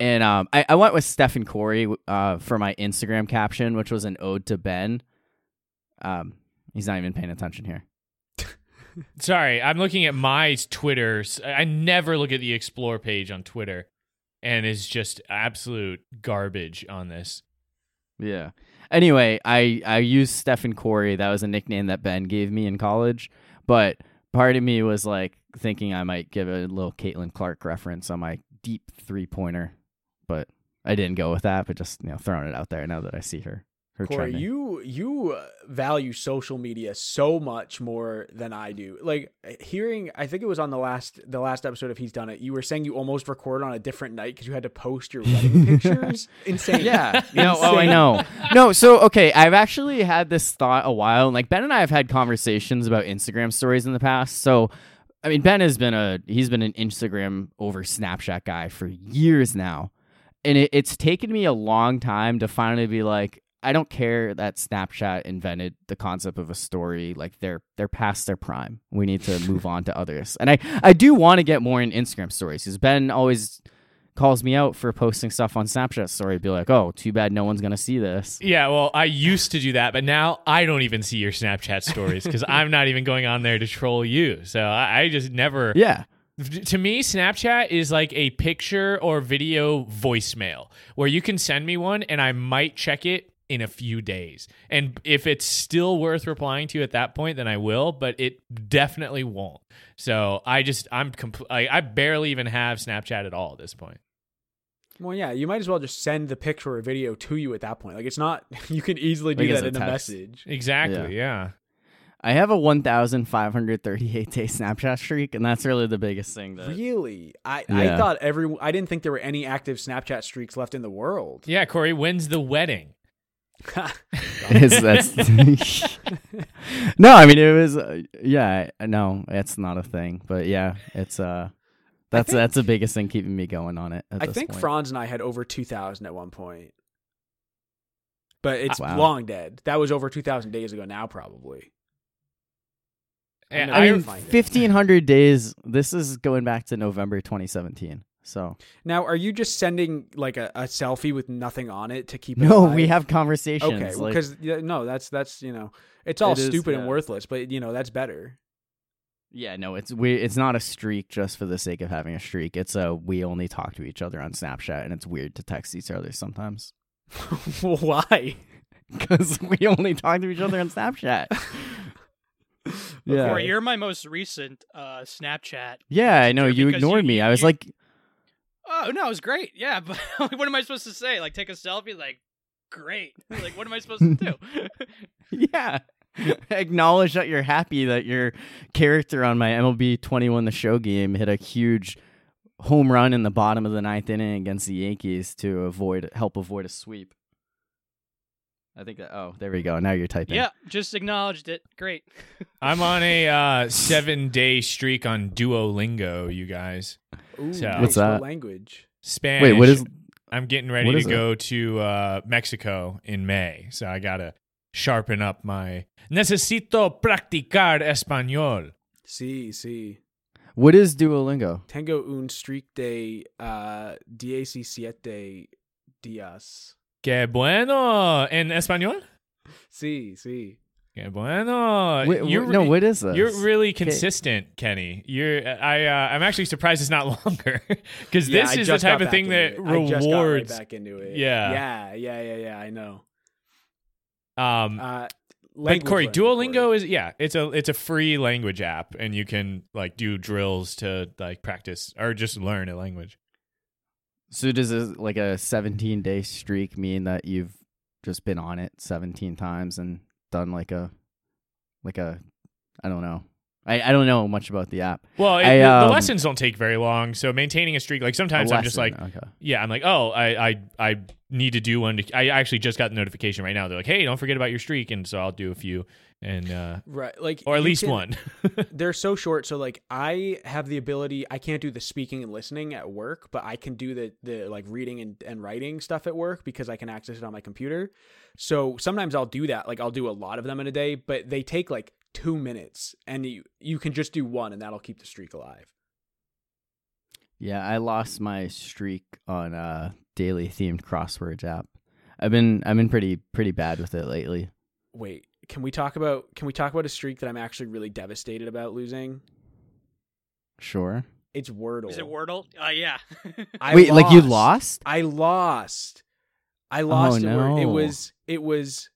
And um, I, I went with Stephen Corey uh, for my Instagram caption, which was an ode to Ben. Um, he's not even paying attention here. Sorry, I'm looking at my Twitter. I never look at the explore page on Twitter, and it's just absolute garbage on this. Yeah. Anyway, I I used Stephen Corey. That was a nickname that Ben gave me in college. But part of me was like thinking I might give a little Caitlin Clark reference on my deep three pointer, but I didn't go with that. But just you know, throwing it out there now that I see her. Her Corey, trending. you you uh, value social media so much more than I do. Like hearing, I think it was on the last the last episode of He's Done It. You were saying you almost recorded on a different night because you had to post your wedding pictures. Insane. Yeah. No, oh, I know. No, so okay, I've actually had this thought a while. and, Like Ben and I have had conversations about Instagram stories in the past. So, I mean, Ben has been a he's been an Instagram over Snapchat guy for years now, and it, it's taken me a long time to finally be like, I don't care that Snapchat invented the concept of a story. Like they're they're past their prime. We need to move on to others. And I I do want to get more in Instagram stories because Ben always calls me out for posting stuff on Snapchat story. Be like, oh, too bad no one's gonna see this. Yeah, well, I used to do that, but now I don't even see your Snapchat stories because I'm not even going on there to troll you. So I, I just never. Yeah, To me, Snapchat is like a picture or video voicemail where you can send me one and I might check it in a few days. And if it's still worth replying to at that point, then I will, but it definitely won't. So I just, I'm, compl- I, I barely even have Snapchat at all at this point. Well, yeah, you might as well just send the picture or video to you at that point. Like it's not you can easily do Like that a in a message. Exactly. Yeah. I have a 1,538 day Snapchat streak, and that's really the biggest thing. That Really? I, I thought every I didn't think there were any active Snapchat streaks left in the world. Yeah. Corey, when's the wedding? Is that's no. I mean, it was uh, yeah. No, it's not a thing, but yeah, it's uh, that's think- that's the biggest thing keeping me going on it. At I this think point. Franz and I had over 2,000 at one point. But it's Wow. long dead. That was over 2,000 days ago now, probably. Yeah, know. I I mean, 1,500 days. This is going back to November 2017. So Now, are you just sending like a, a selfie with nothing on it to keep it no, alive? we have conversations. Okay, like- because no, that's that's you know, it's all It is, stupid yeah. and worthless, but you know that's better. Yeah, no, it's we. It's not a streak just for the sake of having a streak. It's a we only talk to each other on Snapchat, and it's weird to text each other sometimes Why? because we only talk to each other on Snapchat. Yeah. Corey, you're my most recent uh, Snapchat. Yeah, I know you because ignored me. I was you- like, Oh no, it was great. Yeah, but what am I supposed to say? Like take a selfie? Like great. Like what am I supposed to do? yeah. Acknowledge that you're happy that your character on my MLB 21 The Show game hit a huge home run in the bottom of the ninth inning against the Yankees to avoid help avoid a sweep. I think that. Oh, there we go. Now you're typing. yeah, just acknowledged it. Great. I'm on a uh, seven day streak on Duolingo, you guys. Ooh, So- nice. What's What that? language? Spanish. Wait, what is? I'm getting ready to it? go to uh, Mexico in May, so I gotta sharpen up my. Necesito practicar español. Sí, sí. What is Duolingo? Tengo un streak de uh, diecisiete días. Que bueno en español. Sí, sí. Que bueno. Wait, You're no, what is this? You're really consistent, Kenny. You're I uh, I'm actually surprised it's not longer because Yeah, this I is the type of thing that it. Got right rewards. back into it. Yeah. Yeah, yeah, yeah, yeah. I know. Um, Uh, but Corey, Duolingo is yeah, it's a it's a free language app, and you can like do drills to like practice or just learn a language. So does this, like a 17 day streak mean that you've just been on it 17 times and done like a like a I don't know. I, I don't know much about the app. Well, it, I, the- the um, lessons don't take very long, so maintaining a streak like sometimes I'm just like okay. yeah, I'm like oh I I I need to do one. To, I actually just got the notification right now. They're like hey, don't forget about your streak, and so I'll do a few and uh right, like or at least can- one. they're so short so like i have the ability i can't do the speaking and listening at work but i can do the the like reading and, and writing stuff at work because i can access it on my computer so sometimes i'll do that like i'll do a lot of them in a day but they take like two minutes and you you can just do one and that'll keep the streak alive Yeah, I lost my streak on uh daily themed crosswords app. I've been I've been pretty pretty bad with it lately. wait can we talk about can we talk about a streak that i'm actually really devastated about losing Sure. it's wordle Is it Wordle? Uh, yeah. I Wait, like you lost? I lost. I lost a word. It was it was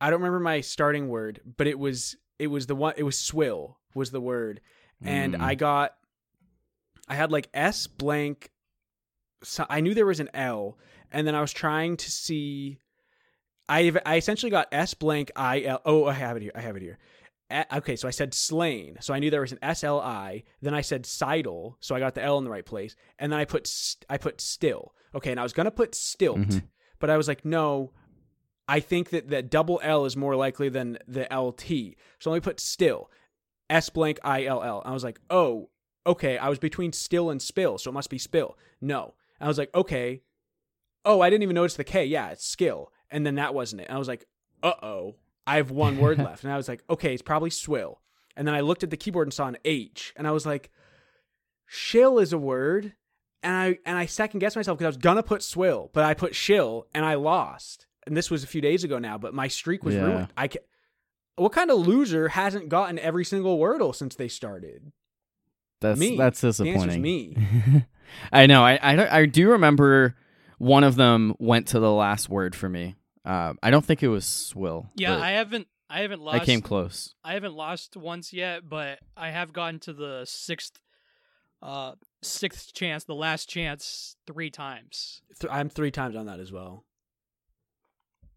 I don't remember my starting word, but it was it was the one it was swill was the word. And Mm. I got I had like S blank so I knew there was an L and then I was trying to see I I essentially got S blank I L oh I have it here. I have it here. A- okay, so I said slain. So I knew there was an S L I. Then I said sidle, so I got the L in the right place. And then I put st- I put still. Okay, and I was gonna put stilt, Mhm. but I was like, no. I think that that double L is more likely than the LT. So let me put still. S blank I L L. I was like, oh, okay. I was between still and spill, so it must be spill. No. I was like, okay. Oh, I didn't even notice the K. Yeah, it's skill. And then that wasn't it. And I was like, uh oh. I have one word left. And I was like, okay, it's probably swill. And then I looked at the keyboard and saw an H. And I was like, shill is a word. And I and I second guessed myself because I was gonna put swill, but I put shill and I lost. And this was a few days ago now, but my streak was Yeah. ruined. I ca- what kind of loser hasn't gotten every single wordle since they started? That's Me. that's disappointing. me. I know. I I, I do remember one of them went to the last word for me. Uh, I don't think it was swill. yeah, I haven't. I haven't lost. I came close. I haven't lost once yet, but I have gotten to the sixth, uh, sixth chance, the last chance, three times. Th- I'm three times on that as well.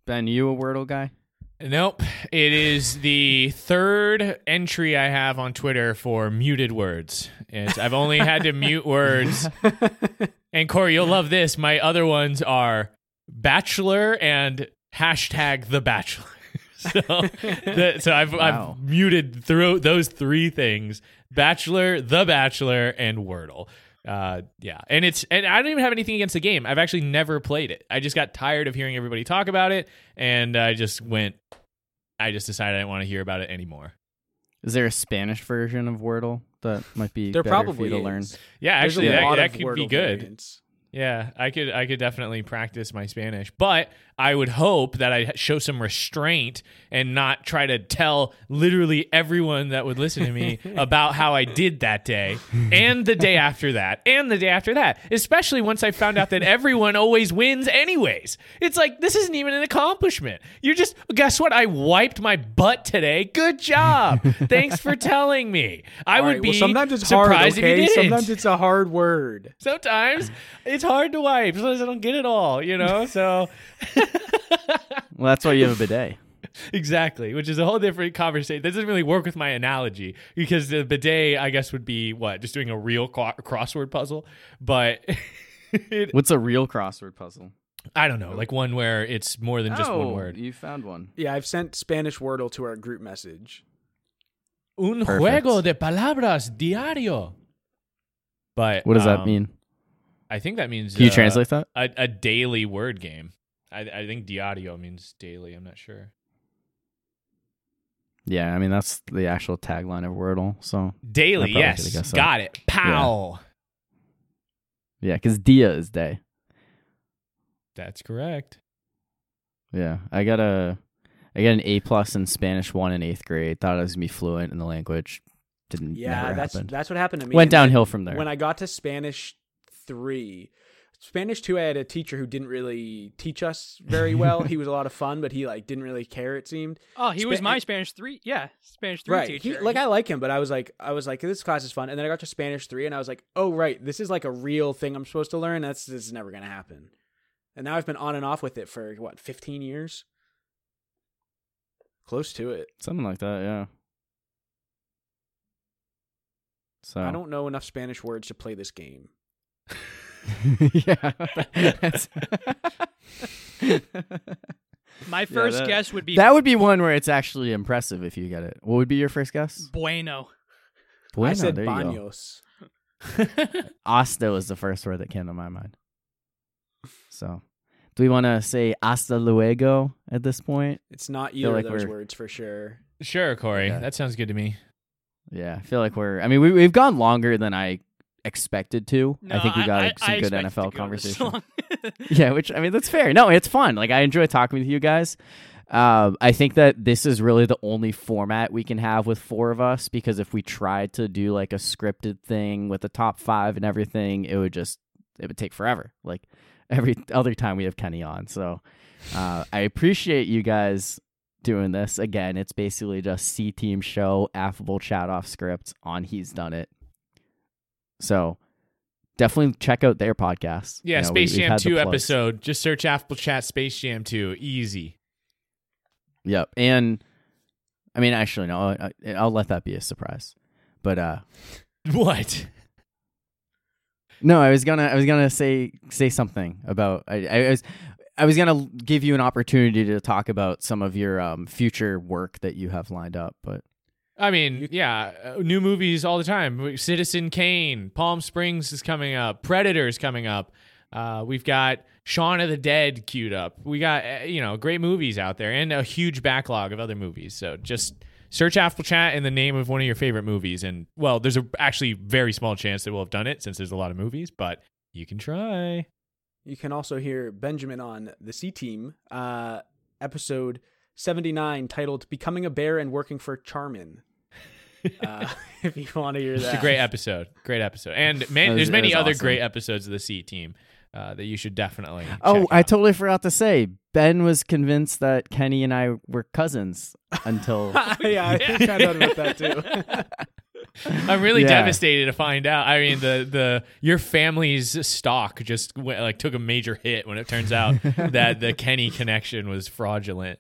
Ben, you a Wordle guy? Nope. It is the third entry I have on Twitter for muted words. It's, I've only had to mute words. And Corey, you'll love this. My other ones are Bachelor and hashtag The Bachelor. so, the, so I've, Wow. I've muted through those three things: Bachelor, The Bachelor, and Wordle. Uh, yeah, and it's and I don't even have anything against the game. I've actually never played it. I just got tired of hearing everybody talk about it, and I just went. I just decided I didn't want to hear about it anymore. Is there a Spanish version of Wordle that might be There better for probably you to is. learn? Yeah, actually, that, that of could be good. variants. Yeah, I could I could definitely practice my Spanish, but I would hope that I show some restraint and not try to tell literally everyone that would listen to me about how I did that day and the day after that and the day after that. Especially once I found out that everyone always wins anyways. It's like this isn't even an accomplishment. You're just guess what? I wiped my butt today. Good job. Thanks for telling me. I All would right, be well, sometimes it's hard. Okay, if you didn't. sometimes it's a hard word. Sometimes it's hard to wipe. Sometimes I don't get it all, you know? So, Well, that's why you have a bidet. exactly, which is a whole different conversation. That doesn't really work with my analogy because the bidet, I guess, would be what? Just doing a real co- crossword puzzle. But it, What's a real crossword puzzle? I don't know, like one where it's more than just one Oh, word. You found one. Yeah, I've sent Spanish Wordle to our group message. Un Perfect. juego de palabras diario. But What does that um, mean? I think that means Can you uh, translate that? a, a daily word game. I, I think diario means daily. I'm not sure. Yeah, I mean that's the actual tagline of Wordle. So Daily, yes. could've guessed that. Got it. Pow. yeah, because dia is day. That's correct. Yeah, I got a, I got an A plus in Spanish one in eighth grade. Thought I was gonna be fluent in the language. Didn't. Yeah, never that's happened. that's what happened to me. Went downhill from there. When I got to Spanish three, Spanish two, I had a teacher who didn't really teach us very well. he was a lot of fun, but he like didn't really care. It seemed Oh, he was my Spanish three. Yeah, Spanish three right. He, like I like him, but I was like, I was like, this class is fun. And then I got to Spanish three, and I was like, oh right, this is like a real thing I'm supposed to learn. That's this is never gonna happen. And now I've been on and off with it for what, 15 years? Close to it. Something like that. Yeah. So I don't know enough Spanish words to play this game. yeah. that's- my first that- guess would be that would be one where it's actually impressive if you get it. What would be your first guess? bueno. I Bueno, said there you go. baños. Hasta was the first word that came to my mind. So, do we want to say hasta luego at this point? It's not Feel either like of those words for sure. Sure, Corey. Yeah. That sounds good to me. Yeah, I feel like we're. I mean, we we've gone longer than I expected to. No, I think we got like, some I good NFL conversation. yeah, which I mean that's fair. No, it's fun. Like I enjoy talking with you guys. Um, I think that this is really the only format we can have with four of us because if we tried to do like a scripted thing with the top five and everything, it would just it would take forever. Like every other time we have Kenny on. So uh, I appreciate you guys doing this. Again, it's basically just C team show, affable chat off script on He's Done It. So definitely check out their podcast. Yeah, You know, Space we've Jam 2 episode. Just search Apple Chat Space Jam 2. Easy. Yep. And I mean, actually, no, I, I'll let that be a surprise. But uh, What? no, I was gonna, I was gonna say say something about. I, I was, I was gonna give you an opportunity to talk about some of your um, future work that you have lined up. But I mean, yeah, uh, new movies all the time. Citizen Kane, Palm Springs is coming up, Predator is coming up. Uh, we've got Shaun of the Dead queued up. We got uh, you know great movies out there and a huge backlog of other movies. So just search Apple Chat in the name of one of your favorite movies, and well, there's a actually very small chance that we'll have done it since there's a lot of movies, but you can try. You can also hear Benjamin on the C Team, uh, episode 79, titled Becoming a Bear and Working for Charmin. Uh, if you want to hear that. It's a great episode. Great episode. And man, was- there's many other awesome. great episodes of the C team uh, that you should definitely. oh, I out. totally forgot to say, Ben was convinced that Kenny and I were cousins until. yeah, I think I know about that too. I'm really Yeah. devastated to find out. I mean, the the your family's stock just went, like took a major hit when it turns out that the Kenny connection was fraudulent.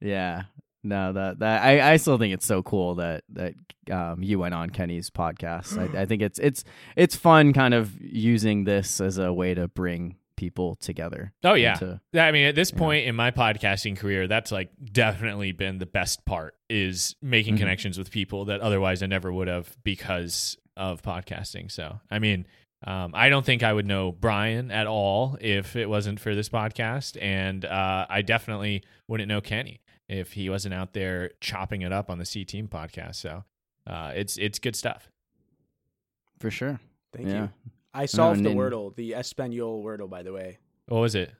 Yeah. No, that that I, I still think it's so cool that that um, you went on Kenny's podcast. I, I think it's it's it's fun, kind of using this as a way to bring people together. Oh yeah. I mean, at this point in my podcasting career, that's like definitely been the best part is making Mhm. connections with people that otherwise I never would have because of podcasting. So, I mean, um, I don't think I would know Brian at all if it wasn't for this podcast, and uh, I definitely wouldn't know Kenny if he wasn't out there chopping it up on the C Team podcast. So, uh, it's it's good stuff. for sure. Thank Yeah. you. I solved and the Wordle, the Espanol Wordle, by the way. What was it?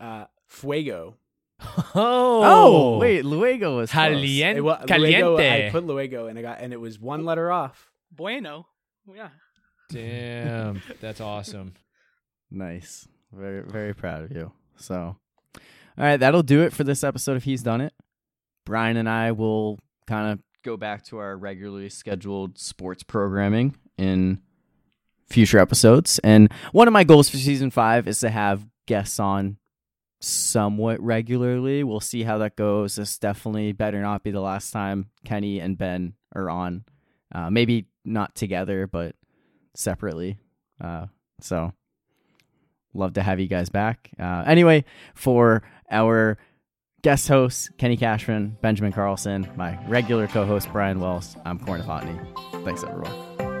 uh, Fuego. Oh, oh wait, Luego was close. Caliente. It wa- Luego, Caliente. I put Luego and I got and it was one letter off. Bueno. Yeah. Damn, that's awesome. Nice. Very, very proud of you. So, all right, that'll do it for this episode of He's Done It. Brian and I will kind of go back to our regularly scheduled sports programming in future episodes. And one of my goals for season five is to have guests on somewhat regularly. We'll see how that goes. This definitely better not be the last time Kenny and Ben are on. Uh, maybe not together, but separately. Uh, so love to have you guys back. Uh, anyway, for our guest hosts, Kenny Cashman, Benjamin Carlson, my regular co host, Brian Wells, I'm Corn Thanks, everyone.